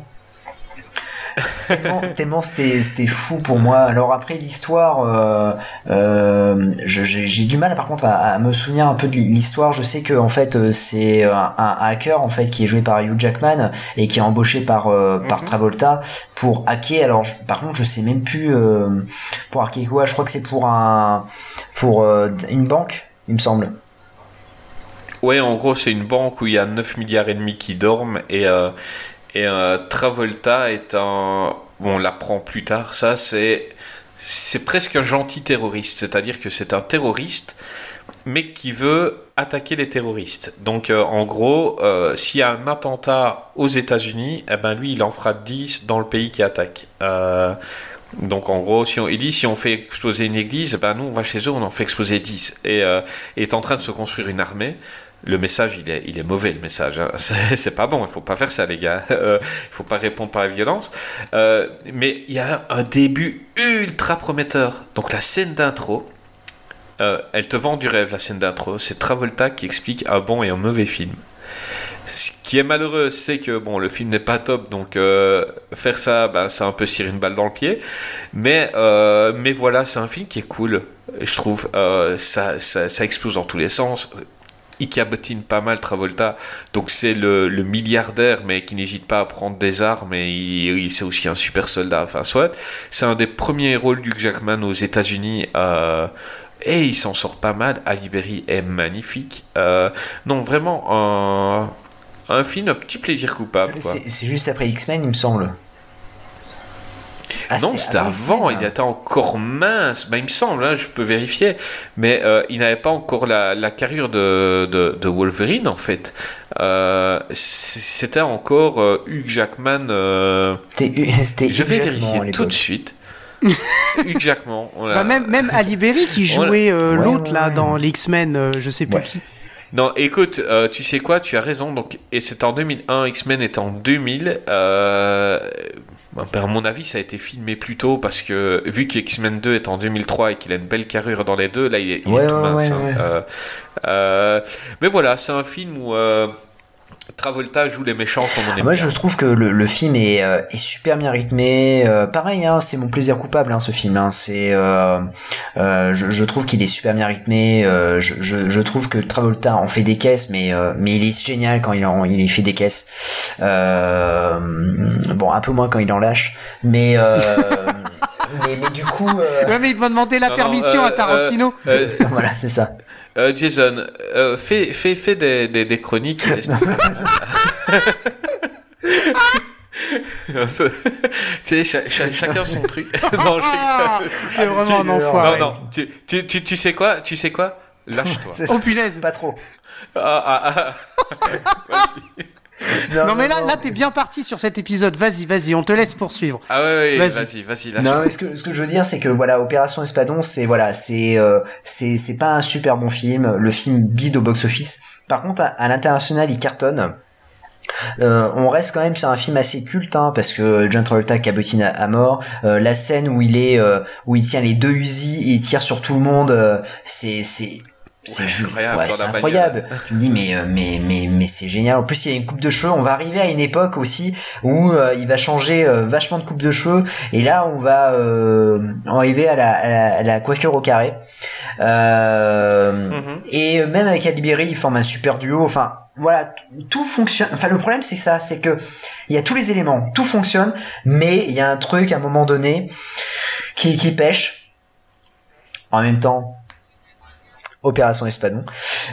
Tellement, c'était, fou pour moi. Alors après l'histoire, euh, euh, j'ai, du mal par contre à, à me souvenir un peu de l'histoire. Je sais que en fait euh, c'est un, un hacker en fait qui est joué par Hugh Jackman et qui est embauché par euh, par Mhm. Travolta pour hacker. Alors je- par contre je sais même plus pour hacker quoi. Je crois que c'est pour un pour une banque, il me semble. Ouais, en gros, c'est une banque où il y a 9 milliards et demi qui dorment et, euh, et euh, Travolta est un... On l'apprend plus tard, ça, c'est... C'est presque un gentil terroriste, c'est-à-dire que c'est un terroriste, mais qui veut attaquer les terroristes. Donc, euh, en gros, euh, s'il y a un attentat aux États-Unis, eh ben lui, il en fera 10 dans le pays qui attaque. Donc, en gros, il dit si on fait exploser une église, eh ben nous, on va chez eux, on en fait exploser 10. Et est en train de se construire une armée. Le message, il est, il est mauvais, le message. hein. C'est pas bon, il faut pas faire ça, les gars. Euh, il faut pas répondre par la violence. Euh, mais il y a un début ultra prometteur. Donc, la scène d'intro, euh, elle te vend du rêve, la scène d'intro. C'est Travolta qui explique un bon et un mauvais film. Ce qui est malheureux, c'est que bon, le film n'est pas top, donc faire ça, ben, c'est un peu tirer une balle dans le pied. Mais, mais voilà, c'est un film qui est cool, je trouve. Ça, ça, ça explose dans tous les sens. Il cabotine pas mal Travolta, donc c'est le, le milliardaire, mais qui n'hésite pas à prendre des armes, et il, il- c'est aussi un super soldat. Enfin, soit. C'est un des premiers rôles du Jackman aux États-Unis. euh, et il s'en sort pas mal. Ali Berry est magnifique. Euh, non, vraiment, un, un film, un petit plaisir coupable. C'est juste après X-Men, il me semble. Ah, non, c'est c'était avant, il était encore mince. Bah, il me semble, hein, je peux vérifier. Mais euh, il n'avait pas encore la, la carrure de, de, de Wolverine, en fait. Euh, c'était encore euh, Hugh Jackman. euh, je vais vérifier tout de suite. Hugh Jackman. on Bah, même, même Ali Berry qui jouait euh, Ouais, l'autre ouais, là ouais. dans les X-Men, euh, je sais plus Ouais. qui. Non, écoute, euh, tu sais quoi, tu as raison. Donc, et c'était en 2001, X-Men est en 2000. Euh, ben, à mon avis, ça a été filmé plus tôt parce que vu que X-Men 2 est en 2003 et qu'il a une belle carrure dans les deux, là, il est, il est Ouais, tout ouais, mince. ouais, hein. ouais. Euh, euh, mais voilà, c'est un film où euh, Travolta joue les méchants comme on aime Ah, Moi, bien. je trouve que le, le film est, euh, est super bien rythmé. Euh, pareil, hein, c'est mon plaisir coupable, hein, ce film. Hein. C'est, euh, euh, je, je trouve qu'il est super bien rythmé. Euh, je, je, je trouve que Travolta en fait des caisses, mais, euh, mais il est génial quand il en il fait des caisses. Euh, bon, un peu moins quand il en lâche, mais euh, mais, mais du coup, euh, Ouais, mais il m'a demandé la Non, non, permission euh, à Tarantino. Euh, voilà, c'est ça. Euh, Jason, euh, fais, fais, fais des, des, des chroniques. tu sais, cha- cha- chacun son truc. non, je Ah, c'est vraiment un tu- enfoiré. Non, non, tu, tu, tu, tu sais quoi Tu sais quoi? Lâche-toi. C'est Oh punaise. pas trop. Ah, ah, ah. Non mais là, là t'es bien parti sur cet épisode. Vas-y, vas-y, on te laisse poursuivre. Ah ouais, ouais, Vas-y. vas-y, vas-y, Non, mais ce que, ce que je veux dire, c'est que voilà, Opération Espadon, c'est voilà, c'est euh, c'est c'est pas un super bon film. Le film bide au box-office. Par contre, à, à l'international, il cartonne. Euh, on reste quand même sur un film assez culte hein, parce que John Travolta cabotine à, à mort. Euh, la scène où il est euh, où il tient les deux Uzi et il tire sur tout le monde, euh, c'est c'est c'est incroyable, ouais, c'est incroyable. tu me dis mais euh, mais mais mais c'est génial. En plus, il y a une coupe de cheveux. On va arriver à une époque aussi où euh, il va changer euh, vachement de coupe de cheveux et là on va euh, arriver à la, à la, à la coiffure au carré. Euh, Mhm. Et même avec Aliberi, ils forment un super duo. Enfin, voilà, tout fonctionne. Enfin, le problème, c'est ça, c'est que il y a tous les éléments, tout fonctionne, mais il y a un truc à un moment donné qui, qui pêche. En même temps, Opération Espadon.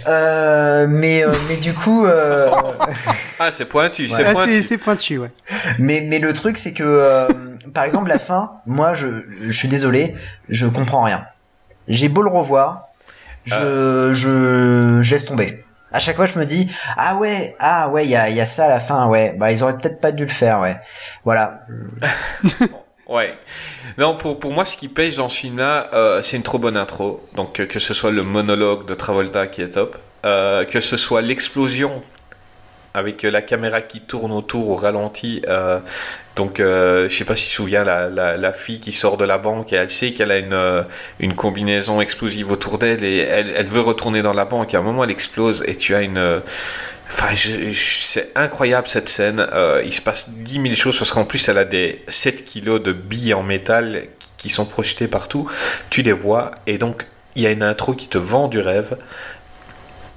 Euh, mais, euh, mais du coup, euh, Ah, c'est pointu, c'est Ah, c'est pointu. c'est pointu, ouais. mais, mais le truc, c'est que, euh, par exemple, la fin, moi, je, je suis désolé, je comprends rien. J'ai beau le revoir, je, je, je laisse tomber. À chaque fois, je me dis, ah ouais, ah ouais, il y a, il y a ça à la fin, ouais. Bah, ils auraient peut-être pas dû le faire, ouais. Voilà. Ouais. Non, pour, pour moi, ce qui pêche dans ce film-là, euh, c'est une trop bonne intro. Donc, euh, que ce soit le monologue de Travolta qui est top, euh, que ce soit l'explosion avec la caméra qui tourne autour au ralenti. donc, je sais pas si tu te souviens, la, la, la fille qui sort de la banque et elle sait qu'elle a une, une combinaison explosive autour d'elle et elle, elle veut retourner dans la banque. Et à un moment, elle explose et tu as une. C'est incroyable cette scène. Euh, il se passe 10 000 choses parce qu'en plus, elle a des 7 kilos de billes en métal qui- sont projetés partout. Tu les vois et donc il y a une intro qui te vend du rêve.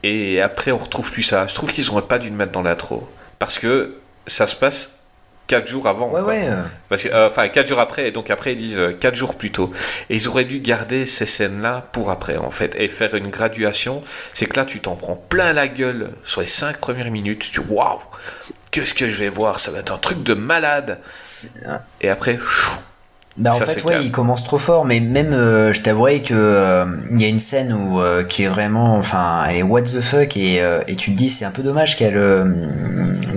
Et après, on retrouve plus ça. Je trouve qu'ils auraient pas dû le mettre dans l'intro parce que ça se passe 4 jours avant. Ouais, quoi. ouais. euh, Parce que, euh, enfin, 4 jours après, et donc après ils disent 4 jours plus tôt. Et ils auraient dû garder ces scènes-là pour après, en fait, et faire une graduation. C'est que là, tu t'en prends plein la gueule sur les 5 premières minutes. Tu waouh, qu'est-ce que je vais voir? Ça va être un truc de malade. c'est- Et après, chou, Bah en Ça, fait ouais il commence trop fort mais même euh, je t'avouerai que euh, il y a une scène où euh, qui est vraiment enfin elle est what the fuck et, et tu te dis c'est un peu dommage qu'elle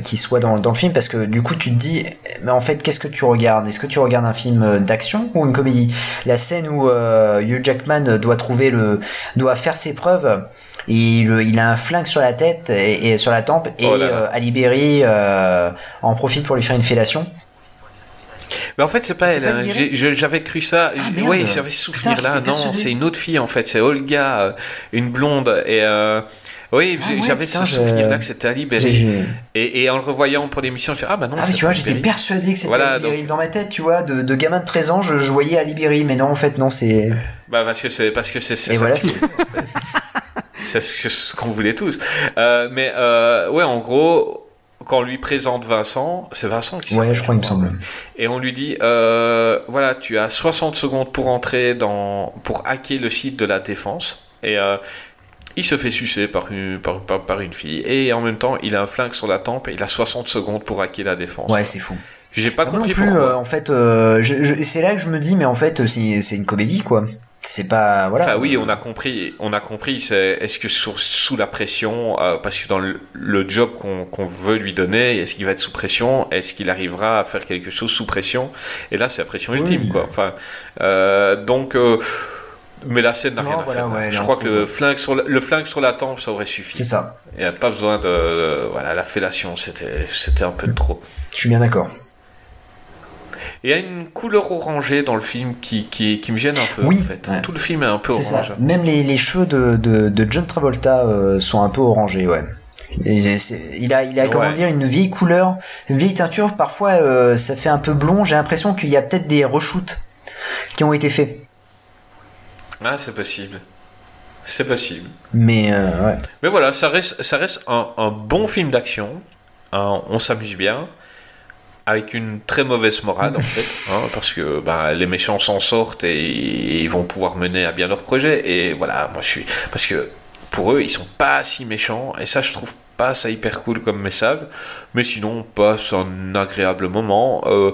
qu'il soit dans, dans le film parce que du coup tu te dis mais en fait qu'est-ce que tu regardes? Est-ce que tu regardes un film d'action ou une comédie? La scène où Hugh Jackman doit trouver le doit faire ses preuves et il, il a un flingue sur la tête et, et sur la tempe et Oh là là. Ali Berry en profite pour lui faire une fellation Mais en fait, c'est pas elle. pas hein. J'avais cru ça. Ah, ouais, j'avais ce souvenir Putain, là. j'étais Non, c'est une autre fille en fait. C'est Olga, euh, une blonde. Et euh, oui, Ah ouais, j'avais putain, ce je- souvenir là que c'était libérer. j'ai- Et, et en le revoyant pour l'émission, je fais ah bah non. Ah mais tu vois, j'étais persuadé que c'était Voilà, Ali Berry. donc- Dans ma tête, tu vois, de, de gamin de 13 ans, je, je voyais Ali Berry, mais non, en fait, non, c'est... Bah parce que c'est parce que c'est Et voilà, c'est... c'est ce qu'on voulait tous. Euh, mais ouais, en gros, quand on lui présente Vincent, c'est Vincent qui Ouais, je crois, il me semble. Et on lui dit, euh, voilà, tu as 60 secondes pour entrer dans, pour hacker le site de la défense. Et euh, il se fait sucer par une, par, par- par une fille. Et en même temps, il a un flingue sur la tempe et il a 60 secondes pour hacker la défense. Ouais, c'est fou. J'ai pas Ah, moi non compris plus, pourquoi. euh, en fait, c'est là que je me dis, mais en fait, c'est une comédie, quoi. C'est pas... Voilà. Enfin oui, on a compris, on a compris. C'est est-ce que sur- sous la pression, euh, parce que dans le, le job qu'on qu'on veut lui donner, est-ce qu'il va être sous pression? Est-ce qu'il arrivera à faire quelque chose sous pression? Et là, c'est la pression Oui. ultime, quoi. Enfin, euh, donc. euh, mais la scène n'a Non, rien à voilà, faire. ouais, Je crois que le flingue, sur la, le flingue sur la tempe, ça aurait suffi. C'est ça. Il n'y a pas besoin de. Voilà, la fellation, c'était c'était un peu de trop. Je suis bien d'accord. Il y a une couleur orangée dans le film qui, qui, qui me gêne un peu, Oui, en fait. ouais. Tout le film est un peu ça. orange. Même les, les cheveux de, de, de John Travolta euh, sont un peu orangés, ouais. Et Il a, il a comment Ouais. dire, une vieille couleur, une vieille teinture. Parfois, euh, ça fait un peu blond. J'ai l'impression qu'il y a peut-être des reshoots qui ont été faits. Ah, c'est possible. C'est possible. Mais euh, ouais. Mais voilà, ça reste, ça reste un, un bon film d'action. Un- on s'amuse bien. Avec une très mauvaise morale, en fait. hein, parce que ben, les méchants s'en sortent et, et ils vont pouvoir mener à bien leur projet. Et voilà, moi je suis. Parce que pour eux, ils sont pas si méchants. Et ça, je trouve pas ça hyper cool comme message. Mais sinon, on passe un agréable moment. Euh,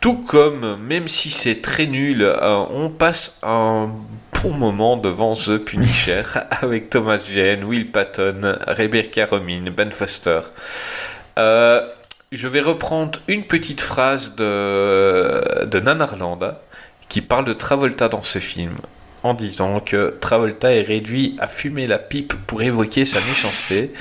tout comme, même si c'est très nul, euh, on passe un bon moment devant The Punisher avec Thomas Jane, Will Patton, Rebecca Romijn, Ben Foster. Euh, je vais reprendre une petite phrase de, de Nanarland qui parle de Travolta dans ce film en disant que Travolta est réduit à fumer la pipe pour évoquer sa méchanceté.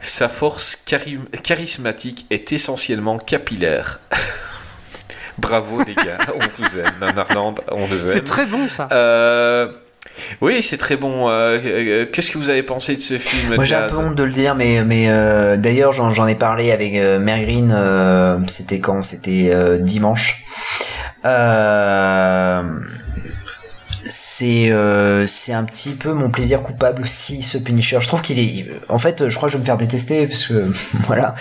Sa force chari- charismatique est essentiellement capillaire. Bravo les gars, on vous aime. Nanarland, on vous aime. C'est très bon ça. Euh, oui, c'est très bon. Euh, euh, Qu'est-ce que vous avez pensé de ce film Moi j'ai un peu honte de le dire, mais, mais euh, d'ailleurs j'en ai parlé avec euh, c'était quand? C'était dimanche. C'est c'est un petit peu mon plaisir coupable aussi ce Punisher. Je trouve qu'il est en fait je crois que je vais me faire détester parce que voilà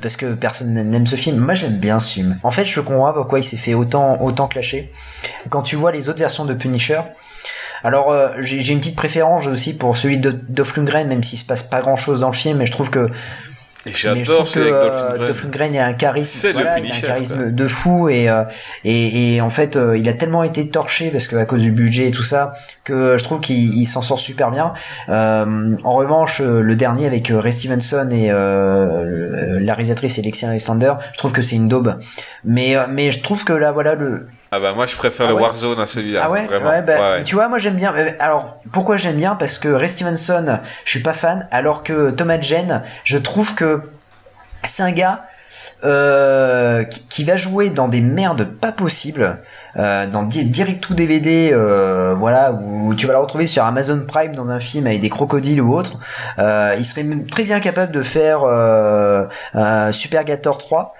parce que personne n'aime ce film. Moi j'aime bien ce film. En fait je comprends pas pourquoi il s'est fait autant autant clasher. Quand tu vois les autres versions de Punisher, alors euh, j'ai une petite préférence aussi pour celui de Dolph Lundgren, même s'il se passe pas grand chose dans le film, mais je trouve que J'adore que euh. Dolph Lundgren a un charisme, voilà, il a un charisme de fou et, euh, et et en fait euh, il a tellement été torché parce que à cause du budget et tout ça que je trouve qu'il il s'en sort super bien. Euh, en revanche le dernier avec Ray Stevenson et euh, la réalisatrice Alexia Alexander, je trouve que c'est une daube. Mais mais je trouve que là voilà le Ah bah moi je préfère Ah le ouais Warzone à celui-là. ah ouais, vraiment. ouais, bah, Ouais, tu vois, moi j'aime bien. euh, Alors, pourquoi j'aime bien? Parce que Ray Stevenson, je suis pas fan, alors que Thomas Jane, je trouve que c'est un gars euh, qui, qui va jouer dans des merdes pas possibles, euh, dans di- Direct to DVD, euh, voilà, où tu vas le retrouver sur Amazon Prime dans un film avec des crocodiles ou autre. Euh, il serait très bien capable de faire euh, un Super Gator 3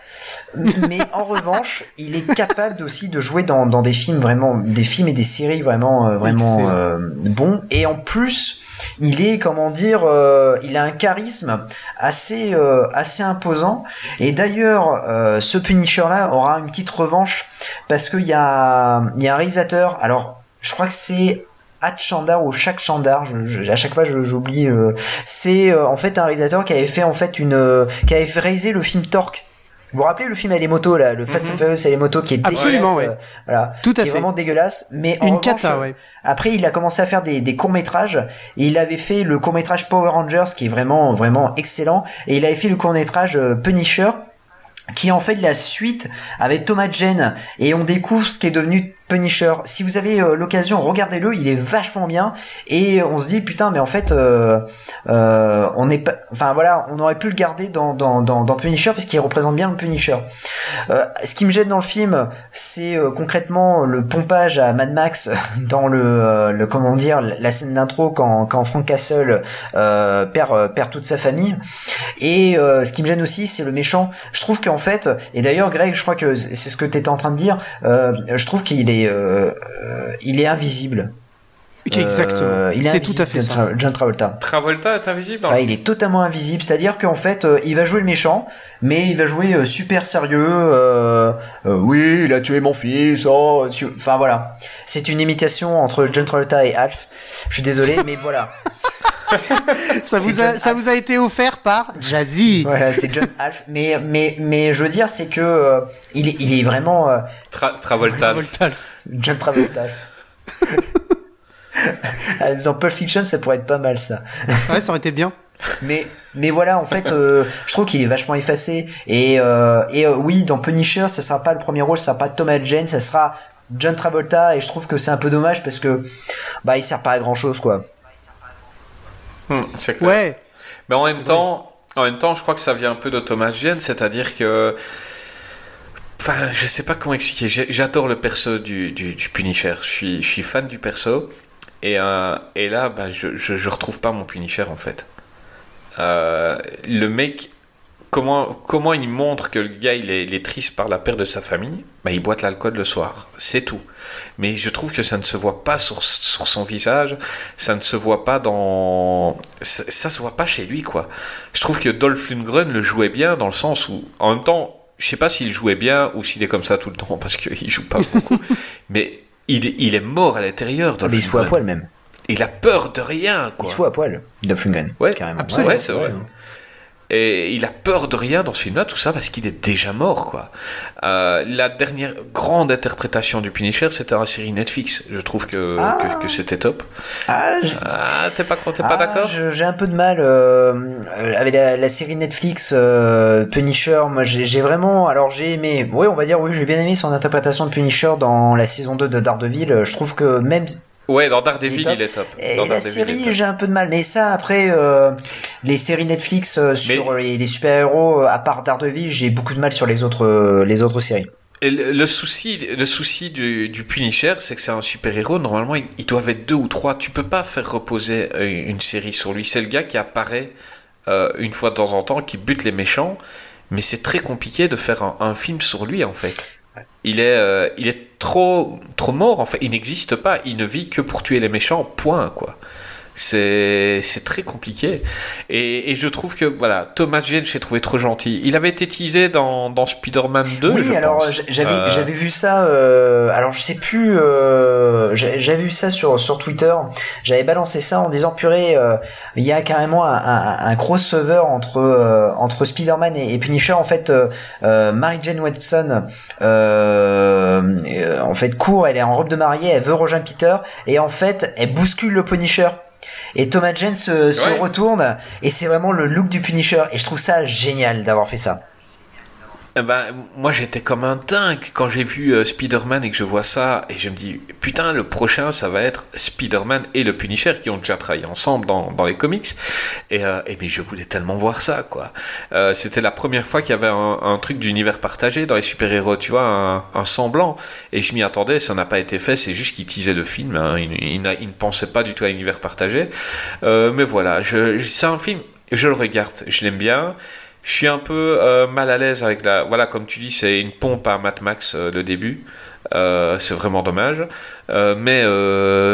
mais en revanche, il est capable aussi de jouer dans, dans des films vraiment, des films et des séries vraiment, euh, vraiment euh, bons. Et en plus, il est, comment dire, euh, il a un charisme assez, euh, assez imposant. Et d'ailleurs, euh, ce Punisher-là aura une petite revanche parce qu'il y a, il y a un réalisateur. Alors, je crois que c'est Hat Chandar ou Shaq Chandar, à chaque fois j'oublie. c'est en fait un réalisateur qui avait fait en fait une, qui avait fait réaliser le film Torque. Vous vous rappelez le film avec les motos là, le Fast and Mhm. Furious et les motos qui est Absolument, dégueulasse, ouais. euh, voilà, Tout à qui est fait. vraiment dégueulasse. Mais en Une revanche, cata, ouais. après, il a commencé à faire des, des courts métrages. Et il avait fait le court métrage Power Rangers, qui est vraiment vraiment excellent. Et il avait fait le court métrage euh, Punisher, qui est en fait la suite avec Thomas Jane. Et on découvre ce qui est devenu Punisher. Si vous avez euh, l'occasion, regardez-le, il est vachement bien. Et on se dit putain, mais en fait, euh, euh, on est pas, enfin voilà, on aurait pu le garder dans dans dans, Punisher parce qu'il représente bien le Punisher. Ce qui me gêne dans le film, c'est concrètement le pompage à Mad Max dans le, le comment dire la scène d'intro quand quand Frank Castle perd perd toute sa famille. Et ce qui me gêne aussi, c'est le méchant. Je trouve qu'en fait, et d'ailleurs Greg, je crois que c'est ce que tu étais en train de dire. je trouve qu'il est euh, il est invisible. Exactement. Euh, il est invisible, tout à fait John, ça. Tra- John Travolta. Travolta est invisible Ouais, il est totalement invisible, c'est-à-dire qu'en fait, euh, il va jouer le méchant, mais il va jouer euh, super sérieux. euh, euh, oui, il a tué mon fils. Oh, tu- enfin voilà, c'est une imitation entre John Travolta et Alf. Je suis désolé, mais voilà. Ça vous, a, John ça vous a été offert par Jazzy. Voilà, c'est John Alf. Mais mais mais je veux dire, c'est que euh, il est il est vraiment euh, Tra- Travolta. John Travolta. Ah, Dans Pulp Fiction, ça pourrait être pas mal ça. Ouais, ça aurait été bien. Mais mais voilà, en fait, euh, je trouve qu'il est vachement effacé. Et euh, et euh, oui, dans Punisher, ça sera pas le premier rôle, ça sera pas Thomas Jane, ça sera John Travolta. Et je trouve que c'est un peu dommage parce que bah il sert pas à grand chose quoi. Hmm, c'est clair. Ouais. Mais en même temps, en même temps, je crois que ça vient un peu de Thomas Jane, c'est-à-dire que, enfin, je sais pas comment expliquer. J'adore le perso du, du, du Punisher. Je suis, je suis fan du perso. Et, euh, et là, bah, je, je, je retrouve pas mon Punisher en fait. Euh, le mec, comment, comment il montre que le gars il est, il est triste par la perte de sa famille? Bah, Il boit de l'alcool le soir, c'est tout. Mais je trouve que ça ne se voit pas sur, sur son visage, ça ne se voit pas dans. Ça, ça se voit pas chez lui quoi. Je trouve que Dolph Lundgren le jouait bien dans le sens où, en même temps, je sais pas s'il jouait bien ou s'il est comme ça tout le temps parce qu'il joue pas beaucoup, mais il est, il est mort à l'intérieur. Dolph Mais il se fout à poil même. Il a peur de rien quoi. Il se fout à poil, Dolph Lundgren. Ouais, carrément. absolument. Ouais, c'est vrai. Et il a peur de rien dans ce film-là, tout ça parce qu'il est déjà mort, quoi. Euh, la dernière grande interprétation du Punisher, c'était la série Netflix. Je trouve que, Ah. que, que c'était top. Ah, Ah, t'es pas, t'es pas Ah, d'accord J'ai un peu de mal euh, avec la, la série Netflix euh, Punisher. Moi, j'ai vraiment, alors j'ai aimé. Oui, on va dire oui, j'ai bien aimé son interprétation de Punisher dans la saison 2 de Daredevil. Je trouve que même Ouais, dans Daredevil, Il est il est top. et Dans la série, j'ai un peu de mal. Mais ça, après euh, les séries Netflix euh, sur les, les super héros, à part Daredevil, j'ai beaucoup de mal sur les autres euh, les autres séries. Et le, le souci, le souci du, du Punisher, c'est que c'est un super-héros. Normalement, ils, ils doivent être deux ou trois. Tu peux pas faire reposer euh, une série sur lui. C'est le gars qui apparaît euh, une fois de temps en temps, qui bute les méchants. Mais c'est très compliqué de faire un, un film sur lui, en fait. Il est, euh, il est trop, trop mort, en fait. Il n'existe pas. Il ne vit que pour tuer les méchants, point, quoi. C'est c'est très compliqué. Et, et je trouve que, voilà, Thomas Jane, j'ai trouvé trop gentil. Il avait été teasé dans, dans Spider-Man 2. Oui, je alors j'avais Euh, j'avais vu ça. euh, alors je sais plus. euh, j'a- j'avais vu ça sur sur Twitter. J'avais balancé ça en disant purée, euh, il y a carrément un, un, un crossover entre euh, entre Spider-Man et, et Punisher. En fait, euh, euh, Mary Jane Watson, euh, euh, en fait, court. Elle est en robe de mariée. Elle veut rejoindre Peter et en fait, elle bouscule le Punisher. Et Thomas Jane se, se Ouais. retourne et c'est vraiment le look du Punisher. Et je trouve ça génial d'avoir fait ça. Eh ben, moi j'étais comme un dingue. Quand j'ai vu euh, Spider-Man et que je vois ça et je me dis putain le prochain ça va être Spider-Man et le Punisher qui ont déjà travaillé ensemble dans, dans les comics. Et, euh, et mais je voulais tellement voir ça quoi. Euh, c'était la première fois qu'il y avait un, truc d'univers partagé dans les super-héros tu vois un, semblant. Et je m'y attendais ça n'a pas été fait c'est juste qu'ils teasaient le film hein. ils ne pensaient pas du tout à l'univers partagé. Euh, mais voilà je- c'est un film je le regarde je l'aime bien je suis un peu euh, mal à l'aise avec la. Voilà, comme tu dis, c'est une pompe à Mad Max euh, le début. Euh, c'est vraiment dommage. Mais,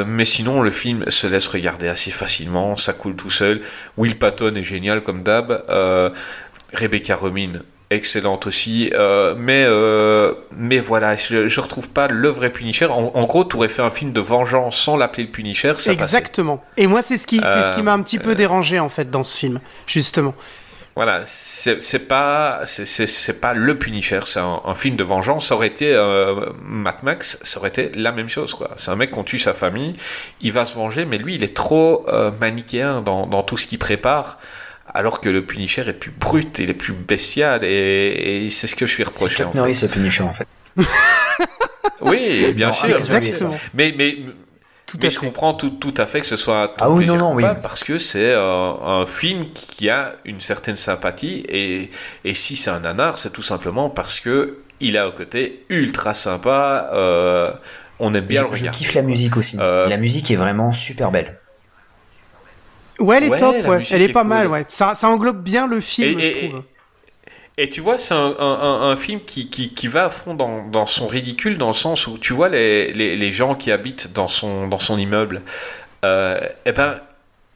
mais sinon, le film se laisse regarder assez facilement. Ça coule tout seul. Will Patton est génial comme d'hab. Rebecca Romijn, excellente aussi. Euh, mais, euh, mais voilà, je, je retrouve pas le vrai Punisher. En, en gros, tu aurais fait un film de vengeance sans l'appeler le Punisher. Ça passait. Exactement. Et moi, c'est ce qui, ce qui m'a un petit peu dérangé en fait dans ce film, justement. Voilà, c'est c'est pas c'est- c'est c'est pas le Punisher, c'est un, un film de vengeance. Ça aurait été euh, Mad Max, ça aurait été la même chose quoi. C'est un mec qu'on tue sa famille, il va se venger, mais lui il est trop euh, manichéen dans, dans tout ce qu'il prépare. Alors que le Punisher est plus brut, il est plus bestial, et, et c'est ce que je suis C'est reproché. Chuck en fait. Norris le Punisher en fait. Oui, bien Non, sûr. bien sûr. Exactement. Mais, mais, Tout mais à je fait. comprends tout, tout à fait que ce soit un ton Ah oui, plaisir non, non, oui. coupable parce que c'est euh, un film qui a une certaine sympathie et, et si c'est un nanar, c'est tout simplement parce que il a un côté ultra sympa. euh, on aime bien je, le je regarder. kiffe la musique aussi. Euh, La musique est vraiment super belle. Ouais, elle est Ouais, top, ouais. Elle est, est pas cool. mal, ouais. Ça, ça englobe bien le film, Et- et- je trouve. Et tu vois, c'est un, un- un- un film qui, qui, qui va à fond dans, dans son ridicule, dans le sens où tu vois les, les, les gens qui habitent dans son, dans son immeuble, euh, eh ben,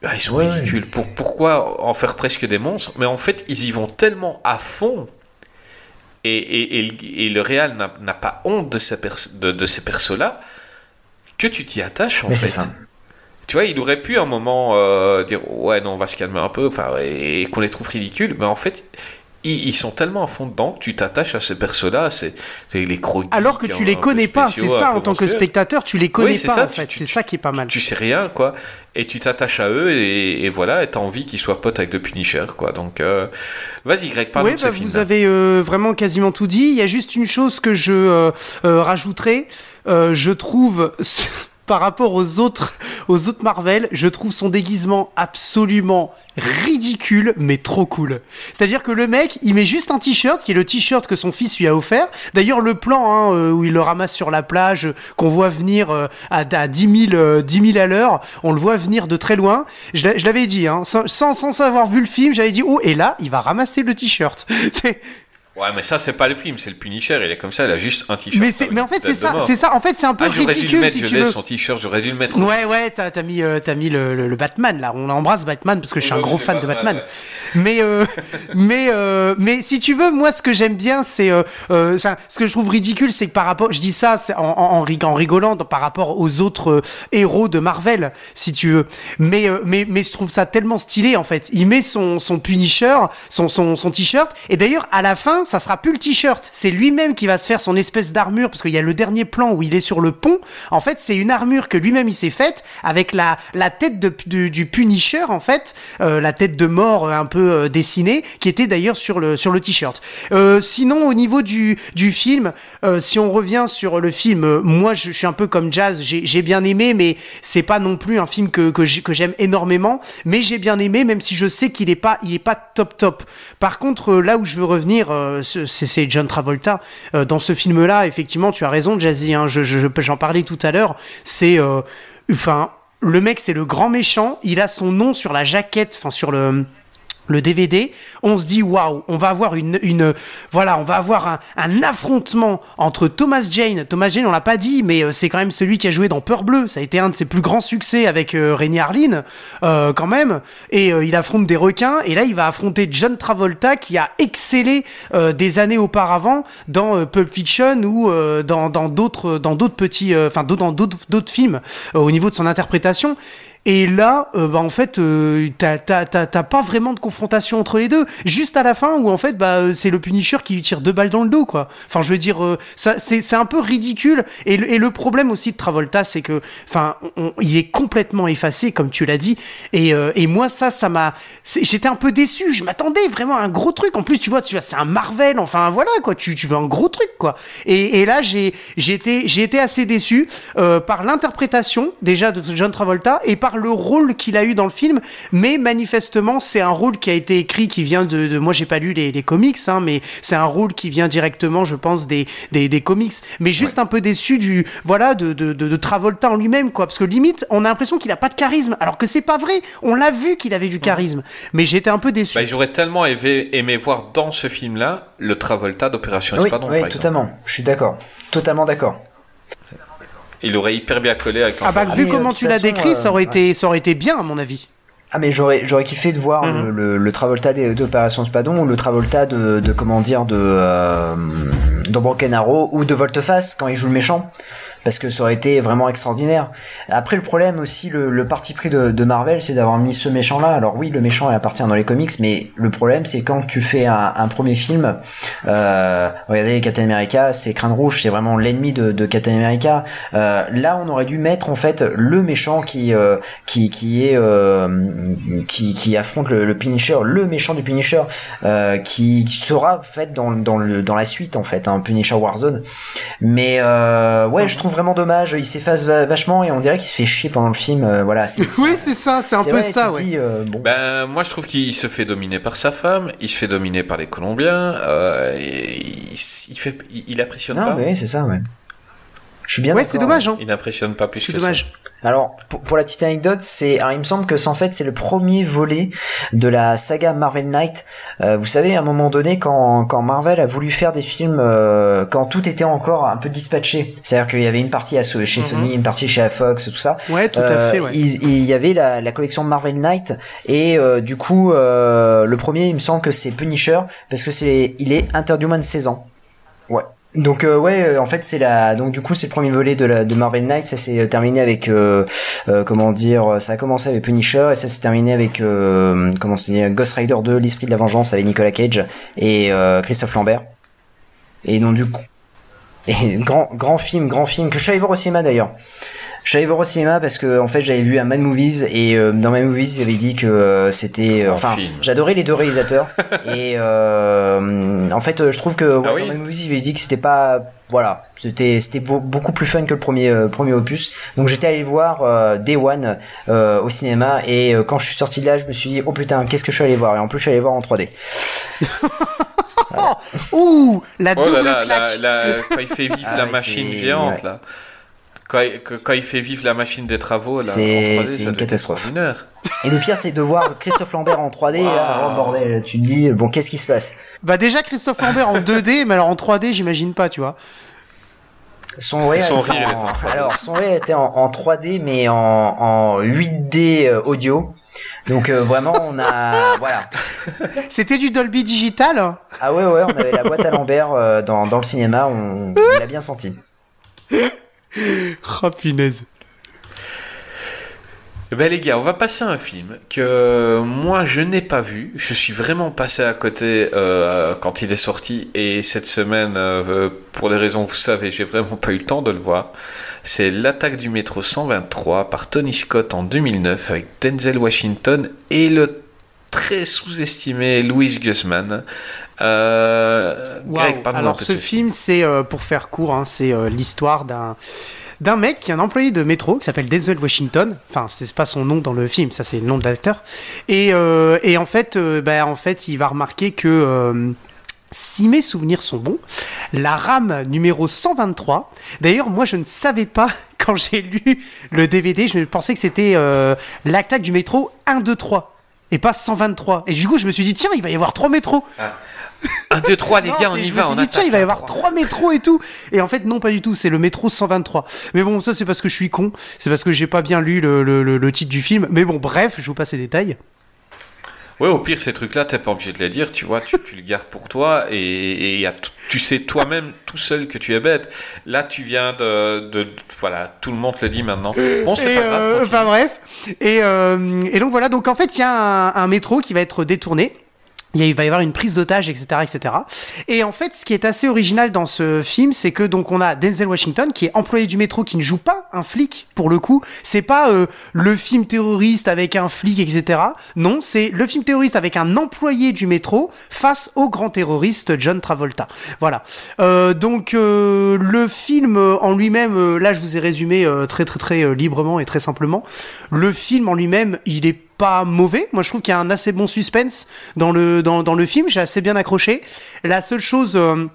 ah, ils sont Ouais, ridicules. Pour, pourquoi en faire presque des monstres? Mais en fait, ils y vont tellement à fond. Et, et, et, le- et le réal n'a pas honte de ces, de, de ces persos-là que tu t'y attaches en Mais fait. ça. Tu vois, il aurait pu à un moment euh, dire ouais non on va se calmer un peu, enfin et, et qu'on les trouve ridicules, mais en fait ils, ils sont tellement à fond dedans que tu t'attaches à ces persos-là, c'est les croquis. Alors que tu les connais pas, c'est ça, en tant que spectateur, tu les connais Oui, pas, ça, en tu- fait. tu- C'est tu- ça qui est pas mal. Tu sais rien quoi, et tu t'attaches à eux et, et voilà, et t'as envie qu'ils soient potes avec le Punisher quoi. Donc euh, vas-y Greg, parle Oui, de bah, film. vous avez euh, vraiment quasiment tout dit. Il y a juste une chose que je euh, euh, rajouterai. Je trouve, par rapport aux autres, aux autres Marvel, je trouve son déguisement absolument ridicule, mais trop cool. C'est-à-dire que le mec, il met juste un t-shirt, qui est le t-shirt que son fils lui a offert. D'ailleurs, le plan hein, euh, où il le ramasse sur la plage, qu'on voit venir euh, à, à 10 000, euh, 10 000 à l'heure, on le voit venir de très loin. Je l'a- je l'avais dit, hein, sans, sans, sans avoir vu le film, j'avais dit, oh, et là, il va ramasser le t-shirt. C'est- Ouais, mais ça c'est pas le film, c'est le Punisher. Il est comme ça, il a juste un t-shirt. mais, en fait, c'est ça, c'est ça. En fait, c'est un peu Ah, j'aurais dû le ridicule mettre, si je tu l'ai veux. son t-shirt, j'aurais dû le mettre. Ouais, ouais, t'as, mis, euh, mis le, le- le Batman là. On embrasse Batman parce que je suis un gros fan de Batman. Mais, euh, mais, euh, mais si tu veux, moi, ce que j'aime bien, c'est, euh, euh, ce que je trouve ridicule, c'est que par rapport, je dis ça en, en, en rig- en rigolant par rapport aux autres euh, héros de Marvel, si tu veux. Mais, euh, mais, mais je trouve ça tellement stylé en fait. Il met son, son Punisher, son, son, son t-shirt, et d'ailleurs à la fin, ça sera plus le t-shirt, c'est lui-même qui va se faire son espèce d'armure parce qu'il y a le dernier plan où il est sur le pont. En fait, c'est une armure que lui-même il s'est faite avec la, la tête du, du Punisher en fait, euh, la tête de mort euh, un peu euh, dessinée, qui était d'ailleurs sur le sur le t-shirt. Sinon, au niveau du du film, si on revient sur le film, moi je, suis un peu comme Jazz, j'ai bien aimé, mais c'est pas non plus un film que que j'ai- que j'aime énormément, mais j'ai bien aimé, même si je sais qu'il est pas il est pas top top. Par contre, là où je veux revenir, euh, c'est John Travolta Euh, dans ce film-là. Effectivement, tu as raison, Jazzy. Hein, je je- je- j'en parlais tout à l'heure. C'est euh, enfin le mec, c'est le grand méchant. Il a son nom sur la jaquette, enfin sur le le DVD, on se dit waouh, on va avoir une, une voilà, on va avoir un, un affrontement entre Thomas Jane. Thomas Jane, on l'a pas dit, mais euh, c'est quand même celui qui a joué dans Peur Bleue. Ça a été un de ses plus grands succès avec euh, Rémi euh, quand même. Et euh, il affronte des requins. Et là, il va affronter John Travolta, qui a excellé euh, des années auparavant dans Pulp Fiction ou dans dans d'autres dans d'autres petits, enfin dans d'autres d'autres films au niveau de son interprétation. Et là, euh, bah, en fait, euh, t'as t'as- t'as- pas vraiment de confrontation entre les deux. Juste à la fin, où en fait, bah, euh, c'est le Punisher qui lui tire deux balles dans le dos, quoi. Enfin, je veux dire, euh, c'est c'est un peu ridicule. Et le, et le problème aussi de Travolta, c'est que, enfin, il est complètement effacé, comme tu l'as dit. Et, euh, et moi, ça, ça m'a, j'étais un peu déçu. Je m'attendais vraiment à un gros truc. En plus, tu vois, tu vois, c'est un Marvel. Enfin, voilà, quoi. Tu, tu veux un gros truc, quoi. Et, et là, j'ai, j'ai été, j'ai été assez déçu euh, par l'interprétation déjà de John Travolta et par le rôle qu'il a eu dans le film. Mais manifestement, c'est un rôle qui a été écrit, qui vient de, de moi, j'ai pas lu les, les comics, hein, mais c'est un rôle qui vient directement, je pense, des, des, des comics. Mais juste un peu déçu du, voilà, de, de, de, de Travolta en lui-même, quoi. Parce que limite, on a l'impression qu'il a pas de charisme, alors que c'est pas vrai. On l'a vu qu'il avait du charisme. Mais j'étais un peu déçu. Bah, j'aurais tellement aimé, aimé voir dans ce film-là le Travolta d'Opération Oui, Espadon, oui par exemple. totalement. Je suis d'accord. Totalement d'accord. Il aurait hyper bien collé avec Ah bah. Ah, vu mais, comment tu l'as décrit, ça aurait euh, été, ça aurait été bien, à mon avis. Ah mais j'aurais j'aurais kiffé de voir Mhm. le, le, le Travolta d'Opération Spadon ou le Travolta de, de comment dire de euh, de Broken Arrow ou de Volteface quand il joue le méchant parce que ça aurait été vraiment extraordinaire. Après, le problème aussi, le, parti pris de, Marvel, c'est d'avoir mis ce méchant-là. Alors oui, le méchant il appartient dans les comics, mais le problème, c'est quand tu fais un, premier film, euh, regardez Captain America, c'est Crâne Rouge, c'est vraiment l'ennemi de, Captain America. Euh, là, on aurait dû mettre en fait le méchant qui euh, qui qui est qui affronte le, Punisher, le méchant du Punisher, qui, sera en fait dans dans le dans la suite en fait, un Punisher Warzone. Mais ouais, je trouve vraiment dommage. Il s'efface va- vachement et on dirait qu'il se fait chier pendant le film. euh, voilà. c'est- Oui, c'est ça, c'est un peu vrai, ça, ouais. dis, euh, bon. Ben, moi, je trouve qu'il se fait dominer par sa femme, il se fait dominer par les Colombiens, euh, et il, il fait, il, il impressionne non, pas. mais c'est ça, ouais. Je suis bien Ouais, d'accord. c'est dommage, hein. Il n'impressionne pas plus C'est que dommage. Alors, pour, pour la petite anecdote, c'est, il me semble que c'est en fait c'est le premier volet de la saga Marvel Knight. Euh, vous savez, à un moment donné, quand, quand Marvel a voulu faire des films, euh, quand tout était encore un peu dispatché, c'est-à-dire qu'il y avait une partie à, chez Mhm. Sony, une partie chez Fox, tout ça. Ouais, tout à Euh, fait, ouais. Il, il y avait la, la collection Marvel Knight et euh, du coup euh, le premier il me semble que c'est Punisher parce que c'est il est de 16 ans. Ouais. Donc euh, ouais euh, en fait c'est la donc du coup c'est le premier volet de, la, de Marvel Knight ça s'est euh, terminé avec euh, euh, comment dire ça a commencé avec Punisher et ça s'est terminé avec comment c'est Ghost Rider 2 l'esprit de la vengeance avec Nicolas Cage et Christophe Lambert. Et donc du coup et grand grand film grand film que je suis allé voir au cinéma d'ailleurs je suis allé voir au cinéma parce que en fait j'avais vu un Mad Movies et euh, dans Mad Movies ils avaient dit que euh, c'était euh, enfin j'adorais les deux réalisateurs. Et euh, en fait je trouve que ouais, Ah oui. dans Mad Movies ils avaient dit que c'était pas voilà c'était c'était beau- beaucoup plus fun que le premier euh, premier opus. Donc j'étais allé le voir euh, Day One euh, au cinéma et euh, quand je suis sorti de là je me suis dit oh putain qu'est-ce que je suis allé voir? Et en plus je suis allé voir en 3D Ouh, la Oh double là là, claque. la- la- quand il fait vivre Ah la ouais, machine géante, ouais. là. Quand il, que- quand il fait vivre la machine des travaux, là, en C'est- 3D, c'est ça une catastrophe. et le pire c'est de voir Christophe Lambert en 3D là, oh bordel tu te dis bon qu'est-ce qui se passe? Bah déjà Christophe Lambert en 2D, mais alors en 3D, j'imagine pas, tu vois. Son rire, Son était rire en- était en 3D. alors son rire était en, en 3D mais en, en 8D euh, audio. Donc euh, vraiment on a voilà. C'était du Dolby Digital. Ah ouais ouais, on avait la boîte à Lambert euh, dans, dans le cinéma, on, on l'a bien senti. Oh punaise. Eh Ben les gars, on va passer à un film que moi je n'ai pas vu. Je suis vraiment passé à côté euh, quand il est sorti et cette semaine, euh, pour les raisons que vous savez, j'ai vraiment pas eu le temps de le voir. C'est l'attaque du métro 123 par Tony Scott en 2009 avec Denzel Washington et le très sous-estimé Louis Guzman. Euh, Greg, Alors ce film, c'est euh, pour faire court, hein, c'est euh, l'histoire d'un d'un mec qui est un employé de métro qui s'appelle Denzel Washington. Enfin, c'est pas son nom dans le film, ça c'est le nom de l'acteur. Et, et en fait, bah, en fait, il va remarquer que si mes souvenirs sont bons, la rame numéro 123. D'ailleurs, moi, je ne savais pas quand j'ai lu le DVD, je pensais que c'était euh, l'attaque du métro 1, 2, 3 et pas 123. Et du coup, je me suis dit tiens, il va y avoir trois métros. 1, 2, 3 les gars, on y je va. me suis dit, tiens, il va y attaque, avoir hein, trois métros et tout. Et en fait, non, pas du tout. C'est le métro 123. Mais bon, ça, c'est parce que je suis con. C'est parce que j'ai pas bien lu le, le- le- le titre du film. Mais bon, bref, je vous passe les détails. Ouais, au pire, ces trucs-là, t'es pas obligé de les dire, tu vois, tu, tu le gardes pour toi et, et y a tout- tu sais toi-même tout seul que tu es bête. Là, tu viens de, de- de- Voilà, tout le monde le dit maintenant. Bon, c'est pas grave. euh. Enfin bref. Et, euh, et donc voilà, donc en fait, il y a un, un métro qui va être détourné. Il va y avoir une prise d'otage, etc., etc. Et en fait, ce qui est assez original dans ce film, c'est que donc on a Denzel Washington qui est employé du métro, qui ne joue pas un flic pour le coup. C'est pas euh, le film terroriste avec un flic, etc. Non, c'est le film terroriste avec un employé du métro face au grand terroriste John Travolta. Voilà. Euh, donc euh, le film euh, en lui-même, euh, là je vous ai résumé euh, très très très librement et très simplement. Le film en lui-même, il est pas mauvais. Moi, je trouve qu'il y a un assez bon suspense dans le dans, dans le film. J'ai assez bien accroché. La seule chose. euh,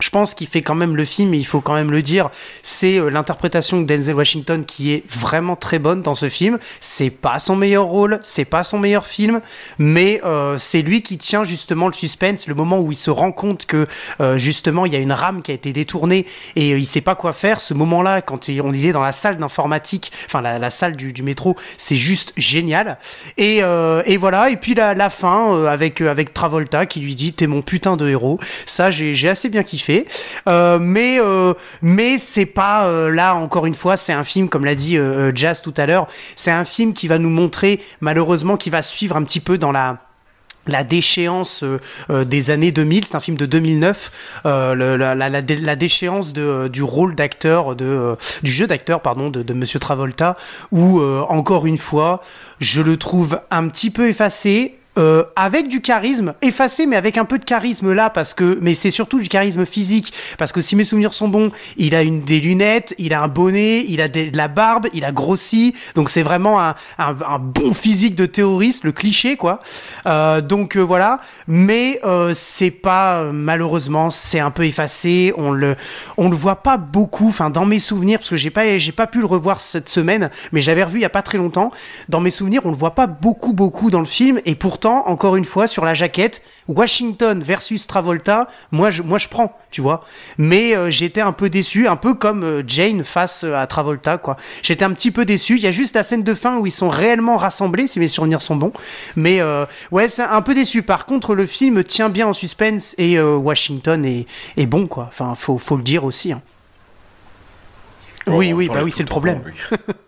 je pense qu'il fait quand même le film, il faut quand même le dire, c'est euh, l'interprétation de Denzel Washington qui est vraiment très bonne dans ce film. C'est pas son meilleur rôle, c'est pas son meilleur film, mais euh, c'est lui qui tient justement le suspense, le moment où il se rend compte que euh, justement il y a une rame qui a été détournée et euh, il sait pas quoi faire. Ce moment-là, quand il, est dans la salle d'informatique, enfin la, salle du, métro, c'est juste génial. Et, et voilà, et puis la, la fin avec avec Travolta qui lui dit t'es mon putain de héros. Ça j'ai assez bien kiffé. Euh, mais euh, mais c'est pas euh, là encore une fois, c'est un film comme l'a dit Jazz tout à l'heure, c'est un film qui va nous montrer malheureusement qui va suivre un petit peu dans la la déchéance des années 2000, c'est un film de 2009, euh, le- la, la, la, dé- la déchéance de, du rôle d'acteur, de, du jeu d'acteur, pardon, de, de Monsieur Travolta, où encore une fois, je le trouve un petit peu effacé. Euh, avec du charisme, effacé mais avec un peu de charisme là parce que mais c'est surtout du charisme physique parce que si mes souvenirs sont bons, il a des lunettes, il a un bonnet, il a de la barbe, il a grossi, donc c'est vraiment un, bon physique de terroriste, le cliché quoi. Euh, donc euh, voilà, mais c'est pas malheureusement c'est un peu effacé, on le on le voit pas beaucoup. Enfin dans mes souvenirs parce que j'ai pas j'ai pas pu le revoir cette semaine, mais j'avais revu il y a pas très longtemps. Dans mes souvenirs on le voit pas beaucoup beaucoup dans le film et pourtant encore une fois sur la jaquette Washington versus Travolta, moi je moi je prends, tu vois. Mais euh, j'étais un peu déçu, un peu comme euh, Jane face euh, à Travolta quoi. J'étais un petit peu déçu. Il y a juste la scène de fin où ils sont réellement rassemblés si mes souvenirs sont bons. Mais euh, ouais, c'est un peu déçu. Par contre, le film tient bien en suspense et Washington est, est bon quoi. Enfin, faut faut le dire aussi. hein. Oui, oui, bah oui, c'est le problème.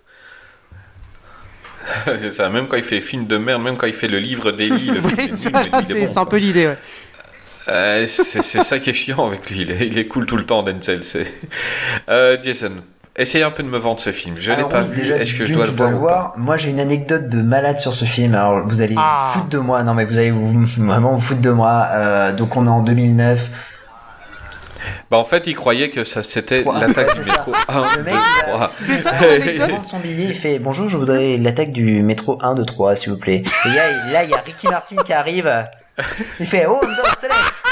c'est ça, même quand il fait film de merde, même quand il fait le livre d'Eli, c'est bon, un peu l'idée. Ouais. Euh, c'est ça qui est chiant avec lui, il est, il est cool tout le temps, Denzel. Euh, Jason, essayez un peu de me vendre ce film. Je l'ai pas oui, vu, est-ce que je dois le voir, Moi, j'ai une anecdote de malade sur ce film. Alors, vous allez Ah. vous foutre de moi. Non, mais vous allez vous, vraiment vous foutre de moi. Euh, donc, on est en 2009. Bah en fait, il croyait que ça c'était l'attaque du c'est ça. métro 1, Le 2, mec, il a- 3. C'est ça Il son billet, il fait Bonjour, je voudrais l'attaque du métro 1, 2, 3, s'il vous plaît. Et là, il- y a Ricky Martin qui arrive. Il fait Oh, no stress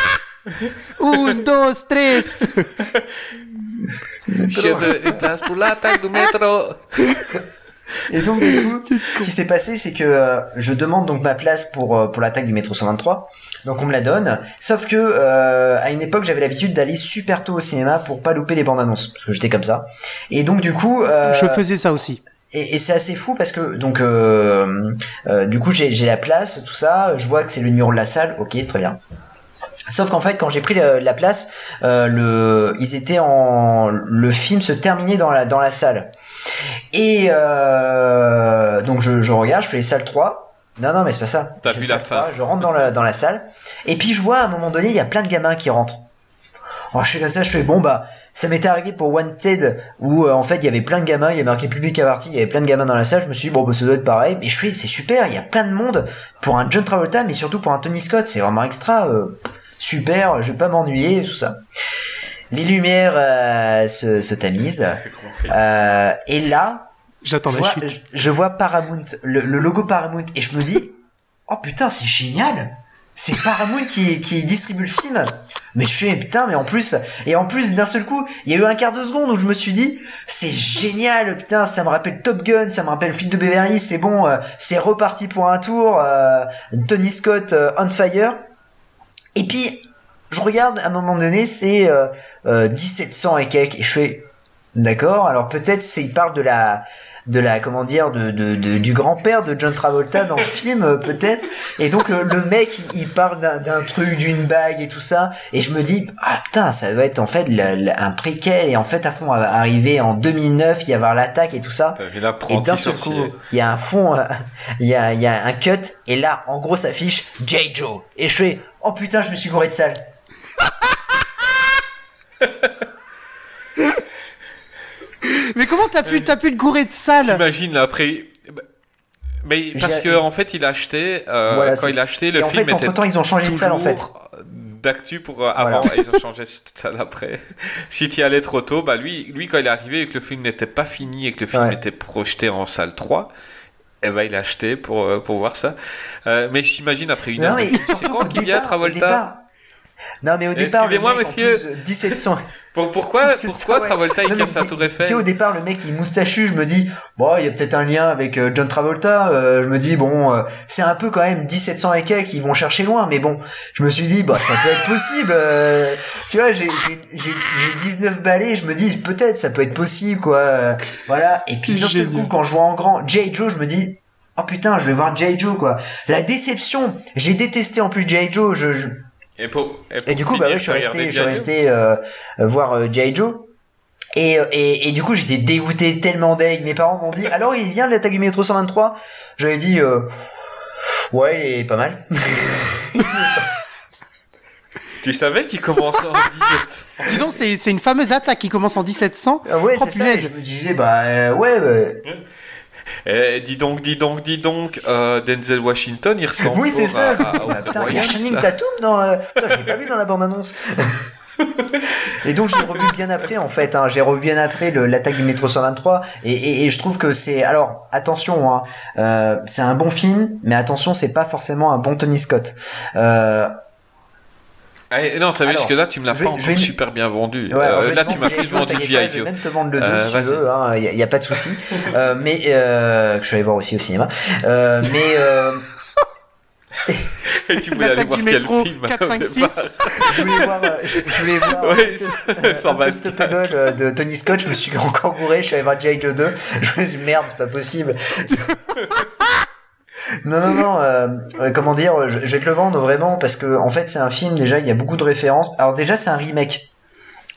Un, dos, tres. Je veux une place pour l'attaque du métro. Et donc, du coup, ce qui s'est passé, c'est que euh, je demande donc ma place pour, euh, pour l'attaque du métro 123. Donc, on me la donne. Sauf que, euh, à une époque, j'avais l'habitude d'aller super tôt au cinéma pour pas louper les bandes annonces. Parce que j'étais comme ça. Et donc, du coup. Je faisais ça aussi. Et, et c'est assez fou parce que donc du coup j'ai j'ai la place tout ça je vois que c'est le numéro de la salle ok très bien sauf qu'en fait quand j'ai pris la, la place euh, le ils étaient en le film se terminait dans la dans la salle et euh, donc je, je regarde je fais salle 3 non non mais c'est pas ça. T'as Je fais vu la salle fin. 3, je rentre dans la dans la salle. Et puis je vois à un moment donné il y a plein de gamins qui rentrent. Alors je fais comme ça, je fais bon bah ça m'était arrivé pour Wanted où euh, en fait il y avait plein de gamins, il y avait marqué public à partie, il y avait plein de gamins dans la salle, je me suis dit bon bah ça doit être pareil, mais je fais c'est super, il y a plein de monde pour un John Travolta mais surtout pour un Tony Scott, c'est vraiment extra, euh, super, je vais pas m'ennuyer tout ça. Les lumières euh, se, se tamisent euh, et là J'attends je la vois, chute. je- vois Paramount, le, le logo Paramount, et je me dis, oh putain, c'est génial! C'est Paramount qui, qui distribue le film. Mais je fais, putain, mais en plus, et en plus, d'un seul coup, il y a eu un quart de seconde où je me suis dit, c'est génial, putain, ça me rappelle Top Gun, ça me rappelle Flic de Beverly, c'est bon, euh, c'est reparti pour un tour, euh, Tony Scott euh, on fire. Et puis, je regarde, à un moment donné, c'est euh, euh, 1700 et quelques, et je fais, d'accord, alors peut-être c'est, il parle de la, de la, comment dire, de, de, de- du grand-père de John Travolta dans le film, euh, peut-être. Et donc, euh, le mec, il, il parle d'un, truc, d'une bague et tout ça, et je me dis, ah putain, ça doit être en fait la- la- un préquel, et en fait, après, on va arriver en 2009, il y avoir l'attaque et tout ça. Et d'un seul coup, il y a un fond, euh, il y a, il y a un cut, et là, en gros, ça affiche J. Joe. Et je fais, oh putain, je me suis gouré de salle. Mais comment t'as pu, t'as pu te gourer de salle? T'imagines là, après. Mais parce que en fait, il a acheté. euh, Voilà, quand il a acheté, le et en film fait, était entre-temps, ils ont changé de salle, en fait. toujours D'actu pour euh, avant, Voilà. et ils ont changé de salle après. si tu y allais trop tôt, bah lui, lui quand il est arrivé et que le film n'était pas fini et que le film Ouais. était projeté en salle 3, eh ben il a acheté pour, euh, pour voir ça. Euh, mais j'imagine après une Non, heure. mais surtout c'est qu'au qu'il départ, au Travolta? départ- Non, mais au départ, le Excusez-moi, monsieur. plus, euh, 1700. Pour- pourquoi C'est pourquoi ça, ouais. Travolta il Non, casse tu- tour Tu Eiffel sais, au départ, le mec, il moustachu, je me dis, bon, il y a peut-être un lien avec euh, John Travolta, euh, je me dis, bon, euh, c'est un peu quand même 1700 et quelques, ils vont chercher loin, mais bon, je me suis dit, bah, ça peut être possible, euh, tu vois, j'ai, j'ai, j'ai, j'ai 19 balais, je me dis, peut-être, ça peut être possible, quoi, euh, voilà, et puis d'un seul coup, quand je vois en grand J. Joe, je me dis, oh putain, je vais voir J. Joe, quoi. La déception, j'ai détesté en plus J. Joe, je, je, Et, pour, et, pour Et du coup, bah ouais, je suis resté, je suis resté euh, euh, voir euh, G.I. Joe. Et, euh, et, et du coup, j'étais dégoûté tellement deg. Mes parents m'ont dit, alors il vient l'attaque du métro 123 J'avais dit, euh, ouais, il est pas mal. Tu savais qu'il commence en 17 Dis donc, c'est c'est une fameuse attaque qui commence en 1700. Ah ouais, Oh, c'est ça. et punaise. Je me disais, bah euh, ouais, bah, Eh, dis donc, dis donc, dis donc, euh, Denzel Washington, il ressemble oui, c'est ça. à- à- au putain, il y a Channing. Tatum dans. Euh... Putain, je l'ai pas vu dans la bande-annonce. et donc, je l'ai revu bien après, en fait. Hein. J'ai revu bien après l'attaque du métro 123. Et, et, et je trouve que c'est. Alors, attention, hein. euh, c'est un bon film, mais attention, c'est pas forcément un bon Tony Scott. Euh, Ah, non, ça veut dire que là, tu me l'as pas vais- je encore vais- super bien vendu. Ouais, alors, Euh, vais là, tu m'as plus vendu G.I. Je vais même te vendre le 2 Euh, si tu veux, hein, y, a, a pas de souci. euh, mais euh, que je suis allé voir aussi au cinéma. Euh, mais euh, Et tu voulais aller voir du quel métro film 4, 5, 6. je voulais voir, je, je voulais voir Ouais, euh, de Tony Scott. Je me suis encore gouré. Je suis allé voir G.I. Joe 2. Je me suis dit merde, c'est pas possible. Non, non, non. euh, euh, comment dire je, je vais te le vendre vraiment parce que en fait c'est un film déjà. Il y a beaucoup de références. Alors déjà c'est un remake.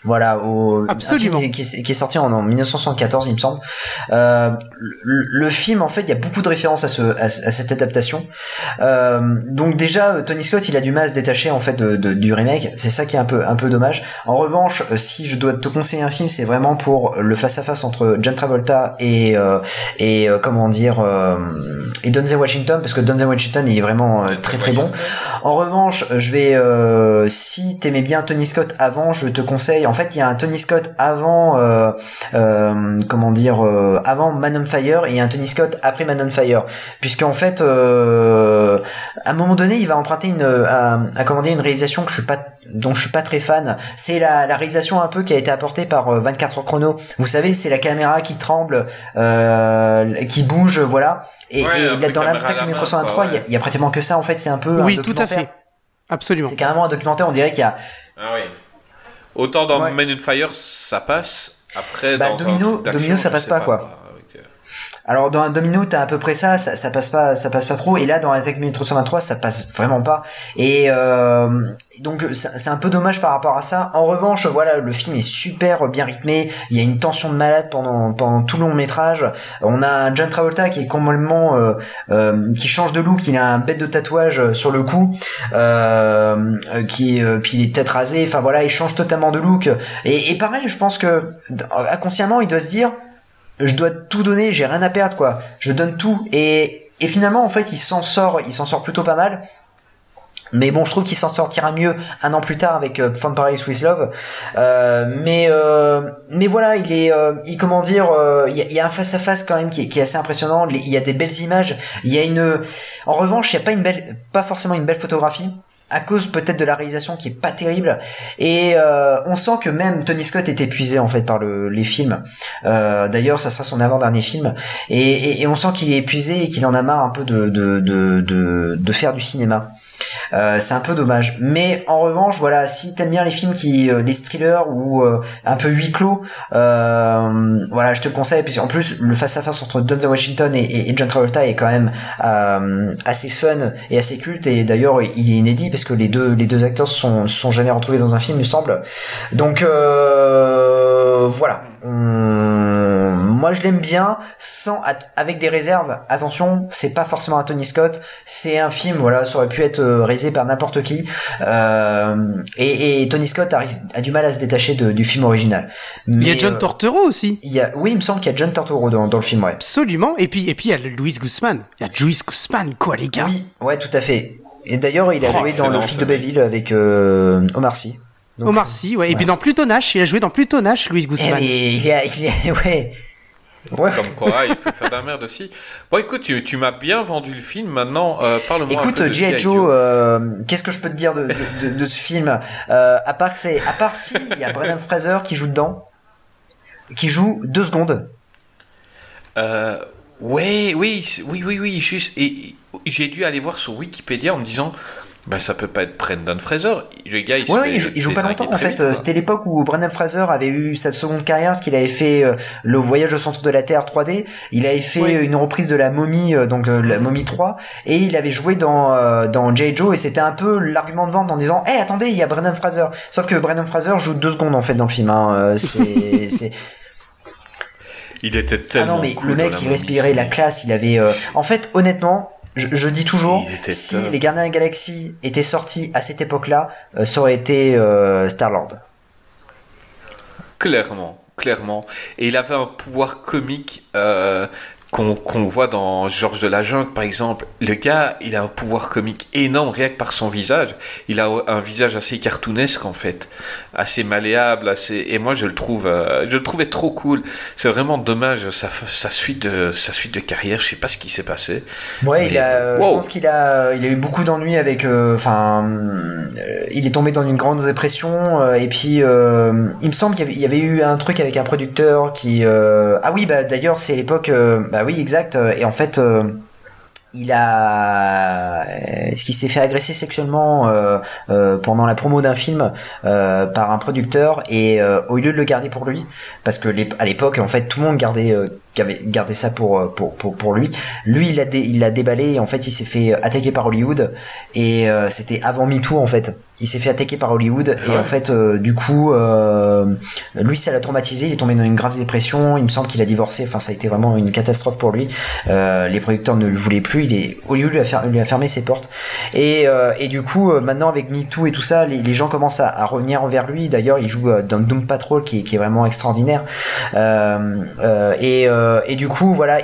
Voilà, au, Absolument. un film qui, est- qui est sorti en, en 1974, il me semble. Euh, le, le film, en fait, il y a beaucoup de références à, ce, à, à cette adaptation. Euh, donc déjà, euh, Tony Scott, il a du mal à se détacher en fait de, de- du remake. C'est ça qui est un peu un peu dommage. En revanche, euh, si je dois te conseiller un film, c'est vraiment pour le face à face entre John Travolta et euh, et euh, comment dire euh, et Denzel Washington, parce que Denzel Washington il est vraiment très très bon. En revanche, je vais euh, si t'aimais bien Tony Scott avant, je te conseille. En fait, il y a un Tony Scott avant, euh, euh, comment dire, euh, avant Man on Fire et il y a un Tony Scott après Man on Fire, puisque en fait, euh, à un moment donné, il va emprunter une, un, un- comment dire, une réalisation que je suis pas dont je suis pas très fan, c'est la, la réalisation un peu qui a été apportée par euh, 24 heures chrono. Vous savez, c'est la caméra qui tremble, euh, qui bouge, voilà. Et, Ouais, et là, dans à métro main, 123, quoi, il y a- ouais. il y, a pratiquement que ça en fait. C'est un peu un Oui, tout à documentaire. fait. Absolument. C'est carrément un documentaire. On dirait qu'il y a Ah oui. Autant dans Ouais. Men in Fire, ça passe. Après, Bah, dans Domino- Domino, ça passe pas, quoi. Alors dans domino, t'as à peu près ça, ça, passe pas, ça passe pas trop. Et là, dans métro 123, ça passe vraiment pas. Et euh, donc c'est un peu dommage par rapport à ça. En revanche, voilà, le film est super bien rythmé. Il y a une tension de malade pendant tout le long métrage. On a un John Travolta qui est complètement euh, euh, qui change de look. Il a un bête de tatouage euh, sur le cou, qui puis il est tête rasée. Enfin voilà, il change totalement de look. Et, et pareil, je pense que inconsciemment, il doit se dire je dois tout donner, j'ai rien à perdre quoi. Je donne tout et et finalement en fait il s'en sort, il s'en sort plutôt pas mal. Mais bon, je trouve qu'il s'en sortira mieux un an plus tard avec euh, From Paris with Love. Euh, mais euh, mais voilà, il est, euh, il comment dire, il y, a, un face à face quand même qui est, assez impressionnant. Il y a des belles images. Il y a une, en revanche, il y a pas une belle, pas forcément une belle photographie à cause peut-être de la réalisation qui est pas terrible. Et euh, on sent que même Tony Scott est épuisé en fait par le, les films. Euh, d'ailleurs ça sera son avant-dernier film. Et, et, on sent qu'il est épuisé et qu'il en a marre un peu de, de, de, de faire du cinéma euh, c'est un peu dommage. Mais en revanche voilà si t'aimes bien les films qui euh, les thrillers ou euh, un peu huis clos euh, voilà je te le conseille. Puis en plus le face à face entre Denzel Washington et, et, John Travolta est quand même euh, assez fun et assez culte. Et d'ailleurs il est inédit parce que les deux les deux acteurs sont sont jamais retrouvés dans un film il me semble. Donc euh, voilà moi je l'aime bien sans avec des réserves attention c'est pas forcément un Tony Scott c'est un film voilà ça aurait pu être euh, réalisé par n'importe qui euh, et, et Tony Scott a du mal à se détacher de- du film original Il y a John euh, Tortoro aussi. il y a, oui il me semble qu'il y a John Turturro dans, dans le film ouais Absolument. Et puis, et puis il y a Louis Guzman. Il y a Louis Guzman, quoi, les gars. oui ouais tout à fait et d'ailleurs il a Oh, joué dans le flic de. Belleville avec euh, Omar Sy Donc, Omar Sy, ouais. Et puis dans Pluton Nash, il a joué dans Pluton Nash, Louis eh, Guzman. mais il il est ouais ouais Comme quoi, il peut faire de la merde aussi. Bon, écoute, tu, tu m'as bien vendu le film. Maintenant, euh, parle-moi Écoute, G.I. Joe, euh, qu'est-ce que je peux te dire de, de, de- de ce film? Euh, À part que c'est, à part si il y a Brendan Fraser qui joue dedans, qui joue deux secondes. Euh, ouais, oui, oui, oui, oui, juste. Et j'ai dû aller voir sur Wikipédia en me disant Ben, ça peut pas être Brendan Fraser. Le gars, il se Ouais, fait oui, il joue, il joue pas longtemps en fait. vite, Euh. C'était l'époque où Brendan Fraser avait eu sa seconde carrière, parce qu'il avait fait euh, le voyage au centre de la Terre 3D. Il avait fait Oui. une reprise de la momie, euh, donc euh, la momie 3, et il avait joué dans euh, dans J. Joe, et c'était un peu l'argument de vente en disant, hé, attendez, il y a Brendan Fraser. Sauf que Brendan Fraser joue deux secondes en fait dans le film. Hein. C'est c'est Il était ah tellement non mais cool le mec il respirait la classe. Il avait euh, en fait honnêtement. Je, je dis toujours, si top. les Gardiens de la Galaxie étaient sortis à cette époque-là, euh, ça aurait été euh, Star-Lord. Clairement, clairement. Et il avait un pouvoir comique euh, qu'on qu'on voit dans Georges de la Jungle, par exemple. Le gars, il a un pouvoir comique énorme, rien que par son visage. Il a un visage assez cartoonesque, en fait. Assez malléable, assez... Et moi, je le trouve... euh, je le trouvais trop cool. C'est vraiment dommage, sa, sa, suite de, sa suite de carrière, je sais pas ce qui s'est passé. Ouais, Mais, il a, je pense qu'il a, il a eu beaucoup d'ennuis avec, euh, enfin, euh, il est tombé dans une grande dépression euh, et puis euh, il me semble qu'il y, y avait eu un truc avec un producteur qui, euh, ah oui, bah d'ailleurs c'est l'époque, euh, bah oui exact, euh, et en fait. Euh, il a, est-ce qu'il s'est fait agresser sexuellement euh, euh, pendant la promo d'un film euh, par un producteur et euh, au lieu de le garder pour lui, parce que à l'époque en fait tout le monde gardait euh, gardait gardait ça pour, euh, pour pour pour lui, lui il l'a dé- il l'a déballé et en fait il s'est fait attaquer par Hollywood. Et euh, c'était avant MeToo en fait. Il s'est fait attaquer par Hollywood. Et Ouais. en fait euh, du coup euh, lui ça l'a traumatisé, il est tombé dans une grave dépression, il me semble qu'il a divorcé, enfin ça a été vraiment une catastrophe pour lui. Euh, les producteurs ne le voulaient plus, il est Hollywood lui a, fer- lui a fermé ses portes. Et, euh, et du coup euh, maintenant avec MeToo et tout ça, les, les gens commencent à, à revenir vers lui. D'ailleurs il joue euh, dans Doom Patrol qui est, qui est vraiment extraordinaire. Euh, euh, et, euh, et du coup voilà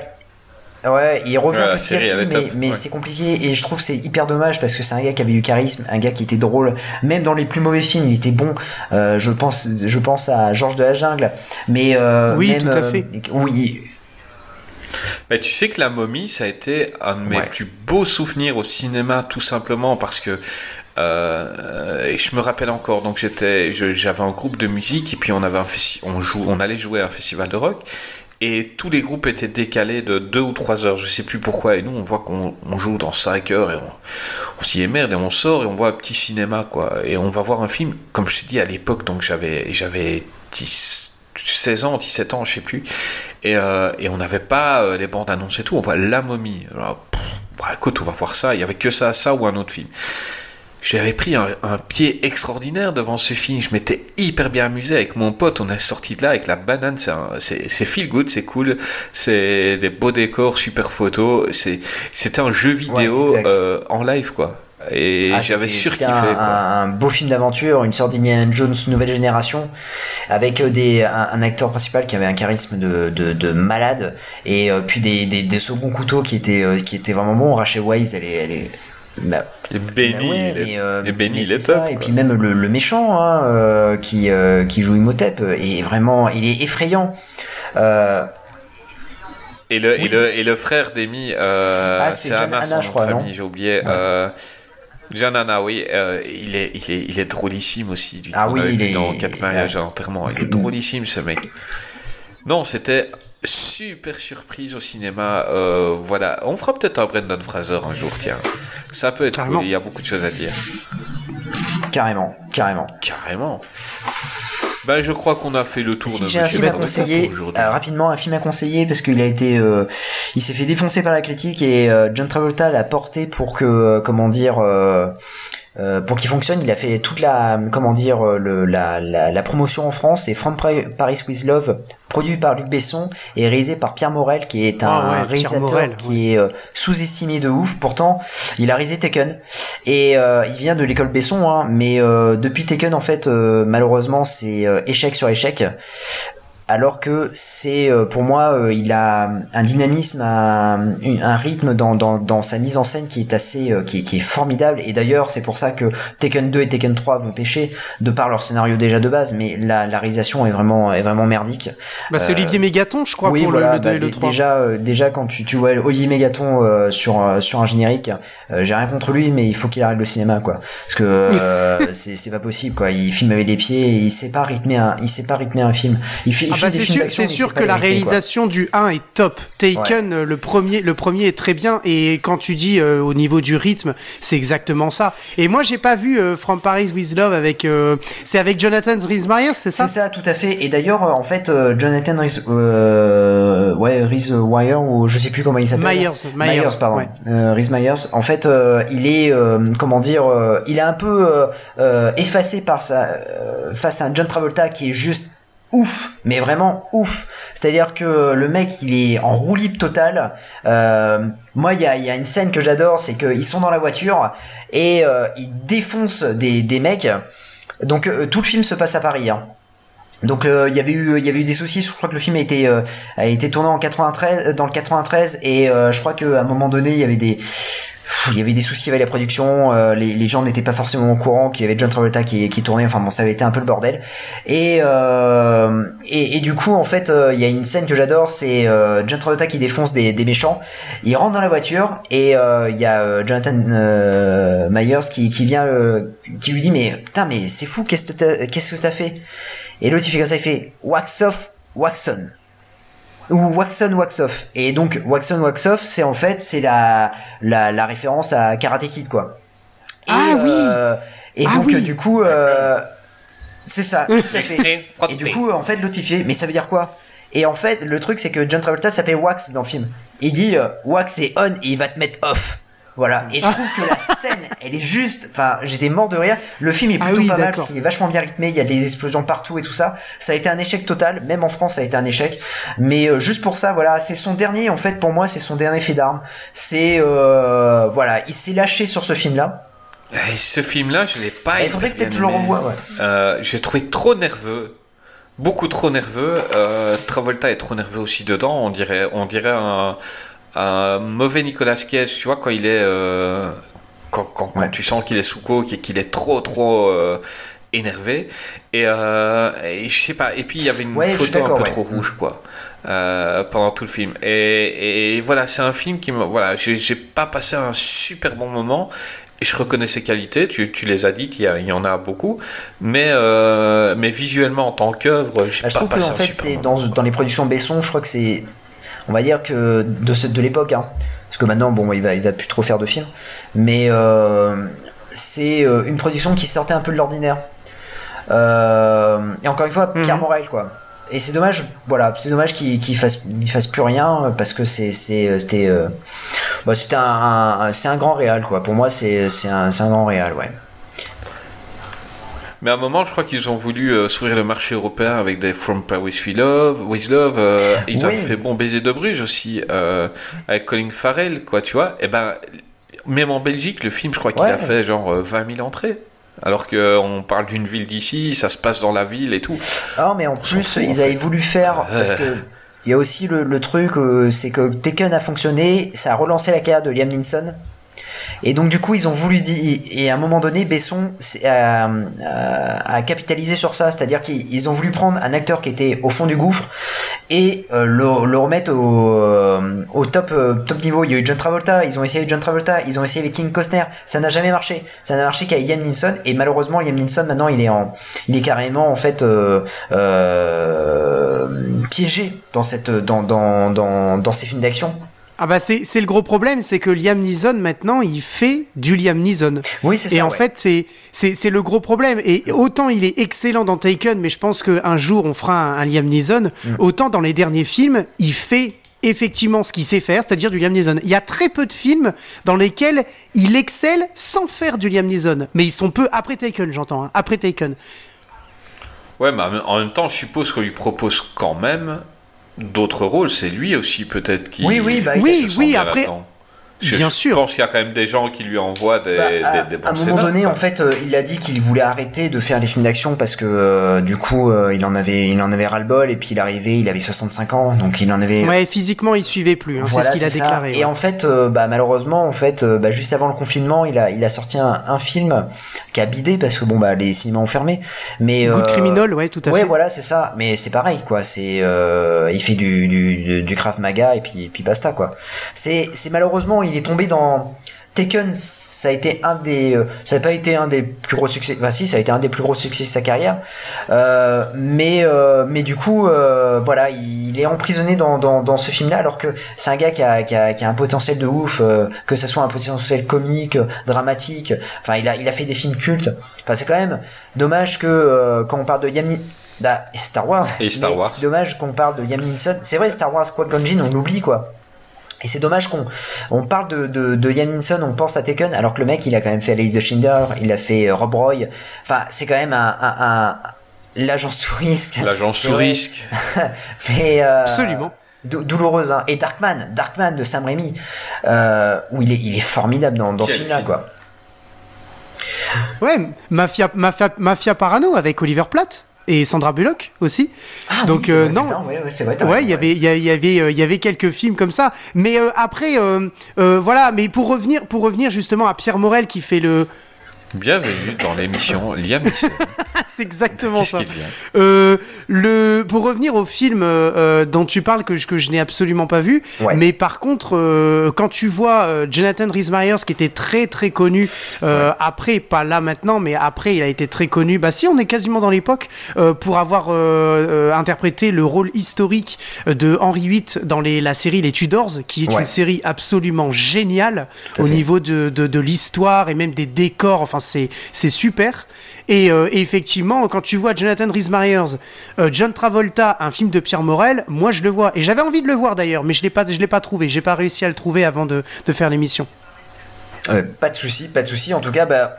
Ouais, il revient Ouais, la petit à petit, mais, top, mais ouais. c'est compliqué et je trouve que c'est hyper dommage parce que c'est un gars qui avait eu charisme, un gars qui était drôle. Même dans les plus mauvais films, il était bon. Euh, je pense, je pense à Georges de la Jungle, mais euh, Oui, même, tout à euh, fait. oui, Mais tu sais que La Momie, ça a été un de mes Ouais. plus beaux souvenirs au cinéma, tout simplement parce que euh, et je me rappelle encore. Donc j'étais, j'avais un groupe de musique et puis on avait un festi- on joue, on allait jouer à un festival de rock. Et tous les groupes étaient décalés de 2 ou 3 heures, je sais plus pourquoi. Et nous, on voit qu'on on joue dans 5 heures et on, se dit, eh et on sort et on voit un petit cinéma, quoi. Et on va voir un film, comme je t'ai dit à l'époque, donc j'avais, j'avais 10, 16 ans, 17 ans, je sais plus. Et, euh, et on n'avait pas euh, les bandes annonces et tout. On voit La Momie. Bah, écoute, on va voir ça. Il y avait que ça, ça ou un autre film. J'avais pris un, un pied extraordinaire devant ce film. Je m'étais hyper bien amusé avec mon pote. On est sorti de là avec la banane. C'est feel good, c'est cool. C'est des beaux décors, super photos. C'était un jeu vidéo euh, en live, quoi. Et Ah, j'avais surkiffé, un, quoi. un- beau film d'aventure, une sorte d'Indiana Jones nouvelle génération, avec euh, des, un, un acteur principal qui avait un charisme de, de, de malade, et euh, puis des, des, des seconds couteaux qui étaient, qui étaient vraiment bons. Rachel elle est. Elle est bah, Et Benny, ouais, il est- euh, et Benny, mais il est c'est ça. top. Et quoi. puis même le, le méchant hein, euh, qui, euh, qui joue Imhotep est vraiment, il est effrayant. Euh, Et le, et Oui. le, et le frère euh, Ah, c'est Anna, je crois, j'ai oublié. Anna, oui, euh, il, est, il, est, il est drôlissime aussi. Du Ah oui, il est- Dans 4 mariages à l'enterrement, il est drôlissime ce mec. Non, c'était super surprise au cinéma. euh, voilà, on fera peut-être un Brendan Fraser un jour, tiens. Ça peut être Carrément. cool, il y a beaucoup de choses à dire. carrément, carrément. Carrément. Ben, je crois qu'on a fait le tour Si de j'ai un film à conseiller, euh, rapidement, un film à conseiller parce qu'il a été, euh, il s'est fait défoncer par la critique et John Travolta l'a porté pour que, comment dire, euh, pour qu'il fonctionne. Il a fait toute la, comment dire, euh, le, la, la, la promotion en France. C'est From Paris with Love, produit par Luc Besson et réalisé par Pierre Morel, qui est un Ah ouais, réalisateur Morel, qui est euh, sous-estimé de ouf. Pourtant, il a réalisé Taken et euh, il vient de l'école Besson, hein, mais depuis Taken, en fait, malheureusement, c'est échec sur échec alors que c'est euh, pour moi euh, il a un dynamisme un, un rythme dans, dans, dans sa mise en scène qui est assez euh, qui, est, qui est formidable. Et d'ailleurs c'est pour ça que Tekken 2 et Tekken 3 vont pêcher de par leur scénario déjà de base. Mais la, la réalisation est vraiment est vraiment merdique. Bah, c'est Euh, Olivier Mégaton, je crois, oui pour voilà le, le 2 bah, et le dé- 3. déjà déjà quand tu, tu vois Olivier Mégaton euh, sur sur un générique euh, j'ai rien contre lui mais il faut qu'il arrête le cinéma quoi. Parce que euh, c'est pas possible quoi. Il filme avec les pieds et il sait pas rythmer un il sait pas rythmer un film. Il, fait, il Ah Ah bah, c'est sûr, c'est que la quoi. réalisation du 1 est top. Taken, le premier, le premier est très bien. Et quand tu dis euh, au niveau du rythme, c'est exactement ça. Et moi, j'ai pas vu euh, From Paris with Love avec. euh, c'est avec Jonathan Rhys-Meyers, c'est ça? C'est ça, tout à fait. Et d'ailleurs, euh, en fait, Jonathan Rhys, ouais, Rhys Wire ou je sais plus comment il s'appelle. Myers, Myers, pardon. ouais. Rhys Myers. En fait, il est, comment dire, il est un peu effacé par sa face à un John Travolta qui est juste ouf, mais vraiment ouf. C'est-à-dire que le mec, il est en roue libre totale. Euh, moi, il y a, une scène que j'adore, c'est qu'ils sont dans la voiture et euh, ils défoncent des, mecs. Donc euh, tout le film se passe à Paris. Hein. Donc il y avait eu des soucis. Je crois que le film a été tourné en 93 dans le 93 et je crois qu'à un moment donné il y avait des il y avait des soucis avec la production, euh, les, gens n'étaient pas forcément au courant qu'il y avait John Travolta qui, tournait, enfin bon ça avait été un peu le bordel. Et, euh, et, du coup en fait euh, il y a une scène que j'adore, c'est John Travolta qui défonce des, méchants, il rentre dans la voiture et il y a Jonathan Myers qui, vient qui lui dit mais putain mais c'est fou qu'est-ce que t'as t'as fait? Et l'autre il fait comme ça, il fait wax off, wax on ou wax on wax off et donc wax on wax off c'est en fait c'est la, la la référence à Karate Kid quoi et, Ah oui. euh, et Ah donc oui. du coup euh, c'est ça tout à fait Extrait frotté. et du coup en fait l'autre mais ça veut dire quoi? Et en fait le truc c'est que John Travolta s'appelle Wax dans le film il dit euh, Wax est on et il va te mettre off voilà et je trouve que la scène elle est juste enfin j'étais mort de rire le film est Ah plutôt oui, pas mal parce qu'il est vachement bien rythmé il y a des explosions partout et tout ça ça a été un échec total même en France ça a été un échec mais euh, juste pour ça voilà c'est son dernier en fait pour moi c'est son dernier fait d'armes c'est euh, voilà il s'est lâché sur ce film là Eh, Ce film-là, je l'ai pas. il faudrait peut-être que je le revoie ouais. Euh, je l'ai trouvé trop nerveux. Beaucoup trop nerveux. Euh, Travolta est trop nerveux aussi dedans. On dirait, on dirait un, un mauvais Nicolas Cage, tu vois, quand il est. euh, quand quand, quand Ouais. tu sens qu'il est sous coke et qu'il est trop, trop. euh, énervé et, euh, et je sais pas et puis il y avait une Ouais, je photo un peu ouais. trop rouge quoi euh, pendant tout le film et, et voilà c'est un film qui me voilà j'ai pas passé un super bon moment et je reconnais ses qualités, tu, tu les as dit qu'il y, en a beaucoup, mais, euh, mais visuellement en tant qu'œuvre, Bah, je pas trouve que en fait c'est dans, dans les productions Besson je crois que c'est on va dire que de, ce- de l'époque hein, parce que maintenant bon il va il va plus trop faire de films. Mais euh, c'est euh, une production qui sortait un peu de l'ordinaire. Euh, et encore une fois Pierre Mhm. Morel quoi. Et c'est dommage voilà c'est dommage qu'il qu'il fasse il fasse plus rien parce que c'est c'est c'était euh, bah, c'était un, c'est un grand réal quoi. Pour moi c'est c'est un, c'est un grand réal ouais Mais à un moment, je crois qu'ils ont voulu euh, s'ouvrir le marché européen avec des From Paris with Love. With Love euh, ils Oui. avaient fait Bon Baiser de Bruges aussi, euh, avec Colin Farrell, quoi, tu vois. Et ben, même en Belgique, le film, je crois qu'il Ouais. a fait genre euh, 20 000 entrées. Alors qu'on parle d'une ville d'ici, ça se passe dans la ville et tout. Ah mais en plus fout, en ils avaient voulu faire parce que il y a aussi le, le truc euh, c'est que Tekken a fonctionné, ça a relancé la carrière de Liam Neeson. Et donc du coup ils ont voulu dire et à un moment donné Besson s'est- a, a- capitalisé sur ça, c'est-à-dire qu'ils ils ont voulu prendre un acteur qui était au fond du gouffre et euh, le, remettre au, euh, top euh, top niveau. Il y a eu John Travolta, ils ont essayé John Travolta, ils ont essayé avec King Costner, ça n'a jamais marché. Ça n'a marché qu'avec Liam Neeson et malheureusement Liam Neeson maintenant il est en il est carrément en fait euh, euh, piégé dans cette dans ces films d'action. Ah bah c'est c'est le gros problème, c'est que Liam Neeson maintenant il fait du Liam Neeson. Oui c'est ça. Et en ouais. fait c'est c'est c'est le gros problème. Et autant il est excellent dans Taken, mais je pense qu'un jour on fera un, un Liam Neeson. Mm. Autant dans les derniers films il fait effectivement ce qu'il sait faire, c'est-à-dire du Liam Neeson. Il y a très peu de films dans lesquels il excelle sans faire du Liam Neeson. Mais ils sont peu après Taken, j'entends. hein, après Taken. Ouais, mais en même temps, je suppose qu'on lui propose quand même d'autres rôles. C'est lui aussi, peut-être, qui. Oui, oui, bah, Oui, se sent oui, après- que Bien je sûr. pense qu'il y a quand même des gens qui lui envoient des, Bah, des, à, des bons à un moment scénars, donné, quoi. en fait, euh, il a dit qu'il voulait arrêter de faire les films d'action parce que euh, du coup, euh, il en avait, il en avait ras le bol et puis il arrivait, il avait 65 ans, donc il en avait. Ouais, physiquement il suivait plus. hein, Voilà, c'est ce qu'il a ça. déclaré. Et ouais. en fait, euh, bah, malheureusement, en fait, euh, bah, juste avant le confinement, il a, il a sorti un, un film qui a bidé parce que bon, bah, les cinémas ont fermé. Mais Good euh, Criminal, ouais, tout à ouais, fait. voilà, c'est ça. Mais c'est pareil, quoi. C'est, euh, il fait du, du, du, du Krav Maga et puis, puis basta, quoi. C'est, c'est malheureusement, il est tombé dans, Taken, ça a été un des, euh, ça n'a pas été un des plus gros succès. Enfin, si, ça a été un des plus gros succès de sa carrière. Euh, mais, euh, mais du coup, voilà, il est emprisonné dans, dans, dans ce film-là, alors que c'est un gars qui a, qui a, qui a un potentiel de ouf, que ce soit un potentiel comique, dramatique. Enfin, il a, il a fait des films cultes. Enfin, c'est quand même dommage que quand on parle de Yam bah, Star Wars. Et Star Wars. C'est dommage qu'on parle de Neeson. C'est vrai, Star Wars, quoi, Gonjin, on l'oublie, quoi. Et c'est dommage qu'on on parle de, de, de Liam Neeson, on pense à Taken, alors que le mec, il a quand même fait Alice the Schindler, il a fait euh, Rob Roy. Enfin, c'est quand même un, un, un- l'agence touriste. L'agent sous Ouais. risque. Mais euh, Absolument. dou- douloureuse. Hein. Et Darkman, Darkman de Sam Raimi, euh, où il est, il est formidable dans, dans ce film-là, film. quoi. Ouais, Mafia, Mafia, Mafia Parano avec Oliver Platt et Sandra Bullock aussi. Ah, Donc, oui, euh, non. ouais, ouais, c'est vrai. Ouais, il y avait, il y, avait, euh, il y avait quelques films comme ça. Mais euh, après, voilà. Mais pour revenir, pour revenir justement à Pierre Morel qui fait le, Bienvenue dans l'émission Liam Neeson. c'est exactement ça. Euh, le, pour revenir au film euh, euh, dont tu parles que, je- que je n'ai absolument pas vu, Ouais. mais par contre, euh, quand tu vois euh, Jonathan Rhys Meyers qui était très très connu euh, après, pas là maintenant, mais après il a été très connu. Bah si, on est quasiment dans l'époque euh, pour avoir euh, euh, interprété le rôle historique de Henri VIII dans les, la série Les Tudors, qui est Ouais. une série absolument géniale au fait. niveau de, de, de l'histoire et même des décors. Enfin, c'est c'est super. Et, euh, et effectivement, quand tu vois Jonathan Rhys Meyers, euh, John Travolta, un film de Pierre Morel, moi je le vois. Et j'avais envie de le voir d'ailleurs, mais je l'ai pas, je l'ai pas trouvé. J'ai pas réussi à le trouver avant de, de faire l'émission. Euh, pas de souci, pas de souci. En tout cas, bah,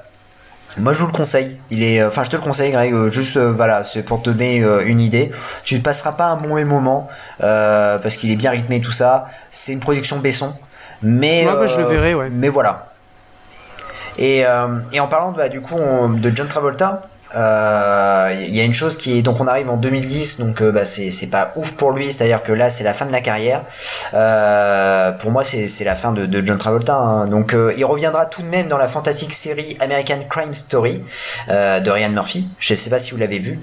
moi je vous le conseille. Il est, enfin, je te le conseille, Greg. juste, voilà, c'est pour te donner une idée. Tu ne passeras pas un mauvais moment parce qu'il est bien rythmé tout ça. C'est une production Besson, mais Ouais, bah, je le verrai, ouais. Mais voilà. Et, euh, et en parlant bah, du coup de John Travolta. Euh, Il y a une chose qui est donc on arrive en 2010 donc euh, bah, c'est c'est pas ouf pour lui c'est à dire que là c'est la fin de la carrière euh, pour moi c'est c'est la fin de, de John Travolta hein. donc euh, il reviendra tout de même dans la fantastique série American Crime Story euh, de Ryan Murphy je sais pas si vous l'avez vu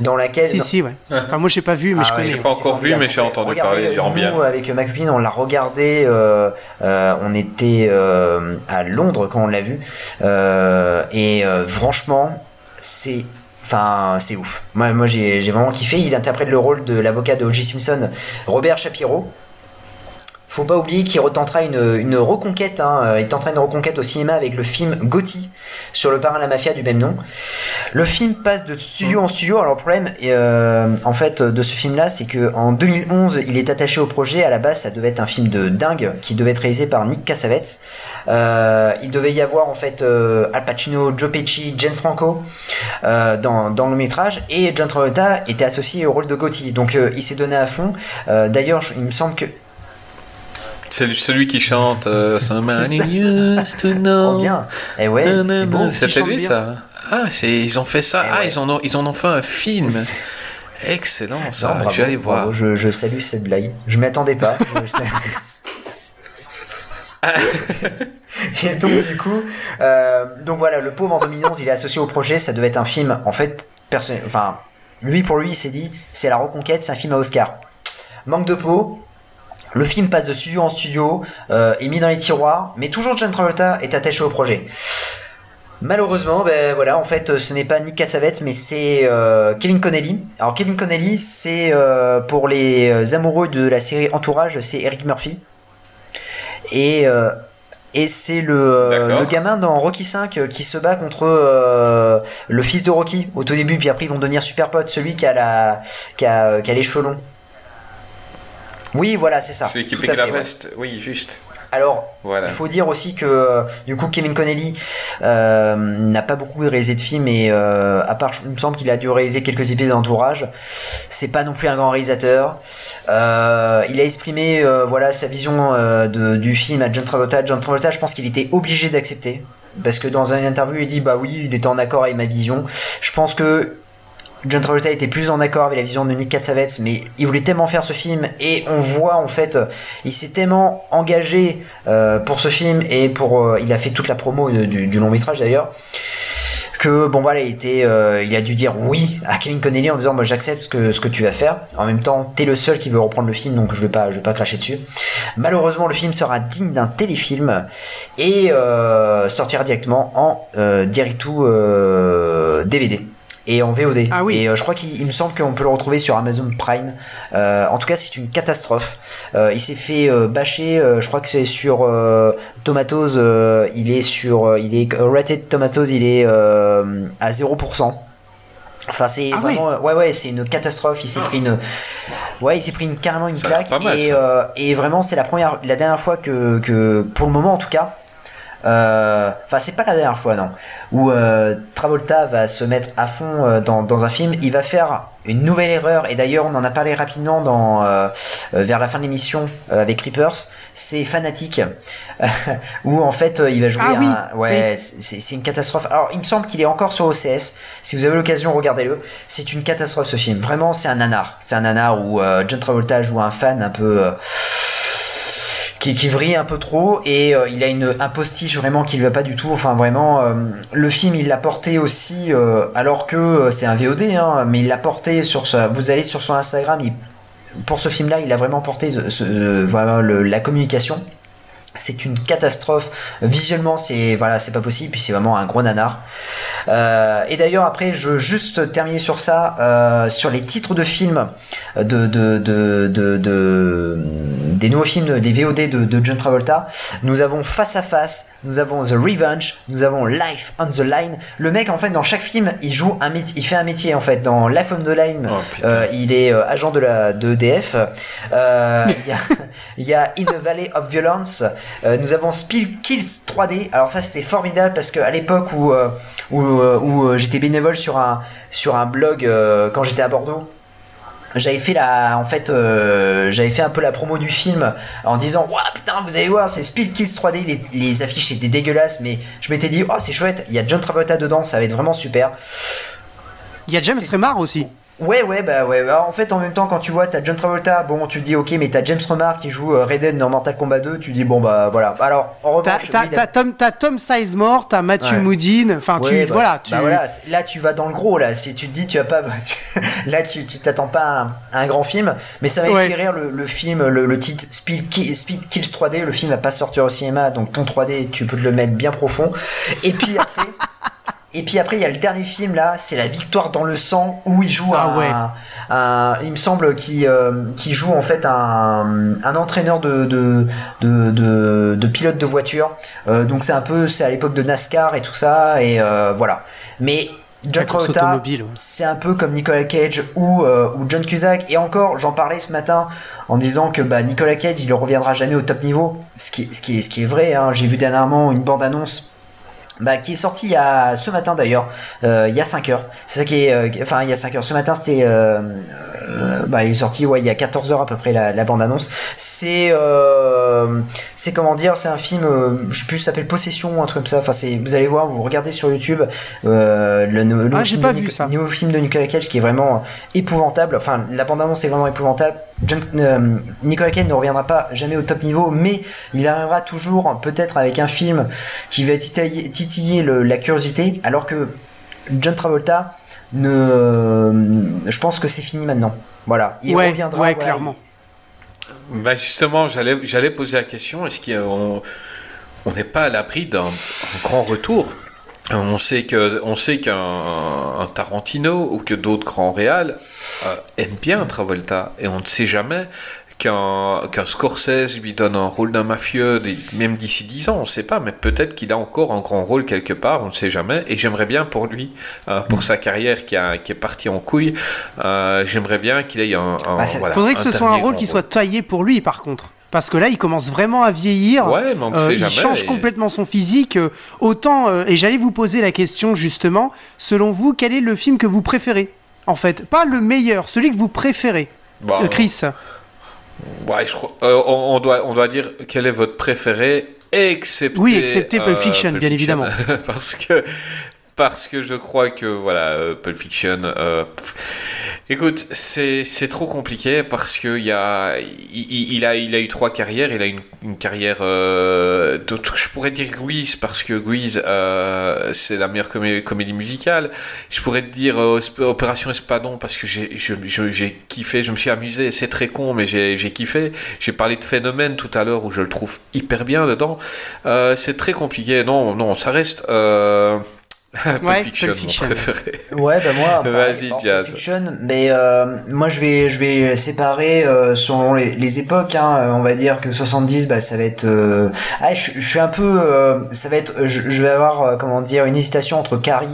dans laquelle Si, si, ouais. Enfin, moi j'ai pas vu, mais ah je ouais, connais. J'ai c'est- pas encore vu, mais j'ai entendu Regardez, parler en bien. Nous, avec ma copine, on l'a regardé. euh, euh, on était euh, à Londres quand on l'a vu. Euh, et euh, franchement, c'est. Enfin, c'est ouf. Moi, moi j'ai vraiment kiffé. Il interprète le rôle de l'avocat de O.J. Simpson, Robert Shapiro. Faut pas oublier qu'il retentera une, une reconquête. Hein. Euh, Il tentera une reconquête au cinéma avec le film Gotti sur le parrain de la mafia du même nom. Le film passe de studio en studio. Alors le problème, euh, en fait, de ce film-là, c'est que en 2011, il est attaché au projet. À la base, ça devait être un film de dingue qui devait être réalisé par Nick Cassavetes. Euh, il devait y avoir en fait Al Pacino, Joe Pesci, Jane Franco dans, dans le métrage et John Travolta était associé au rôle de Gotti. Donc il s'est donné à fond. D'ailleurs, il me semble que C'est lui- celui qui chante euh, C'est- Somebody c'est ça. used to know. oh bien. Et ouais, c'est beau. Nanana. C'était lui bien. ça Ah, c'est ils ont fait ça. Eh Ah, ouais. ils en ont ils en ont fait un film. C'est- Excellent Non, ça. bravo, je vais aller voir. bravo, je, je salue cette blague. Je m'y attendais pas. Je sais. Et donc du coup, euh, donc voilà, le pauvre en 2011, il est associé au projet. Ça devait être un film. En fait, personne, enfin, lui pour lui, il s'est dit, c'est la reconquête, c'est un film à Oscar. Manque de peau. Le film passe de studio en studio, euh, est mis dans les tiroirs, mais toujours John Travolta est attaché au projet. Malheureusement, ben voilà, en fait, ce n'est pas Nick Cassavetes, mais c'est euh, Kevin Connelly. Alors Kevin Connelly, c'est euh, pour les amoureux de la série Entourage, c'est Eric Murphy. Et et c'est le, le gamin dans Rocky 5 qui se bat contre euh, le fils de Rocky au tout début, puis après ils vont devenir super potes, celui qui a la qui a, qui a les cheveux longs. Oui, voilà, c'est ça. Celui qui pique la veste. Oui, juste. Alors, Voilà. il faut dire aussi que euh, du coup Kevin Connelly euh, n'a pas beaucoup réalisé de films et euh, à part, il me semble qu'il a dû réaliser quelques épisodes d'entourage. C'est pas non plus un grand réalisateur. Euh, il a exprimé voilà sa vision de, du film à John Travolta. John Travolta, je pense qu'il était obligé d'accepter parce que dans une interview il dit bah oui il était en accord avec ma vision. Je pense que John Travolta était plus en accord avec la vision de Nick Cassavetes, mais il voulait tellement faire ce film et on voit en fait, il s'est tellement engagé euh, pour ce film et pour, euh, il a fait toute la promo du, long métrage d'ailleurs que bon voilà, il était, euh, il a dû dire oui à Kevin Connelly en disant moi j'accepte ce que tu vas faire. En même temps, t'es le seul qui veut reprendre le film, donc je vais pas, vais pas cracher dessus. Malheureusement, le film sera digne d'un téléfilm et euh, sortira directement en euh, direct euh, DVD et en VOD. Ah oui. Et euh, je crois qu'il il me semble qu'on peut le retrouver sur Amazon Prime. Euh, en tout cas, c'est une catastrophe. Euh, il s'est fait euh, bâcher. euh, je crois que c'est sur euh, Tomatoes. euh, il est sur. euh, il est rated Tomatoes. Il est euh, à 0%. Enfin, c'est Ah vraiment. Ouais, ouais, c'est une catastrophe. Il s'est pris une. Ouais, il s'est pris une, carrément une Ça claque. pas mal, et, ça. euh, et vraiment, c'est la première, la dernière fois que, que pour le moment en tout cas. Euh, Enfin, c'est pas la dernière fois, non. Où euh, Travolta va se mettre à fond euh, dans, dans un film. Il va faire une nouvelle erreur. Et d'ailleurs, on en a parlé rapidement dans euh, vers la fin de l'émission euh, avec Creepers. C'est Fanatic, où en fait euh, il va jouer Ah oui, un. Ouais, c'est c'est une catastrophe. Alors, il me semble qu'il est encore sur OCS. Si vous avez l'occasion, regardez-le. C'est une catastrophe ce film. Vraiment, c'est un nanar. C'est un nanar où John Travolta joue un fan un peu. Qui, qui un peu trop et euh, il a une un postiche vraiment qui ne va pas du tout. Enfin vraiment euh, le film il l'a porté aussi euh, alors que c'est un VOD hein, mais il l'a porté sur sa, vous allez sur son Instagram pour ce film là il a vraiment porté voilà, la communication c'est une catastrophe. Visuellement c'est voilà c'est pas possible puis c'est vraiment un gros nanar. Euh, et d'ailleurs après je veux juste terminer sur ça euh, sur les titres de films de, de, de, de, de- des nouveaux films des VOD de, John Travolta. Nous avons Face à Face nous avons The Revenge nous avons Life on the Line. Le mec en fait dans chaque film il joue un métier il fait un métier en fait. Dans Life on the Line Oh, euh, il est euh, agent de la de EDF Euh, il y a il y a In the Valley of Violence euh, nous avons Spill Kills 3D alors ça c'était formidable parce que à l'époque où euh, où, euh, où, j'étais bénévole sur un sur un blog quand j'étais à Bordeaux j'avais fait la en fait euh, j'avais fait un peu la promo du film en disant waouh putain vous allez voir c'est Spill Kills 3D les, les affiches étaient dégueulasses mais je m'étais dit oh c'est chouette il y a John Travolta dedans ça va être vraiment super. Il y a James Remar aussi. Ouais, ouais, bah ouais. bah, en fait, en même temps, quand tu vois, t'as John Travolta, bon, tu te dis, ok, mais t'as James Remar qui joue euh, Raiden dans Mortal Kombat 2, tu dis, bon, bah voilà. Alors, en T'as revanche, t'as- oui, Tom, t'as Tom Sizemore, t'as Matthew Ouais. Modine. Enfin, Ouais, tu bah, voilà, tu. bah voilà, là tu vas dans le gros là, si tu te dis tu vas pas tu- là tu tu t'attends pas à un, à un grand film, mais ça m'a Ouais. fait rire le, le film le, le titre Speed, Ki- Speed Kills 3D, le film va pas sortir au cinéma donc ton 3D tu peux te le mettre bien profond et puis après Et puis après, il y a le dernier film là, c'est La victoire dans le sang, où il joue Ah un, ouais. un- il me semble qu'il euh, qu'il joue en fait un, un entraîneur de, de, de, de, de pilote de voiture. Euh, donc c'est un peu, c'est à l'époque de NASCAR et tout ça, et euh, voilà. Mais John Travolta, ouais. c'est un peu comme Nicolas Cage ou, euh, ou John Cusack. Et encore, j'en parlais ce matin en disant que bah, Nicolas Cage, il ne reviendra jamais au top niveau. Ce qui, ce qui, est, ce qui est vrai. hein. J'ai vu dernièrement une bande-annonce. Bah, qui est sortie il y a ce matin d'ailleurs, euh, il y a 5 heures. C'est ça qui est, euh, enfin il y a 5 heures. Ce matin c'était, euh, euh, bah il est sorti ouais il y a 14 heures à peu près la, la bande annonce. C'est, euh, c'est comment dire, c'est un film, euh, je sais plus, s'appelle Possession ou un truc comme ça. Enfin c'est, vous allez voir, vous regardez sur YouTube euh, le, nouveau Ah, film de nouveau film de Nicolas Cage qui est vraiment épouvantable. Enfin la bande annonce est vraiment épouvantable. John- euh, Nicolas Cage ne reviendra pas jamais au top niveau, mais il arrivera toujours peut-être avec un film qui va titiller, titiller le- la curiosité, alors que John Travolta, ne, je pense que c'est fini maintenant. Voilà, il Ouais, reviendra. ouais, voilà, clairement. Bah justement, j'allais, j'allais poser la question, est-ce qu'on on n'est pas à l'abri d'un un grand retour? On sait que, on sait qu'un un Tarantino ou que d'autres grands réals euh, aiment bien Travolta et on ne sait jamais qu'un Scorsese lui donne un rôle d'un mafieux, même d'ici 10 ans, on ne sait pas, mais peut-être qu'il a encore un grand rôle quelque part, on ne sait jamais. Et j'aimerais bien pour lui, euh, pour sa carrière qui, a, qui est partie en couille, euh, j'aimerais bien qu'il ait un. un Bah, voilà, Faudrait que ce soit un rôle qui soit taillé pour lui, par contre. Parce que là, il commence vraiment à vieillir. Ouais, mais on ne Euh, sait il jamais. change et- complètement son physique. autant, et j'allais vous poser la question justement, selon vous, quel est le film que vous préférez? En fait, pas le meilleur, celui que vous préférez. Bah, Chris, Ouais, je crois. euh, on, on doit, on doit dire quel est votre préféré, excepté. Oui, excepté Pulp euh, Fiction, bien évidemment. parce que, parce que je crois que voilà, euh, Pulp Fiction. Écoute, c'est trop compliqué parce que il a il, a eu trois carrières. Il a une, une carrière. Euh, je pourrais dire Grease parce que Grease euh, c'est la meilleure comé- comédie musicale. Je pourrais te dire euh, Opération Espadon parce que j'ai kiffé. Je me suis amusé. C'est très con, mais j'ai kiffé. J'ai parlé de Phénomène tout à l'heure où je le trouve hyper bien dedans. C'est très compliqué. Non non, ça reste. Pulp Ouais, Fiction, Pulp mon Fiction. préféré. Ouais, bah moi, Vas-y, Jazz. Fiction, mais euh, moi je vais je vais séparer euh, selon les, les époques. Hein, Euh, on va dire que 70, bah ça va être. euh, Ah, je, je suis un peu. euh, ça va être. Je, je vais avoir euh, comment dire une hésitation entre Carrie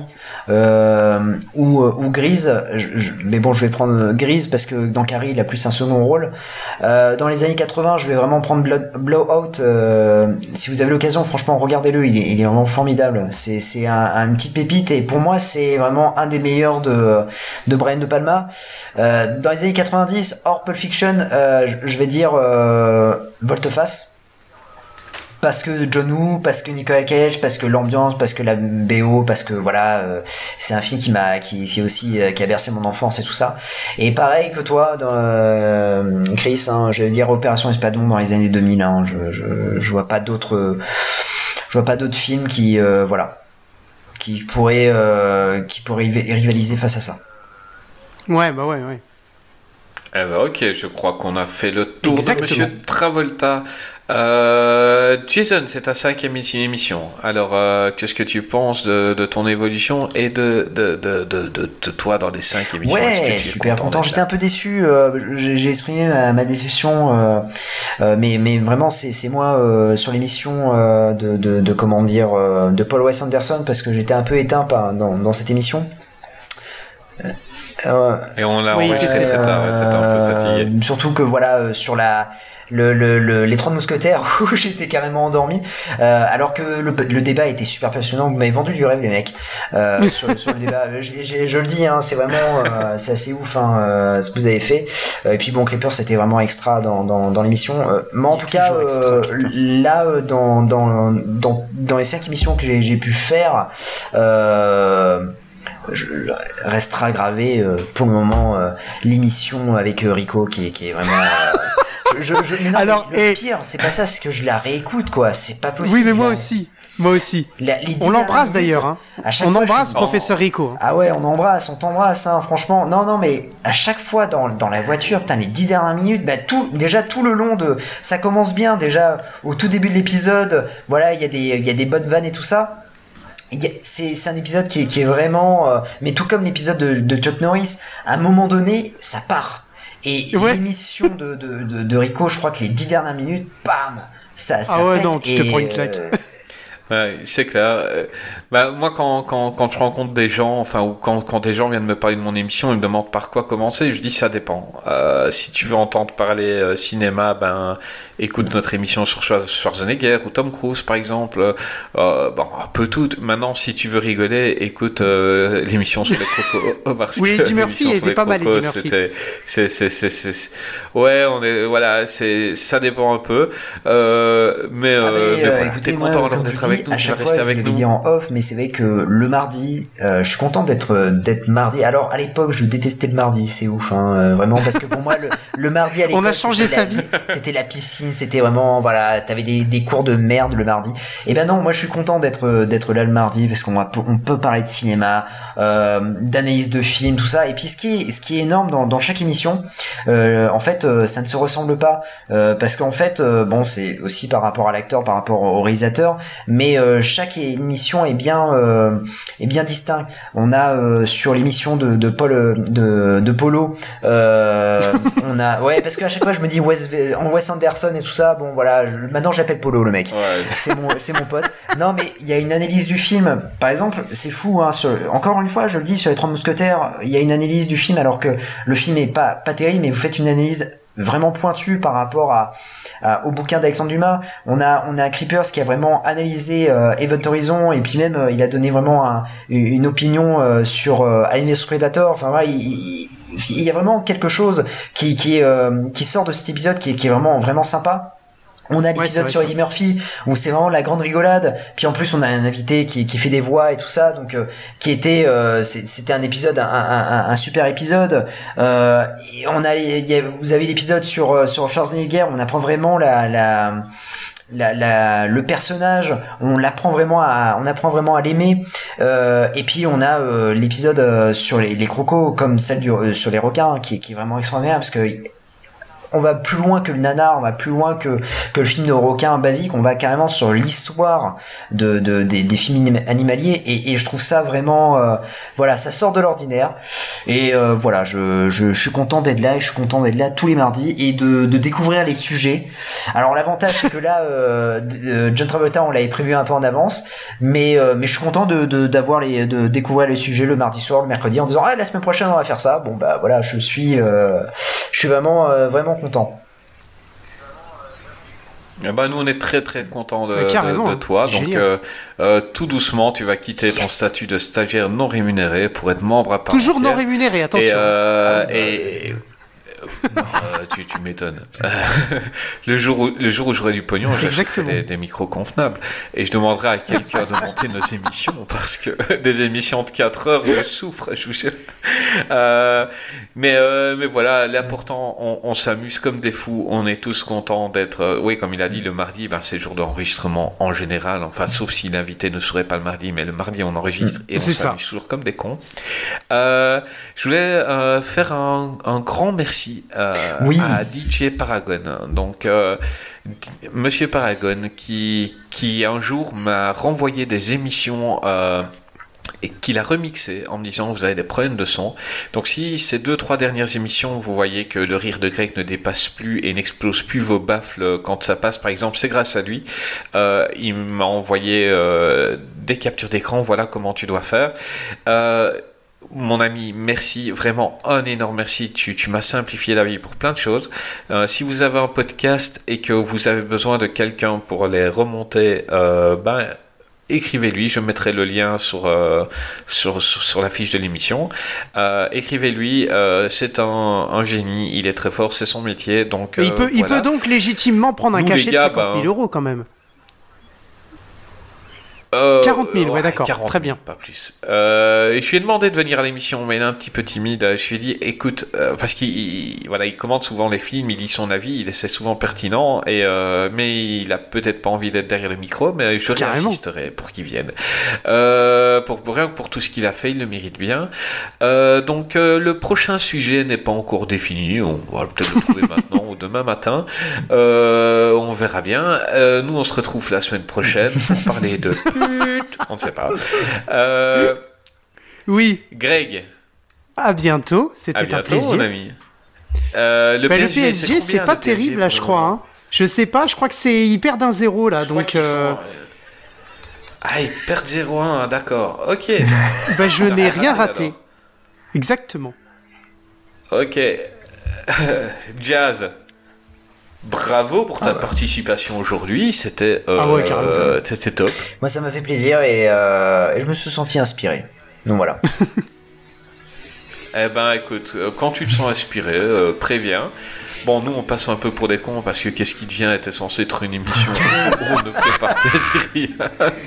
euh, ou euh, ou Grise. Je- je- mais bon, je vais prendre Grise parce que dans Carrie, il a plus un second rôle. Euh, dans les années 80, je vais vraiment prendre Blood, Blowout. euh, si vous avez l'occasion, franchement, regardez-le. Il est, il est vraiment formidable. C'est c'est un, un petit pépite et pour moi, c'est vraiment un des meilleurs de de Brian de Palma. Euh, dans les années 90, hors Pulp Fiction, euh, je- vais dire euh, Volteface. Parce que John Woo, parce que Nicolas Cage, parce que l'ambiance, parce que la BO, parce que voilà, c'est un film qui m'a, qui, qui aussi, qui a bercé mon enfance et tout ça. Et pareil que toi, Chris, hein, je vais dire Opération Espadon dans les années 2000. Hein, je, vois pas d'autres, je vois pas d'autres films qui, voilà, qui pourraient, euh, qui pourraient riva- rivaliser face à ça. Ouais, bah ouais, ouais. Eh ben, ok, je crois qu'on a fait le tour Exactement. de Monsieur Travolta. Euh, Jason, c'est ta cinquième émi- émission. Alors, euh, qu'est-ce que tu penses de, de ton évolution et de, de, de, de, de- de toi dans les cinq émissions? Que Ouais, es super content. J'étais un peu déçu. euh, j'ai exprimé ma, ma déception, mais mais vraiment c'est moi sur l'émission de, comment dire de Paul Wes Anderson parce que j'étais un peu éteint par, dans dans cette émission. Et on l'a Oui, enregistré très tard, ouais, t'étais un peu fatigué. Surtout que voilà sur la le, le, le- les trois mousquetaires où j'étais carrément endormi. Euh, alors que le, débat était super passionnant. Vous m'avez vendu du rêve les mecs. Euh, sur, sur le débat. J'ai- je le dis hein, c'est vraiment euh, c'est assez ouf hein, euh, ce que vous avez fait. Euh, et puis bon Creeper c'était vraiment extra dans, dans, dans l'émission. Euh, mais en tout cas extra, euh, là euh, dans, dans, dans, dans les cinq émissions que j'ai pu faire euh, je, restera gravé euh, pour le moment euh, l'émission avec euh, Rico qui est, qui est vraiment euh, je, je, je- mais non, Alors, mais le et- pire c'est pas ça c'est que je la réécoute quoi c'est pas possible Oui, mais moi la- aussi. Moi aussi. la- On l'embrasse d'ailleurs. Hein. On fois, embrasse professeur Rico. hein. ah ouais, on embrasse, on t'embrasse, hein, franchement. Non, non, mais à chaque fois dans, dans la voiture, putain, les dix dernières minutes, bah tout, déjà tout le long de, ça commence bien, déjà au tout début de l'épisode, voilà, il y a des, y a des bonnes vannes et tout ça. C'est c'est un épisode qui est, qui est vraiment, euh, mais tout comme l'épisode de, de Chuck Norris, à un moment donné, ça part. Et Ouais. l'émission de, de, de, de Rico, je crois que les dix dernières minutes, bam, ça, ça Ah ouais, pète non, tu te prends une claque. Ouais, c'est clair. Euh, Bah, moi, quand, quand, quand je rencontre des gens, enfin, ou quand, quand des gens viennent me parler de mon émission, ils me demandent par quoi commencer, je dis ça dépend. Euh, si tu veux entendre parler euh, cinéma, ben, écoute notre émission sur Schwar- Schwarzenegger ou Tom Cruise, par exemple. Euh, bon, un peu tout. Maintenant, si tu veux rigoler, écoute euh, l'émission sur les crocos. Parce Oui, Eddie Murphy était pas mal, Eddie Murphy. c'était- c'est, c'est, c'est, c'est, c'est- ouais, on est, voilà, c'est, ça dépend un peu. Euh, mais, Ah, euh, mais, mais euh, voilà, écoutez, content d'être avec nous, à chaque fois, je avec l'avais nous. dit en off, mais c'est vrai que le mardi, euh, je suis content d'être d'être mardi. Alors à l'époque, je détestais le mardi, c'est ouf, hein, euh, vraiment, parce que pour moi, le, le mardi à l'époque, On a changé c'était sa la- vie. C'était la piscine, c'était vraiment, voilà, t'avais des, des cours de merde le mardi. Et ben non, moi je suis content d'être d'être là le mardi parce qu'on on peut parler de cinéma, euh, d'analyse de films, tout ça. Et puis ce qui est ce qui est énorme dans, dans chaque émission, euh, en fait, euh, ça ne se ressemble pas euh, parce qu'en fait, euh, bon, c'est aussi par rapport à l'acteur, par rapport au réalisateur, mais euh, chaque émission est bien euh, est bien distincte. On a euh, sur l'émission de, de Paul de, de Polo, on a ouais parce qu'à chaque fois je me dis Wes, en Wes Anderson et tout ça. Bon voilà, maintenant j'appelle Polo le mec Ouais. c'est mon c'est mon pote non mais il y a une analyse du film par exemple c'est fou hein, sur, encore une fois je le dis sur les trois mousquetaires il y a une analyse du film alors que le film est pas pas terrible mais vous faites une analyse vraiment pointue par rapport à, à- au bouquin d'Alexandre Dumas. On a on a Creepers qui a vraiment analysé euh, Event Horizon et puis même euh, il a donné vraiment un- une opinion euh, sur euh, Alien vs Predator. Enfin voilà il, il- il y a vraiment quelque chose qui qui euh, qui sort de cet épisode qui qui est vraiment vraiment sympa On a l'épisode sur. Eddie Murphy où c'est vraiment la grande rigolade. Puis en plus on a un invité qui, qui fait des voix et tout ça, donc euh, qui était euh, c'était un épisode un, un- un- un super épisode. Euh, et on a les- il y a- vous avez l'épisode sur sur Schwarzenegger, on apprend vraiment la la la, la- le personnage, on l'apprend vraiment à, on apprend vraiment à l'aimer. Euh, et puis on a euh, l'épisode euh, sur les, les crocos, comme celle du, sur les requins, hein, qui, est- qui est vraiment extraordinaire parce que on va plus loin que le nanar, on va plus loin que, que le film de requin basique, on va carrément sur l'histoire de, de- des, films anim- animaliers et, je trouve ça vraiment, euh, voilà, ça sort de l'ordinaire et euh, voilà, je, je, suis content d'être là et je suis content d'être là tous les mardis et de, de découvrir les sujets. Alors l'avantage c'est que là, euh, John Travolta, on l'avait prévu un peu en avance, mais mais je suis content de d'avoir les de découvrir les sujets le mardi soir, le mercredi en disant ah la semaine prochaine on va faire ça. Bon bah voilà, je suis je suis vraiment vraiment content. Eh ben, nous, on est très très contents de, toi. Donc, euh, euh, tout doucement, tu vas quitter ton statut de stagiaire non rémunéré pour être membre à part Toujours non entière. rémunéré, attention. Et, euh, Ah, bah, et- Euh, tu, tu m'étonnes. le jour où, le jour où j'aurai du pognon, j'achèterai des, des micros convenables et je demanderai à quelqu'un de monter nos émissions parce que des émissions de 4 heures, je souffre. Je vous jure. Euh, mais euh, mais voilà, l'important, on, on s'amuse comme des fous. On est tous contents d'être. euh, oui, comme il a dit, le mardi, ben, c'est jour d'enregistrement en général. Enfin, sauf si l'invité ne serait pas le mardi, mais le mardi, on enregistre et on s'amuse toujours comme des cons. Euh, je voulais euh, faire un, un grand merci euh, Oui. à DJ Paragon. Donc, euh, Monsieur Paragon, qui, qui un jour m'a renvoyé des émissions. euh, et qu'il a remixé en me disant vous avez des problèmes de son. Donc si ces deux trois dernières émissions vous voyez que le rire de Greg ne dépasse plus et n'explose plus vos baffles quand ça passe par exemple, c'est grâce à lui. Euh, il m'a envoyé euh, des captures d'écran, voilà comment tu dois faire. Euh, mon ami, merci, vraiment un énorme merci. Tu, tu m'as simplifié la vie pour plein de choses. Euh, si vous avez un podcast et que vous avez besoin de quelqu'un pour les remonter, euh, ben écrivez-lui. Je mettrai le lien sur euh, sur, sur, sur la fiche de l'émission. Euh, écrivez-lui. euh, c'est un, un génie. Il est très fort. C'est son métier. Donc il, peut, il peut donc légitimement prendre un Nous, cachet gars, de 50 000 ben, euros quand même. Euh, 40 000, ouais, d'accord, 40 000, très bien. Pas plus. Euh, et je lui ai demandé de venir à l'émission, mais il est un petit peu timide. Je lui ai dit, écoute, euh, parce qu'il il- voilà, il commente souvent les films, il dit son avis, il c'est souvent pertinent, et euh, mais il a peut-être pas envie d'être derrière le micro, mais je Carrément. réinsisterai pour qu'il vienne. Euh, pour, pour pour tout ce qu'il a fait, il le mérite bien. Euh, donc euh, le prochain sujet n'est pas encore défini, on va peut-être le trouver maintenant demain matin. Euh, on verra bien. Euh, nous, on se retrouve la semaine prochaine pour parler de pute. On ne sait pas. Euh, Oui, Greg, à bientôt, c'était un bientôt, plaisir. mon ami. Le Bah, le PSG, PSG, c'est pas terrible là, je crois. hein. Je sais pas, je crois que c'est hyper d'un zéro là, Je donc Ah, ils perdent 0-1, d'accord. Ok. bah, je n'ai Ah, rien raté. Exactement. Ok. Jazz. Bravo pour ta participation aujourd'hui. C'était euh, Ah ouais, euh, c'était top. Moi ça m'a fait plaisir et, euh, et je me suis senti inspiré. Donc voilà. Eh ben écoute, euh, quand tu te sens inspiré, euh, préviens. Bon, nous on passe un peu pour des cons parce que Qu'est-ce qui devient était censé être une émission où on ne prépare quasi rien.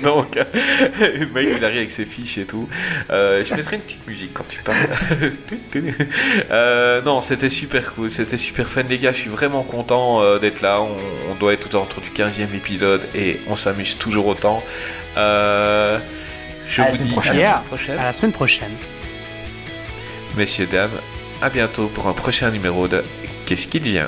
Donc, le mec il arrive avec ses fiches et tout. Euh, je mettrai une petite musique quand tu parles. Euh, non, c'était super cool, c'était super fun les gars. Je suis vraiment content euh, d'être là. On, on doit être autour du 15e épisode et on s'amuse toujours autant. Euh, je À vous dis prochaine. à la semaine prochaine. À la semaine prochaine. Messieurs, dames, à bientôt pour un prochain numéro de Qu'est-ce qui devient